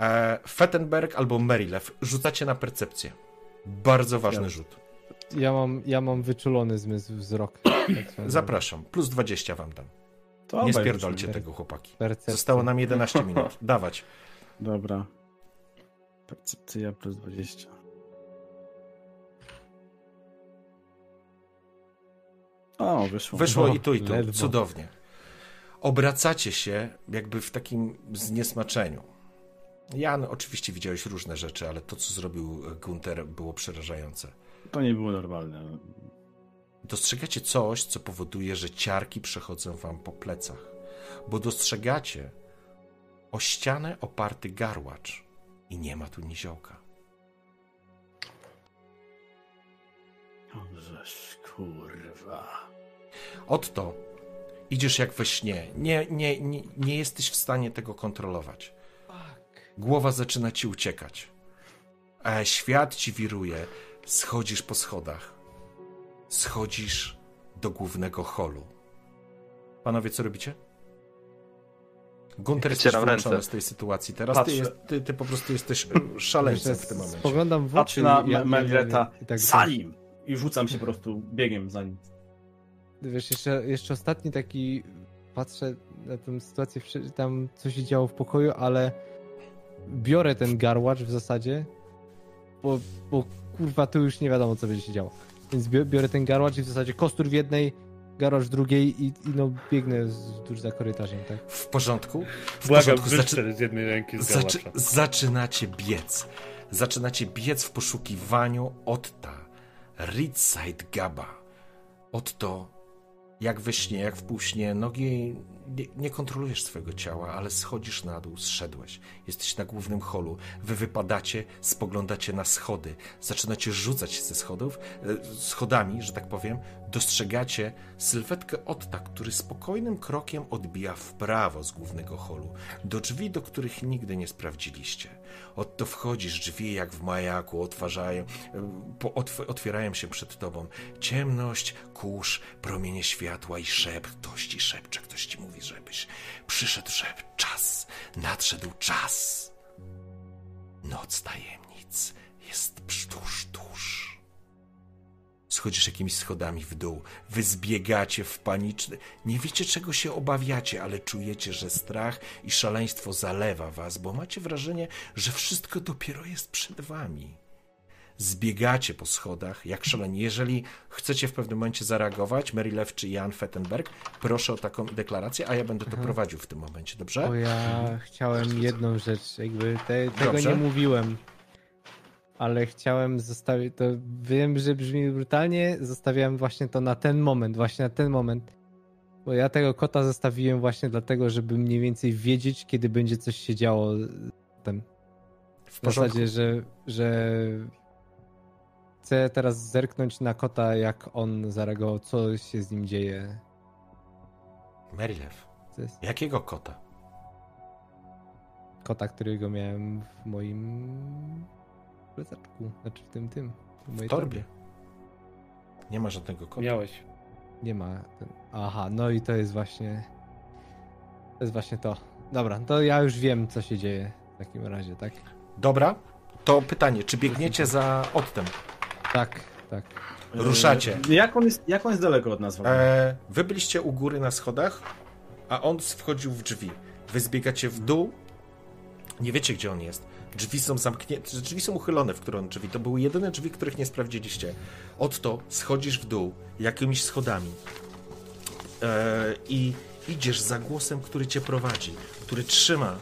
E, Fettenberg albo Merilew rzucacie na percepcję. Bardzo ważny Ja- rzut. Ja mam, ja mam wyczulony zmysł wzrok. tak. Zapraszam. Plus 20 wam dam. To Nie spierdolcie tego, chłopaki. Percepcja. Zostało nam 11 minut. Dawać. Dobra. Percepcja plus 20. O, wyszło. Wyszło No, i tu, i tu. ledwo. Cudownie. Obracacie się jakby w takim zniesmaczeniu. Jan, oczywiście widziałeś różne rzeczy, ale to, co zrobił Gunter, było przerażające. To nie było normalne. Dostrzegacie coś, co powoduje, że ciarki przechodzą wam po plecach, bo dostrzegacie o ścianę oparty garłacz i nie ma tu niziołka. Żeż kurwa. Otto, idziesz jak we śnie. Nie, nie, nie, nie jesteś w stanie tego kontrolować. Głowa zaczyna ci uciekać. E, świat ci wiruje. Schodzisz po schodach. Schodzisz do głównego holu. Panowie, co robicie? Gunter wyłączony ręce. z tej sytuacji. Teraz ty, jest, ty, ty po prostu jesteś e, szaleńcem w tym momencie. Spoglądam w Patrzę oczy na i- ja- Melreta tak- za nim i rzucam się po prostu biegiem za nim. Wiesz, jeszcze, jeszcze ostatni taki patrzę na tę sytuację, tam co się działo w pokoju, ale biorę ten garłacz w zasadzie, bo, bo kurwa tu już nie wiadomo co będzie się działo. Więc bi- biorę ten garłacz i w zasadzie kostur w jednej, garłacz w drugiej i, i no biegnę wzdłuż za korytarzem, tak? W porządku? W Błagam, porządku. Zaczy... z jednej ręki z Zaczy... Zaczynacie biec. Zaczynacie biec w poszukiwaniu Otta. Ridside Gaba. Otto, jak we śnie, jak w półśnie, nogi nie, nie kontrolujesz swojego ciała, ale schodzisz na dół, zszedłeś. Jesteś na głównym holu. Wy wypadacie, spoglądacie na schody. Zaczynacie rzucać się ze schodów, e, schodami, że tak powiem. Dostrzegacie sylwetkę Otta, który spokojnym krokiem odbija w prawo z głównego holu, do drzwi, do których nigdy nie sprawdziliście. Otto wchodzisz, drzwi jak w majaku otwarzają, otw otwierają się przed tobą. Ciemność, kurz, promienie światła i szept. Ktoś ci szepcze, ktoś ci mówi, żebyś przyszedł szept. Czas, nadszedł czas. Noc tajemnic jest tuż, tuż. Schodzisz jakimiś schodami w dół. Wy zbiegacie w paniczny. Nie wiecie, czego się obawiacie, ale czujecie, że strach i szaleństwo zalewa was, bo macie wrażenie, że wszystko dopiero jest przed wami. Zbiegacie po schodach jak szaleni. Jeżeli chcecie w pewnym momencie zareagować, Merilew czy Jan Fettenberg, proszę o taką deklarację, a ja będę to prowadził w tym momencie, dobrze? Bo ja chciałem jedną rzecz, jakby te, tego Dobrze. nie mówiłem. Ale chciałem zostawić, to wiem, że brzmi brutalnie, zostawiałem właśnie to na ten moment, właśnie na ten moment. Bo ja tego kota zostawiłem właśnie dlatego, żeby mniej więcej wiedzieć, kiedy będzie coś się działo ten. W W zasadzie, że, że chcę teraz zerknąć na kota, jak on zareagował, co się z nim dzieje. Merilew, jakiego kota? kota, którego miałem w moim plecaczku, znaczy w tym, tym. W mojej W torbie. Nie ma żadnego kota. Miałeś. Nie ma. Aha, no i to jest właśnie. To jest właśnie to. Dobra, to ja już wiem, co się dzieje w takim razie, tak? Dobra, to pytanie, czy biegniecie za Ottem? Tak, tak. Ruszacie. E, Jak on jest, jak on jest daleko od nas? w ogóle? E, wy byliście u góry na schodach, a on wchodził w drzwi. Wy zbiegacie w dół, nie wiecie gdzie on jest. Drzwi są zamknięte, drzwi są uchylone, w które on drzwi. To były jedyne drzwi, których nie sprawdziliście. Otto schodzisz w dół jakimiś schodami e, i idziesz za głosem, który cię prowadzi, który trzyma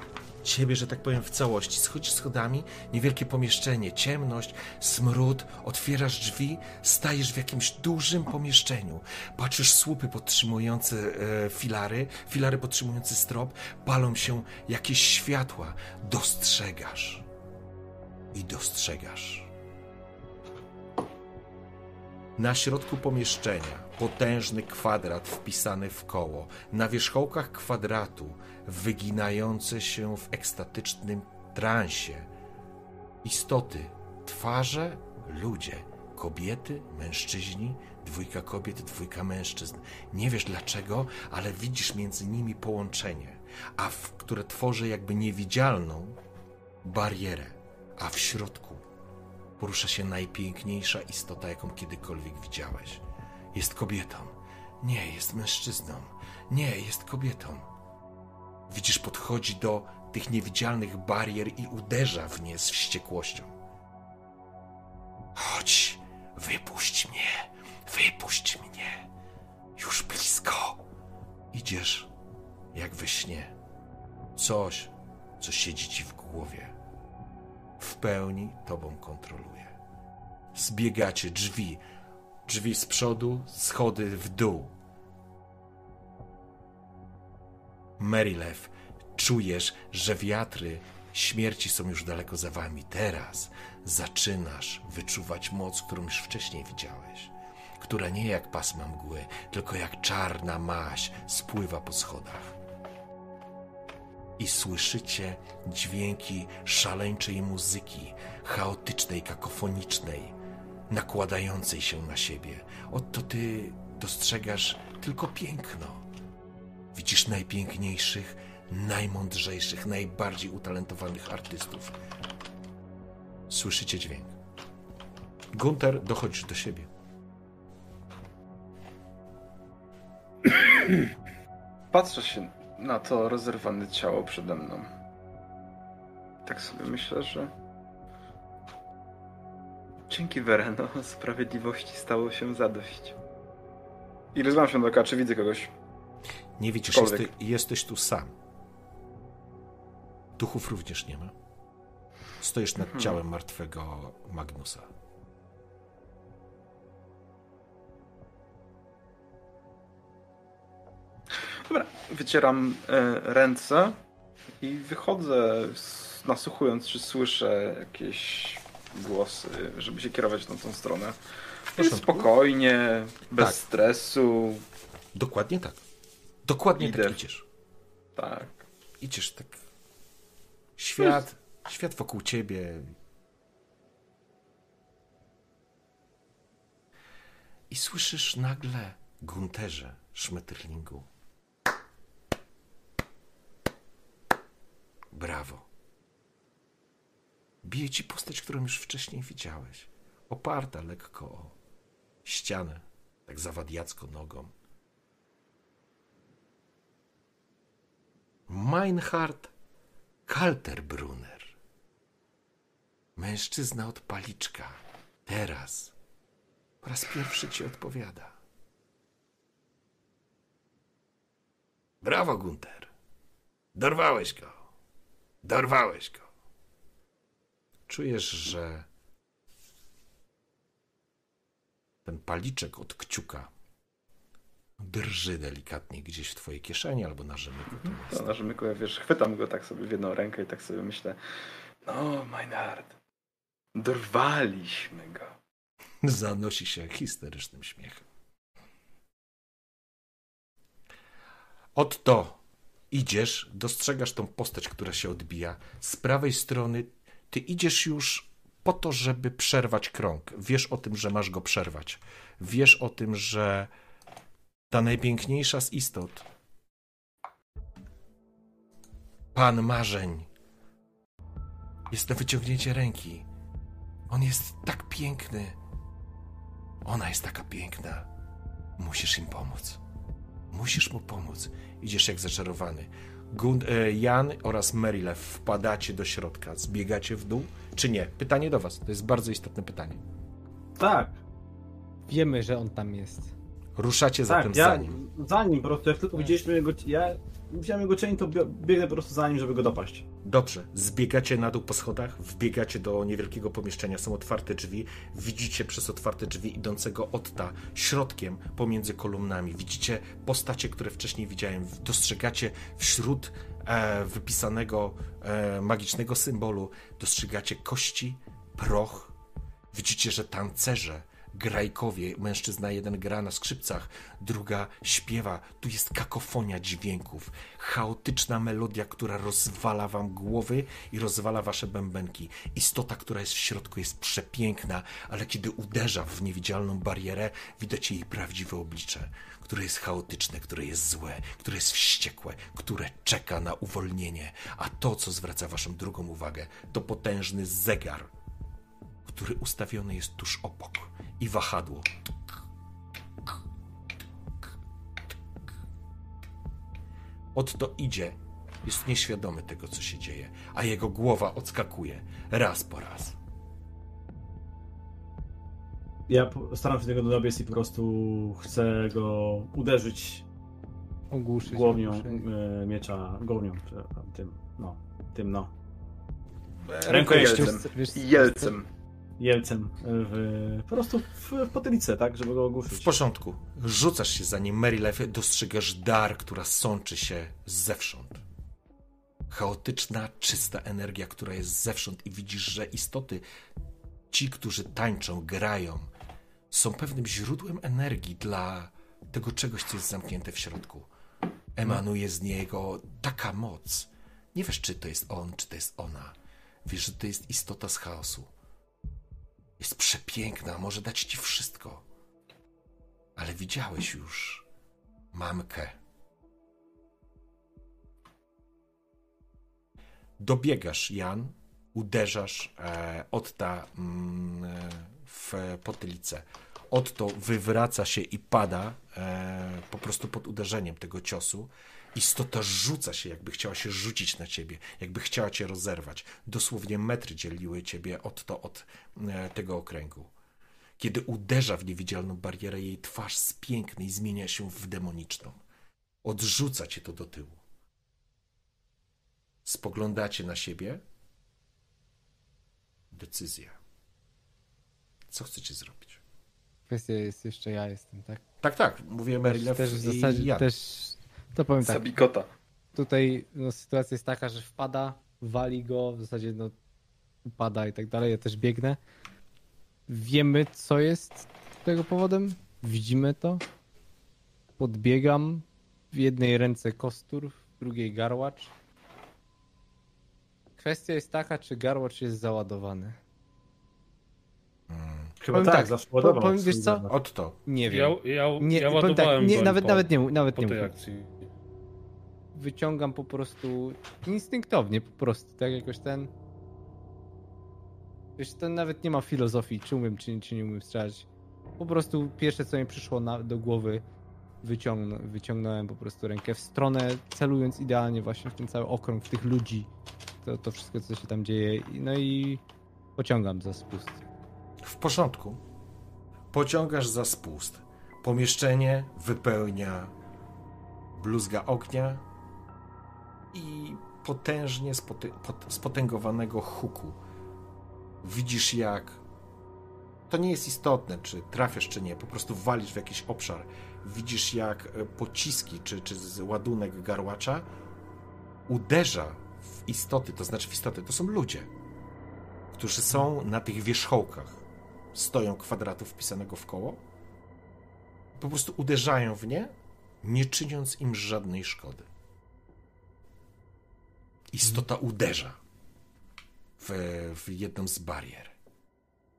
ciebie, że tak powiem, w całości. Schodzisz schodami, niewielkie pomieszczenie, ciemność, smród, otwierasz drzwi, stajesz w jakimś dużym pomieszczeniu. Patrzysz słupy podtrzymujące e, filary, filary podtrzymujące strop, palą się jakieś światła. Dostrzegasz. I dostrzegasz. Na środku pomieszczenia potężny kwadrat wpisany w koło. Na wierzchołkach kwadratu wyginające się w ekstatycznym transie. Istoty, twarze, ludzie, kobiety, mężczyźni, dwójka kobiet, dwójka mężczyzn. Nie wiesz dlaczego, ale widzisz między nimi połączenie, a w, które tworzy jakby niewidzialną barierę, a w środku porusza się najpiękniejsza istota, jaką kiedykolwiek widziałeś. Jest kobietą. Nie, jest mężczyzną. Nie, jest kobietą. Widzisz, podchodzi do tych niewidzialnych barier i uderza w nie z wściekłością. Chodź, wypuść mnie, wypuść mnie. Już blisko. Idziesz jak we śnie. Coś, co siedzi ci w głowie. W pełni tobą kontroluje. Zbiegacie drzwi, drzwi z przodu, schody w dół. Marylew, czujesz, że wiatry śmierci są już daleko za wami. Teraz zaczynasz wyczuwać moc, którą już wcześniej widziałeś. Która nie jak pasma mgły, tylko jak czarna maź spływa po schodach. I słyszycie dźwięki szaleńczej muzyki, chaotycznej, kakofonicznej, nakładającej się na siebie. Oto ty dostrzegasz tylko piękno. Widzisz najpiękniejszych, najmądrzejszych, najbardziej utalentowanych artystów. Słyszycie dźwięk. Gunter, dochodzisz do siebie. Patrzę się na to rozerwane ciało przede mną. Tak sobie myślę, że dzięki Vereno sprawiedliwości stało się zadość. I rozmawiam się do oka, czy widzę kogoś. Nie widzisz, Cokolwiek. jesteś, tu sam. Duchów również nie ma. Stoisz nad ciałem martwego Magnusa. Dobra, wycieram e, ręce i wychodzę, nasłuchując, czy słyszę jakieś głosy, żeby się kierować na tą stronę. Spokojnie, bez Tak. stresu. Dokładnie tak. Dokładnie Idę. tak idziesz. Tak. Idziesz tak. Świat, świat wokół ciebie. I słyszysz nagle Gunterze Schmetterlingu. Brawo. Bije ci postać, którą już wcześniej widziałeś. Oparta lekko o ścianę, tak zawadiacko nogą. Meinhard Kalterbrunner. Mężczyzna od paliczka. Teraz po raz pierwszy ci odpowiada. Brawo, Gunter. Dorwałeś go. Dorwałeś go. Czujesz, że ten paliczek od kciuka drży delikatnie gdzieś w twojej kieszeni albo na rzemyku. To na rzemyku, ja wiesz, chwytam go tak sobie w jedną rękę i tak sobie myślę, no, Meinhard, dorwaliśmy go. Zanosi się histerycznym śmiechem. Otto, idziesz, dostrzegasz tą postać, która się odbija. Z prawej strony ty idziesz już po to, żeby przerwać krąg. Wiesz o tym, że masz go przerwać. Wiesz o tym, że ta najpiękniejsza z istot, Pan marzeń, jest na wyciągnięcie ręki. On jest tak piękny. Ona jest taka piękna. Musisz im pomóc. Musisz mu pomóc. Idziesz jak zaczarowany. E, Jan oraz Merilew wpadacie do środka. Zbiegacie w dół, czy nie? Pytanie do was. To jest bardzo istotne pytanie. Tak, Wiemy, że on tam jest. Ruszacie tak, ja za nim. za nim po prostu, jak tylko widzieliśmy jego, ja widziałem jego cień, to bie- biegnę po prostu za nim, żeby go dopaść. Dobrze, zbiegacie na dół po schodach, wbiegacie do niewielkiego pomieszczenia, są otwarte drzwi, widzicie przez otwarte drzwi idącego Otta środkiem pomiędzy kolumnami. Widzicie postacie, które wcześniej widziałem, dostrzegacie wśród e, wypisanego e, magicznego symbolu, dostrzegacie kości, proch. Widzicie, że tancerze, grajkowie, mężczyzna jeden gra na skrzypcach, druga śpiewa. Tu jest kakofonia dźwięków, chaotyczna melodia, która rozwala wam głowy i rozwala wasze bębenki. Istota, która jest w środku, jest przepiękna, ale kiedy uderza w niewidzialną barierę, widać jej prawdziwe oblicze, które jest chaotyczne, które jest złe, które jest wściekłe, które czeka na uwolnienie. A to, co zwraca waszą drugą uwagę, to potężny zegar, który ustawiony jest tuż obok i wahadło. Otto idzie, jest nieświadomy tego, co się dzieje, a jego głowa odskakuje raz po raz. Ja staram się do niego dobiec i po prostu chcę go uderzyć Ogłuszyć. głownią e, miecza, głownią, przepraszam, tym, no, tym no, Rękojeścią. Wiesz- wiesz- I jelcem. Jelcem w, po prostu w, w potylicę, tak, żeby go W ogłuszyć. porządku. Rzucasz się za nim, Marylew, dostrzegasz dar, która sączy się zewsząd. Chaotyczna, czysta energia, która jest zewsząd i widzisz, że istoty, ci, którzy tańczą, grają, są pewnym źródłem energii dla tego czegoś, co jest zamknięte w środku. Emanuje z niego taka moc. Nie wiesz, czy to jest on, czy to jest ona. Wiesz, że to jest istota z chaosu. Jest przepiękna, może dać ci wszystko. Ale widziałeś już mamkę. Dobiegasz, Jan, uderzasz e, Otta mm, e, w potylicę. Otto wywraca się i pada e, po prostu pod uderzeniem tego ciosu. Istota rzuca się, jakby chciała się rzucić na ciebie, jakby chciała cię rozerwać. Dosłownie metry dzieliły ciebie Otto od e, tego okręgu. Kiedy uderza w niewidzialną barierę, jej twarz z pięknej zmienia się w demoniczną. Odrzuca cię to do tyłu. Spoglądacie na siebie. Decyzja. Co chcecie zrobić? Kwestia jest jeszcze ja jestem, tak? Tak, tak, mówię Marylew też w i zasadzie Jan. też to powiem tak. Zabikota. Tutaj no, sytuacja jest taka, że wpada, wali go, w zasadzie no upada i tak dalej. Ja też biegnę. Wiemy, co jest tego powodem. Widzimy to. Podbiegam. W jednej ręce kostur, w drugiej garłacz. Kwestia jest taka, czy garłacz jest załadowany. Chyba powiem tak, tak, zawsze ładował powiem, wiesz co? granat. Otto, Nie wiem. Ja, ja, Nie, ja powiem tak, ładowałem nie, nawet, po, nawet nie, nawet po nie tej akcji. Wyciągam po prostu instynktownie, po prostu, tak jakoś ten. Wiesz, to nawet nie ma filozofii, czy umiem, czy, czy nie umiem strzelać. Po prostu pierwsze, co mi przyszło na, do głowy, wyciągnę, wyciągnąłem po prostu rękę w stronę, celując idealnie właśnie w ten cały okrąg, w tych ludzi, to, to wszystko, co się tam dzieje. I- No i pociągam za spust. W porządku. Pociągasz za spust. Pomieszczenie wypełnia bluzga ognia i potężnie spotęgowanego huku. Widzisz jak. To nie jest istotne, czy trafiasz, czy nie. Po prostu walisz w jakiś obszar. Widzisz jak e, pociski, czy, czy ładunek garłacza uderza w istoty, to znaczy w istoty. To są ludzie, którzy są na tych wierzchołkach. Stoją kwadratu wpisanego w koło. Po prostu uderzają w nie, nie czyniąc im żadnej szkody. Istota uderza w, w jedną z barier.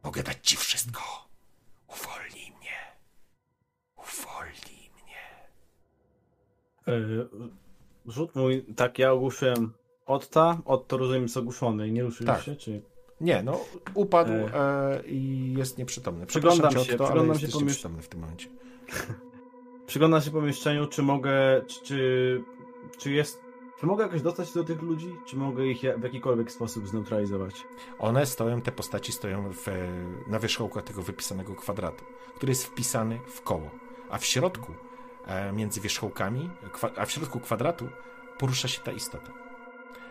Mogę dać ci wszystko. Uwolnij mnie. Uwolnij mnie. Yy, rzut mój, tak, ja ogłuszyłem Otta, Otto rozumiem jest ogłuszony i nie ruszył Tak. się, czy... Nie, no upadł E. i jest nieprzytomny. Przyglądam się, to, ale przyglądam się pomiesz- nieprzytomny w tym momencie. Przyglądam się pomieszczeniu, czy mogę, czy, czy, czy jest, czy mogę jakoś dostać do tych ludzi, czy mogę ich w jakikolwiek sposób zneutralizować? One stoją, te postaci stoją w, e, na wierzchołkach tego wypisanego kwadratu, który jest wpisany w koło. A w środku, e, między wierzchołkami, a w środku kwadratu porusza się ta istota.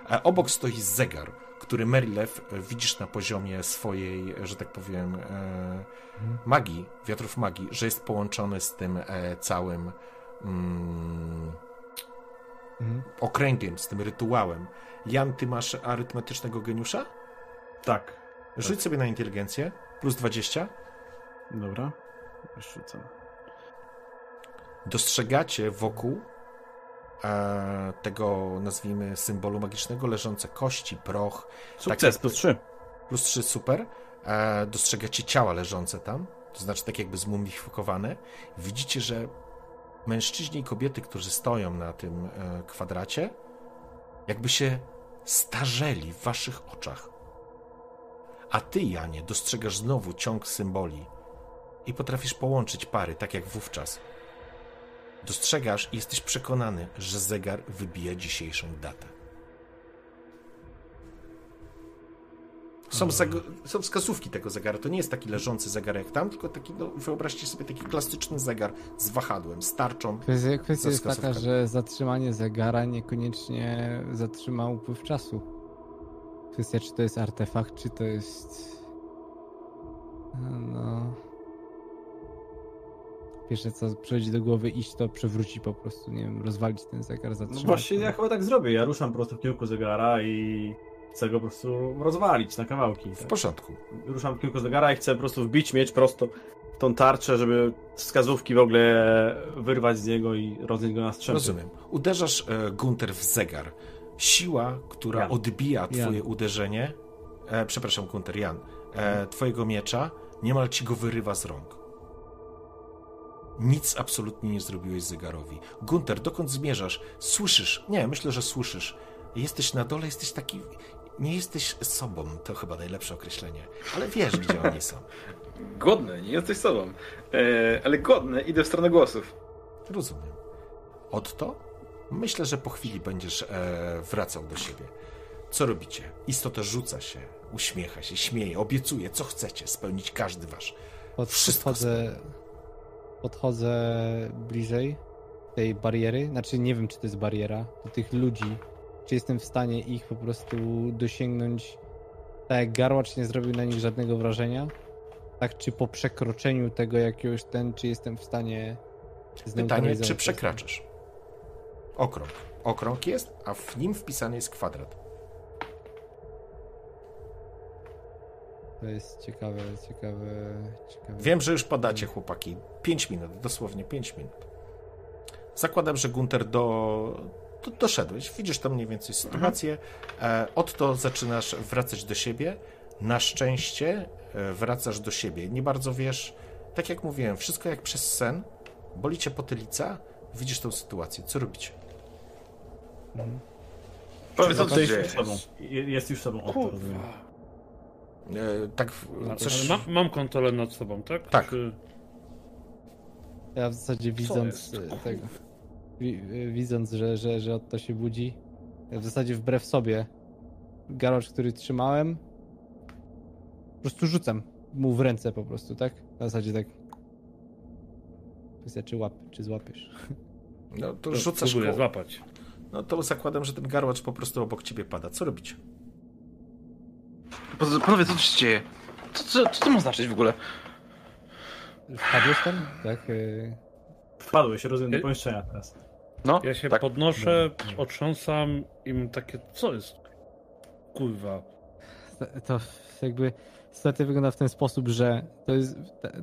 A obok stoi zegar, który Merilew e, widzisz na poziomie swojej, e, że tak powiem, e, magii, wiatrów magii, że jest połączony z tym całym mm, Mhm. okręgiem, z tym rytuałem. Jan, ty masz arytmetycznego geniusza? Tak. Rzuć sobie na inteligencję. Plus 20. Dobra, rzucam. Dostrzegacie wokół tego, nazwijmy, symbolu magicznego leżące kości, proch. Sukces, jak- plus 3. Plus 3, super. E, dostrzegacie ciała leżące tam. To znaczy tak jakby zmumifikowane. Widzicie, że mężczyźni i kobiety, którzy stoją na tym e, kwadracie, jakby się starzeli w waszych oczach. A ty, Janie, dostrzegasz znowu ciąg symboli i potrafisz połączyć pary, tak jak wówczas. Dostrzegasz i jesteś przekonany, że zegar wybija dzisiejszą datę. Są, zag- są wskazówki tego zegara. To nie jest taki leżący zegar jak tam, tylko taki, no, wyobraźcie sobie taki klasyczny zegar z wahadłem, z tarczą. Kwestia, kwestia jest taka, że zatrzymanie zegara niekoniecznie zatrzyma upływ czasu. Kwestia, czy to jest artefakt, czy to jest. No. Pierwsze co przychodzi do głowy, iść to przewrócić po prostu, nie wiem, rozwalić ten zegar, No zatrzymać. właśnie, go. ja chyba tak zrobię. Ja ruszam po prostu w kierunku zegara i chcę go po prostu rozwalić na kawałki. W Tak? porządku. Ruszam w kierunku zegara i chcę po prostu wbić miecz prosto w tą tarczę, żeby wskazówki w ogóle wyrwać z niego i roznieść go na strzępy. Rozumiem. Uderzasz e, Gunter w zegar. Siła, która Jan. odbija twoje Jan. uderzenie, e, przepraszam, Gunter, Jan, e, twojego miecza, niemal ci go wyrywa z rąk. Nic absolutnie nie zrobiłeś zegarowi. Gunter, dokąd zmierzasz? Słyszysz? Nie, myślę, że słyszysz. Jesteś na dole, jesteś taki. Nie jesteś sobą, to chyba najlepsze określenie, ale wiesz, gdzie oni są. Głodny, nie jesteś sobą. E, ale głodny, idę w stronę głosów. Rozumiem. Otto? Myślę, że po chwili będziesz e, wracał do siebie. Co robicie? Istota rzuca się, uśmiecha się, śmieje, obiecuje, co chcecie, spełnić każdy wasz. Pod, wszystko podchodzę, podchodzę bliżej tej bariery. Znaczy, nie wiem, czy to jest bariera, do tych ludzi. Czy jestem w stanie ich po prostu dosięgnąć. Tak jak garłacz nie zrobił na nich żadnego wrażenia. Tak, czy po przekroczeniu tego jakiegoś ten, czy jestem w stanie. Pytanie, czy przekraczasz? Okrąg. Okrąg jest, a w nim wpisany jest kwadrat. To jest ciekawe, ciekawe, ciekawe. Wiem, że już padacie, chłopaki. 5 minut, dosłownie 5 minut. Zakładam, że Gunter do, do, doszedłeś. Widzisz tam mniej więcej sytuację. E, Otto zaczynasz wracać do siebie. Na szczęście e, wracasz do siebie. Nie bardzo wiesz, tak jak mówiłem, wszystko jak przez sen. Boli cię potylica. Widzisz tą sytuację. Co robicie? Powiedz, co jest się już sobą. Jest już sobą. E, tak, Ale coś... ma, mam kontrolę nad sobą, tak? Tak. Czy... Ja w zasadzie widząc e, tego, e, widząc, że, że, że Otto się budzi, ja w zasadzie wbrew sobie garocz, który trzymałem, po prostu rzucam mu w ręce po prostu, tak? Na zasadzie tak. Kwestia, czy, łap, czy złapiesz. No to To rzucasz Próbuję koło. złapać. No to zakładam, że ten garłacz po prostu obok ciebie pada. Co robicie? Panowie, co tu się dzieje? Co, co, co to ma znaczyć w ogóle? Wpadłeś tam? Tak. e, Wpadłeś, rozumiem, do Y- pomieszczenia teraz. No, Ja się tak. podnoszę, otrząsam i mam takie, co jest? Kurwa. To- To jakby sytuacja wygląda w ten sposób, że to, jest,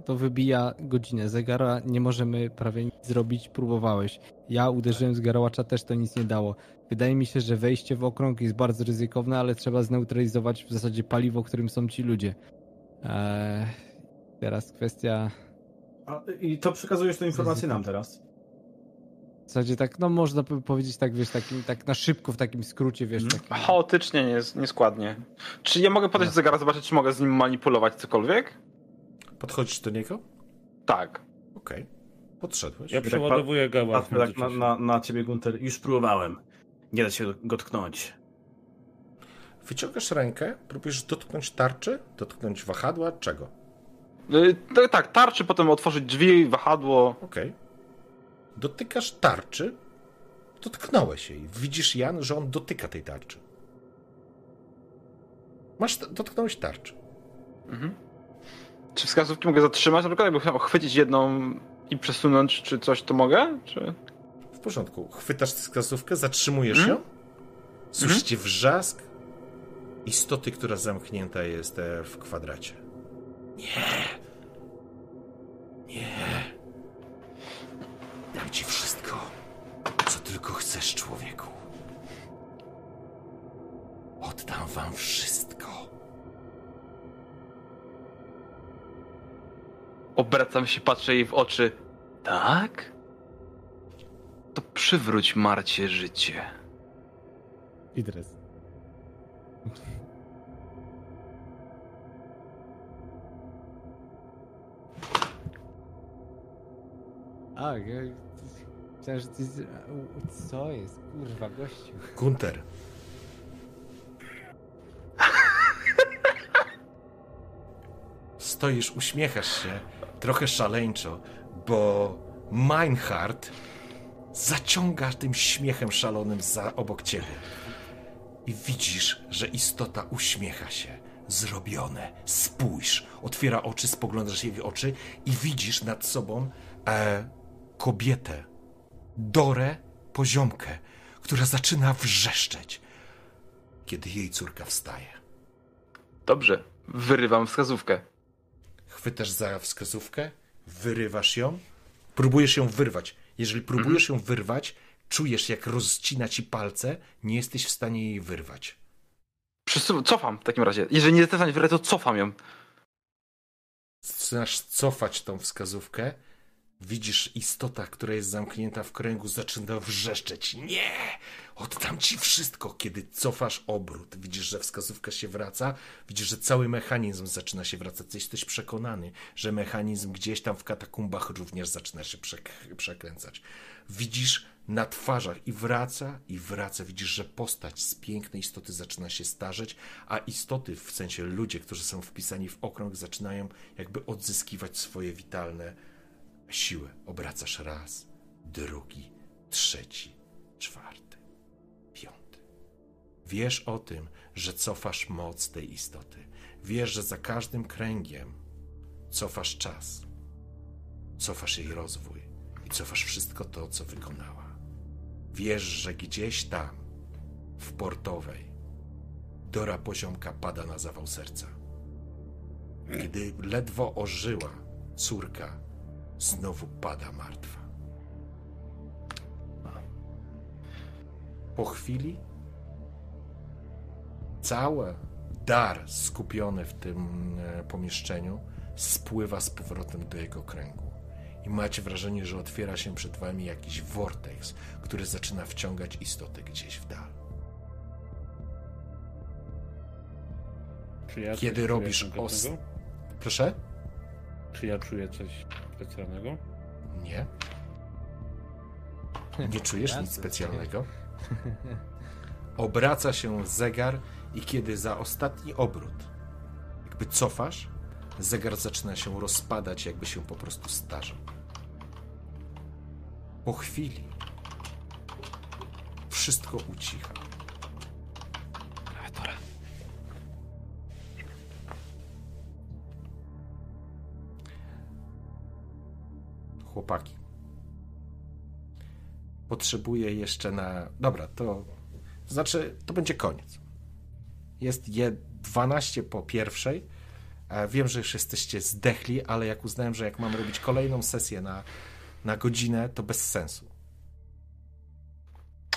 to wybija godzinę. Zegara nie możemy prawie nic zrobić, próbowałeś. Ja uderzyłem z garłacza, też to nic nie dało. Wydaje mi się, że wejście w okrąg jest bardzo ryzykowne, ale trzeba zneutralizować w zasadzie paliwo, którym są ci ludzie. Eee, teraz kwestia. A, I to przekazujesz tę informację nam teraz. W zasadzie tak, no można powiedzieć tak, wiesz, takim, tak na szybko, w takim skrócie, wiesz, Mhm. takim... Chaotycznie, nie, nieskładnie. Czy ja mogę podejść do zegara, zobaczyć, czy mogę z nim manipulować cokolwiek? Podchodzisz do niego? Tak. Okej. Podszedłeś. Ja przeładowuję gałę. w Patrzę tak na, na, na ciebie, Gunter. Już próbowałem. Nie da się go tknąć. Wyciągasz rękę, próbujesz dotknąć tarczy, dotknąć wahadła, czego? Y, tak, tak, tarczy, potem otworzyć drzwi, wahadło. Okej. Dotykasz tarczy, dotknąłeś jej. Widzisz, Jan, że on dotyka tej tarczy. Masz, dotknąłeś tarczy. Mhm. Czy wskazówki mogę zatrzymać? Na przykład jakby chwycić jedną i przesunąć, czy coś, to mogę? Czy... W porządku. Chwytasz wskazówkę, zatrzymujesz Mhm. ją. Słyszycie wrzask istoty, która zamknięta jest e, w kwadracie. Nie. Nie. Dam ci wszystko, co tylko chcesz, człowieku. Oddam wam wszystko. Obracam się, patrzę jej w oczy. Tak? To przywróć Marcie życie. Idres. A, ja... Że ty... Co jest? Kurwa, gościu. Gunter. Stoisz, uśmiechasz się, trochę szaleńczo, bo Meinhard zaciąga tym śmiechem szalonym za obok ciebie. I widzisz, że istota uśmiecha się. Zrobione. Spójrz. Otwiera oczy, spoglądasz jej w oczy i widzisz nad sobą e, kobietę. Dorę poziomkę, która zaczyna wrzeszczeć, kiedy jej córka wstaje. Dobrze, wyrywam wskazówkę. Chwytasz za wskazówkę, wyrywasz ją, próbujesz ją wyrwać. Jeżeli próbujesz ją wyrwać, czujesz jak rozcina ci palce, nie jesteś w stanie jej wyrwać. Przesu- cofam w takim razie. Jeżeli nie jestem w stanie wyrwać, to cofam ją. Zaczynasz cofać tą wskazówkę, widzisz istota, która jest zamknięta w kręgu, zaczyna wrzeszczeć. Nie! Oddam ci wszystko, kiedy cofasz obrót. Widzisz, że wskazówka się wraca, widzisz, że cały mechanizm zaczyna się wracać. Jesteś przekonany, że mechanizm gdzieś tam w katakumbach również zaczyna się przek- przekręcać. Widzisz na twarzach i wraca, i wraca. Widzisz, że postać z pięknej istoty zaczyna się starzeć, a istoty, w sensie ludzie, którzy są wpisani w okrąg, zaczynają jakby odzyskiwać swoje witalne siły. Obracasz raz, drugi, trzeci, czwarty, piąty. Wiesz o tym, że cofasz moc tej istoty. Wiesz, że za każdym kręgiem cofasz czas, cofasz jej rozwój i cofasz wszystko to, co wykonała. Wiesz, że gdzieś tam, w portowej, Dora poziomka pada na zawał serca. Gdy ledwo ożyła córka, znowu pada martwa. Po chwili cały dar skupiony w tym e, pomieszczeniu spływa z powrotem do jego kręgu. I macie wrażenie, że otwiera się przed wami jakiś vortex, który zaczyna wciągać istotę gdzieś w dal. Czy ja Kiedy czuję robisz os... Proszę? Czy ja czuję coś specjalnego? Nie. Nie czujesz nic specjalnego. Obraca się zegar i kiedy za ostatni obrót jakby cofasz, zegar zaczyna się rozpadać, jakby się po prostu starzał. Po chwili wszystko ucicha. Chłopaki. Potrzebuję jeszcze na. Dobra, to. Znaczy, to będzie koniec. Jest je 12 po pierwszej. E, Wiem, że już jesteście zdechli, ale jak uznałem, że jak mam robić kolejną sesję na, na godzinę, to bez sensu.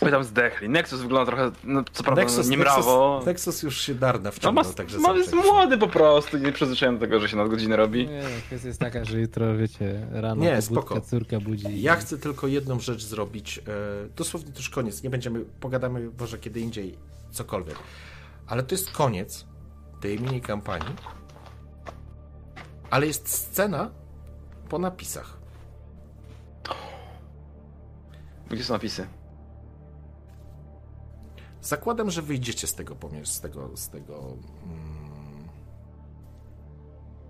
Wy tam zdechli. Nexus wygląda trochę, no co prawda, Nexus, nie mrawo. Nexus, Nexus już się darna No wciągnął, ma, także ma, jest młody po prostu, nie przyzwyczajony do tego, że się nad godzinę robi. Nie, no, kwestia jest taka, że jutro, wiecie, rano Nie, spoko. córka budzi. Ja chcę tylko jedną rzecz zrobić. E, dosłownie to już koniec. Nie będziemy, pogadamy może kiedy indziej, cokolwiek. Ale to jest koniec tej mini kampanii. Ale jest scena po napisach. Gdzie są napisy? Zakładam, że wyjdziecie z tego pomie- z tego, z tego mm,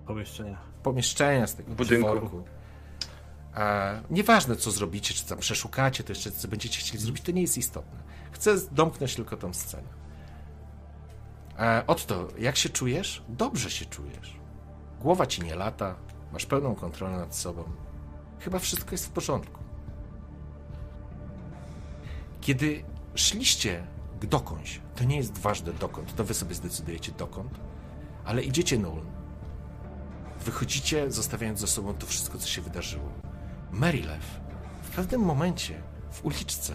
Pomieszczenia. pomieszczenia, z tego Budynku. dworku. E, nieważne, co zrobicie, czy tam przeszukacie, to jeszcze co będziecie chcieli zrobić, to nie jest istotne. Chcę domknąć tylko tą scenę. E, Otto, jak się czujesz? Dobrze się czujesz. Głowa ci nie lata, masz pełną kontrolę nad sobą. Chyba wszystko jest w porządku. Kiedy szliście dokądś, to nie jest ważne dokąd, to wy sobie zdecydujecie dokąd, ale idziecie na Ulm. Wychodzicie, zostawiając za sobą to wszystko, co się wydarzyło. Marylew w pewnym momencie w uliczce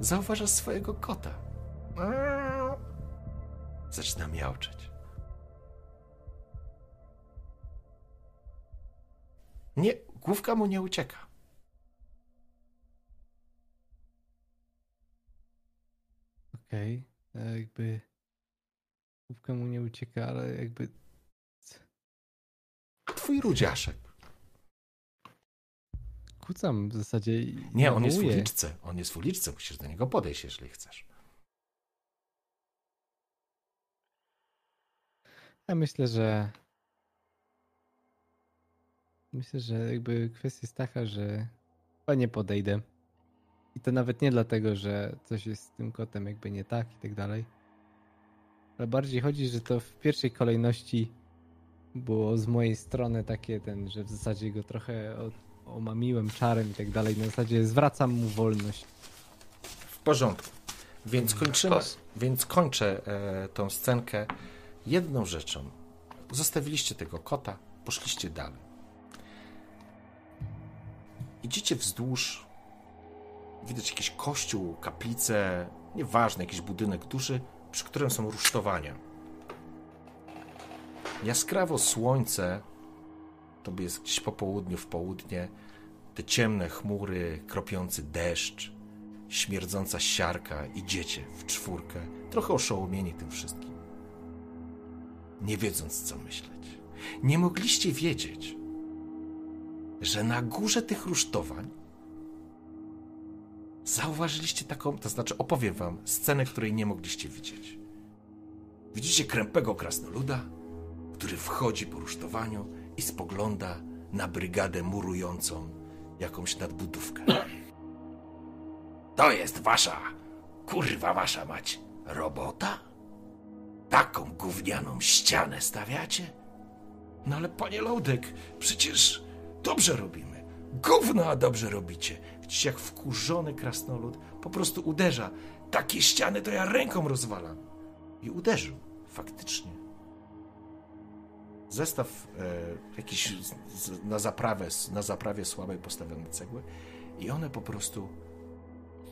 zauważa swojego kota. Zaczyna miauczeć. Nie, główka mu nie ucieka. Okej, okay. jakby... Główka mu nie ucieka, ale jakby... Twój rudziaszek. Kucam w zasadzie Nie, on jest w nawołuję. uliczce. On jest w uliczce. Musisz do niego podejść, jeżeli chcesz. Ja myślę, że. Myślę, że jakby kwestia jest taka, że chyba nie podejdę. I to nawet nie dlatego, że coś jest z tym kotem jakby nie tak i tak dalej. Ale bardziej chodzi, że to w pierwszej kolejności było z mojej strony takie ten, że w zasadzie go trochę od, omamiłem czarem i tak dalej. Na zasadzie zwracam mu wolność. W porządku. Więc kończymy. Więc kończę e, tą scenkę jedną rzeczą. Zostawiliście tego kota, poszliście dalej. Idziecie wzdłuż. Widać jakiś kościół, kaplicę, nieważne, jakiś budynek duży, przy którym są rusztowania. Jaskrawo słońce, to jest gdzieś po południu, w południe, te ciemne chmury, kropiący deszcz, śmierdząca siarka, idziecie w czwórkę, trochę oszołomieni tym wszystkim. Nie wiedząc, co myśleć. Nie mogliście wiedzieć, że na górze tych rusztowań zauważyliście taką, to znaczy opowiem wam scenę, której nie mogliście widzieć. Widzicie krępego krasnoluda, który wchodzi po rusztowaniu i spogląda na brygadę murującą jakąś nadbudówkę. To jest wasza, kurwa wasza mać, robota? Taką gównianą ścianę stawiacie? No ale panie Lodek, przecież dobrze robimy. Gówno, a dobrze robicie. Widzicie, jak wkurzony krasnolud po prostu uderza. Takie ściany to ja ręką rozwalam. I uderzył, faktycznie. Zestaw e, jakiś z, na, zaprawę, na zaprawie słabej postawione cegły i one po prostu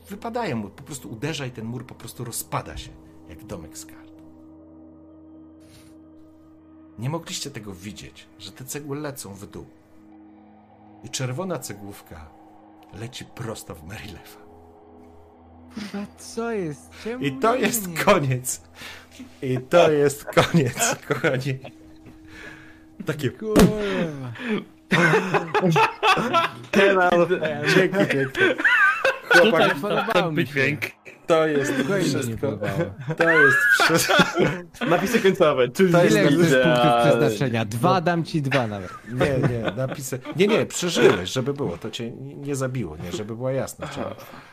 wypadają mu, po prostu uderza i ten mur po prostu rozpada się, jak domek z kart. Nie mogliście tego widzieć, że te cegły lecą w dół. I czerwona cegłówka leci prosto w Marylefa. Kurwa, co jest? Czemu I to nie jest mnie? koniec. I to jest koniec, kochani. Takie Kurwa. dzięki. Tutaj Chłopak, mi ten się. dźwięk. To jest wszystko. To jest wszystko. Napisy końcowe. To jest Ile punktów Ale- przeznaczenia? Dwa dam ci dwa nawet. Nie, nie, napisy. Nie, nie, przeżyłeś, żeby było. To cię nie zabiło, nie, żeby była jasna.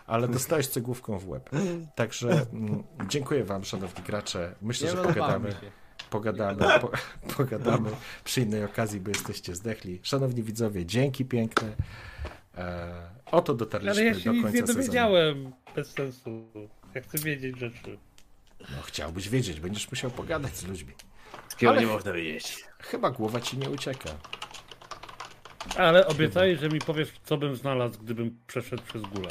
Ale dostałeś cegłówką w łeb. Także mm, dziękuję wam, szanowni gracze. Myślę, Nie że pogadamy. Pogadamy, po, pogadamy przy innej okazji, bo jesteście zdechli. Szanowni widzowie, dzięki piękne. E, oto dotarliśmy Ale ja się do nic końca nie sezonu. dowiedziałem. Bez sensu. Ja chcę wiedzieć rzeczy. No, chciałbyś wiedzieć, będziesz musiał pogadać z ludźmi. Ale- nie można wiedzieć. Chyba głowa ci nie ucieka. Ale obiecaj, że mi powiesz, co bym znalazł, gdybym przeszedł przez górę.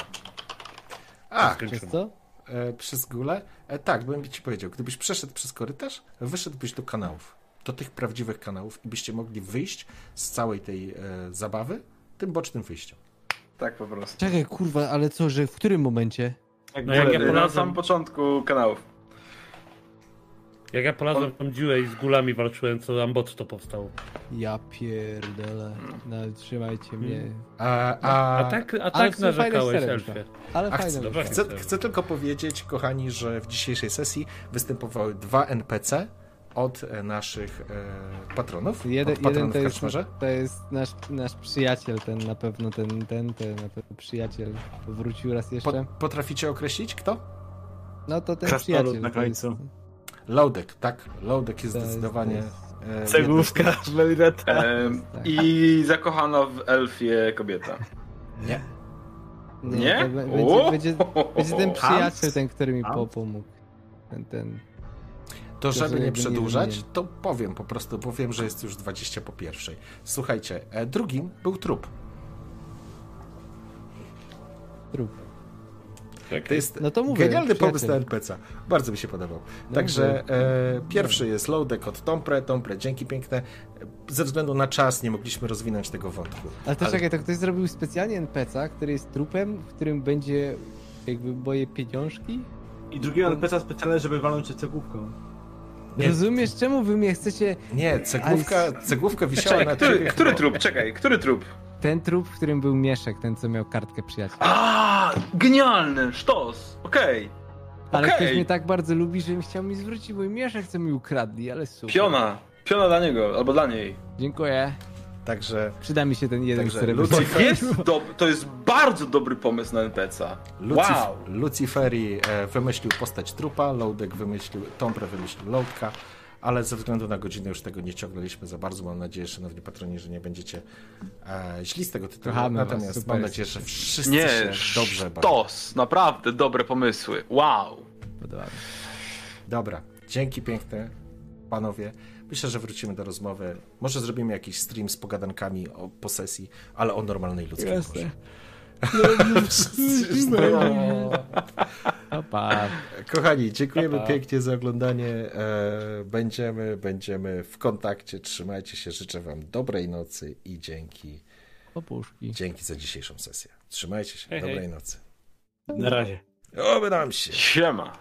A, Przez co? e, przez gulę? E, tak, bym ci powiedział, gdybyś przeszedł przez korytarz, wyszedłbyś do kanałów, do tych prawdziwych kanałów i byście mogli wyjść z całej tej e, zabawy tym bocznym wyjściem. Tak po prostu. Czekaj, kurwa, ale co, że w którym momencie? No jak ja Na polazłem, samym początku kanałów. jak ja polazłem tą dziurę i z gulami walczyłem, co Ambot to powstał. Ja pierdolę. No, trzymajcie mnie. A, a, A tak, a tak w narzekałeś. Elfie. Ale A fajne. chcę, chcę, chcę tylko powiedzieć, kochani, że w dzisiejszej sesji występowały dwa NPC od e, naszych e, patronów. Jeden, od jeden to jest, to jest nasz, nasz przyjaciel, ten na pewno, ten, ten, ten na pewno przyjaciel. Wrócił raz jeszcze. Po, potraficie określić kto? No to ten Krasnolud przyjaciel. na to jest- końcu. Loadek, tak. Loadek jest To jest- zdecydowanie. to e, Cegłówka Melireta. Em, Tak. I zakochana w elfie kobieta. Nie. Nie? O! Będzie, będzie, będzie ten przyjaciel, ten, który mi pomógł. Ten, ten. To żeby że nie przedłużać, to powiem po prostu, bo wiem, że jest już 20 po pierwszej. Słuchajcie, e, drugim był trup. Trup. To jest No to mówię, genialny przyjaciel. pomysł na NPC. Bardzo mi się podobał. No Także e, pierwszy jest Loadek od Tompre. Tompre, dzięki piękne. Ze względu na czas nie mogliśmy rozwinąć tego wątku. Ale to Ale- czekaj, to ktoś zrobił specjalnie NPC, który jest trupem, w którym będzie jakby moje pieniążki? I drugiego NPC specjalny, żeby walnąć cię cegłówką. Nie. Rozumiesz, czemu wy mnie chcecie... Nie, cegłówka, cegłówka wisiała Czekaj, na który, ciebie. który chyba. trup? Czekaj, który trup? Ten trup, w którym był Mieszek, ten co miał kartkę przyjaciela. A, genialny, sztos, okej. Ale okej. ktoś mnie tak bardzo lubi, że chciał mi zwrócić mój Mieszek, co mi ukradli, ale super. Piona, piona dla niego, albo dla niej. Dziękuję. Także Przyda mi się ten jeden Także. Lucy- To jest, do, to jest bardzo dobry pomysł na NPC. Lucif Wow. Luciferi e, wymyślił postać trupa, Loadek wymyślił, Tompre wymyślił Loadka, ale ze względu na godzinę już tego nie ciągnęliśmy za bardzo. Mam nadzieję, szanowni patroni, że nie będziecie e, źli z tego tytułu. Kochamy was, Natomiast super mam nadzieję, że wszyscy Nie, się dobrze bawią. sztos, naprawdę dobre pomysły. Wow. Podoba. Dobra, dzięki piękne, panowie. Myślę, że wrócimy do rozmowy. Może zrobimy jakiś stream z pogadankami o posesji, ale o normalnej ludzkiej Jasne. Wszyscy się znowu- Pa, pa. Kochani, dziękujemy Pa, pa. pięknie za oglądanie. E, Będziemy, będziemy w kontakcie. Trzymajcie się. Życzę Wam dobrej nocy i dzięki, Opuszki. dzięki za dzisiejszą sesję. Trzymajcie się. Hej, hej. Dobrej nocy. Na razie. Oby nam się. Siema.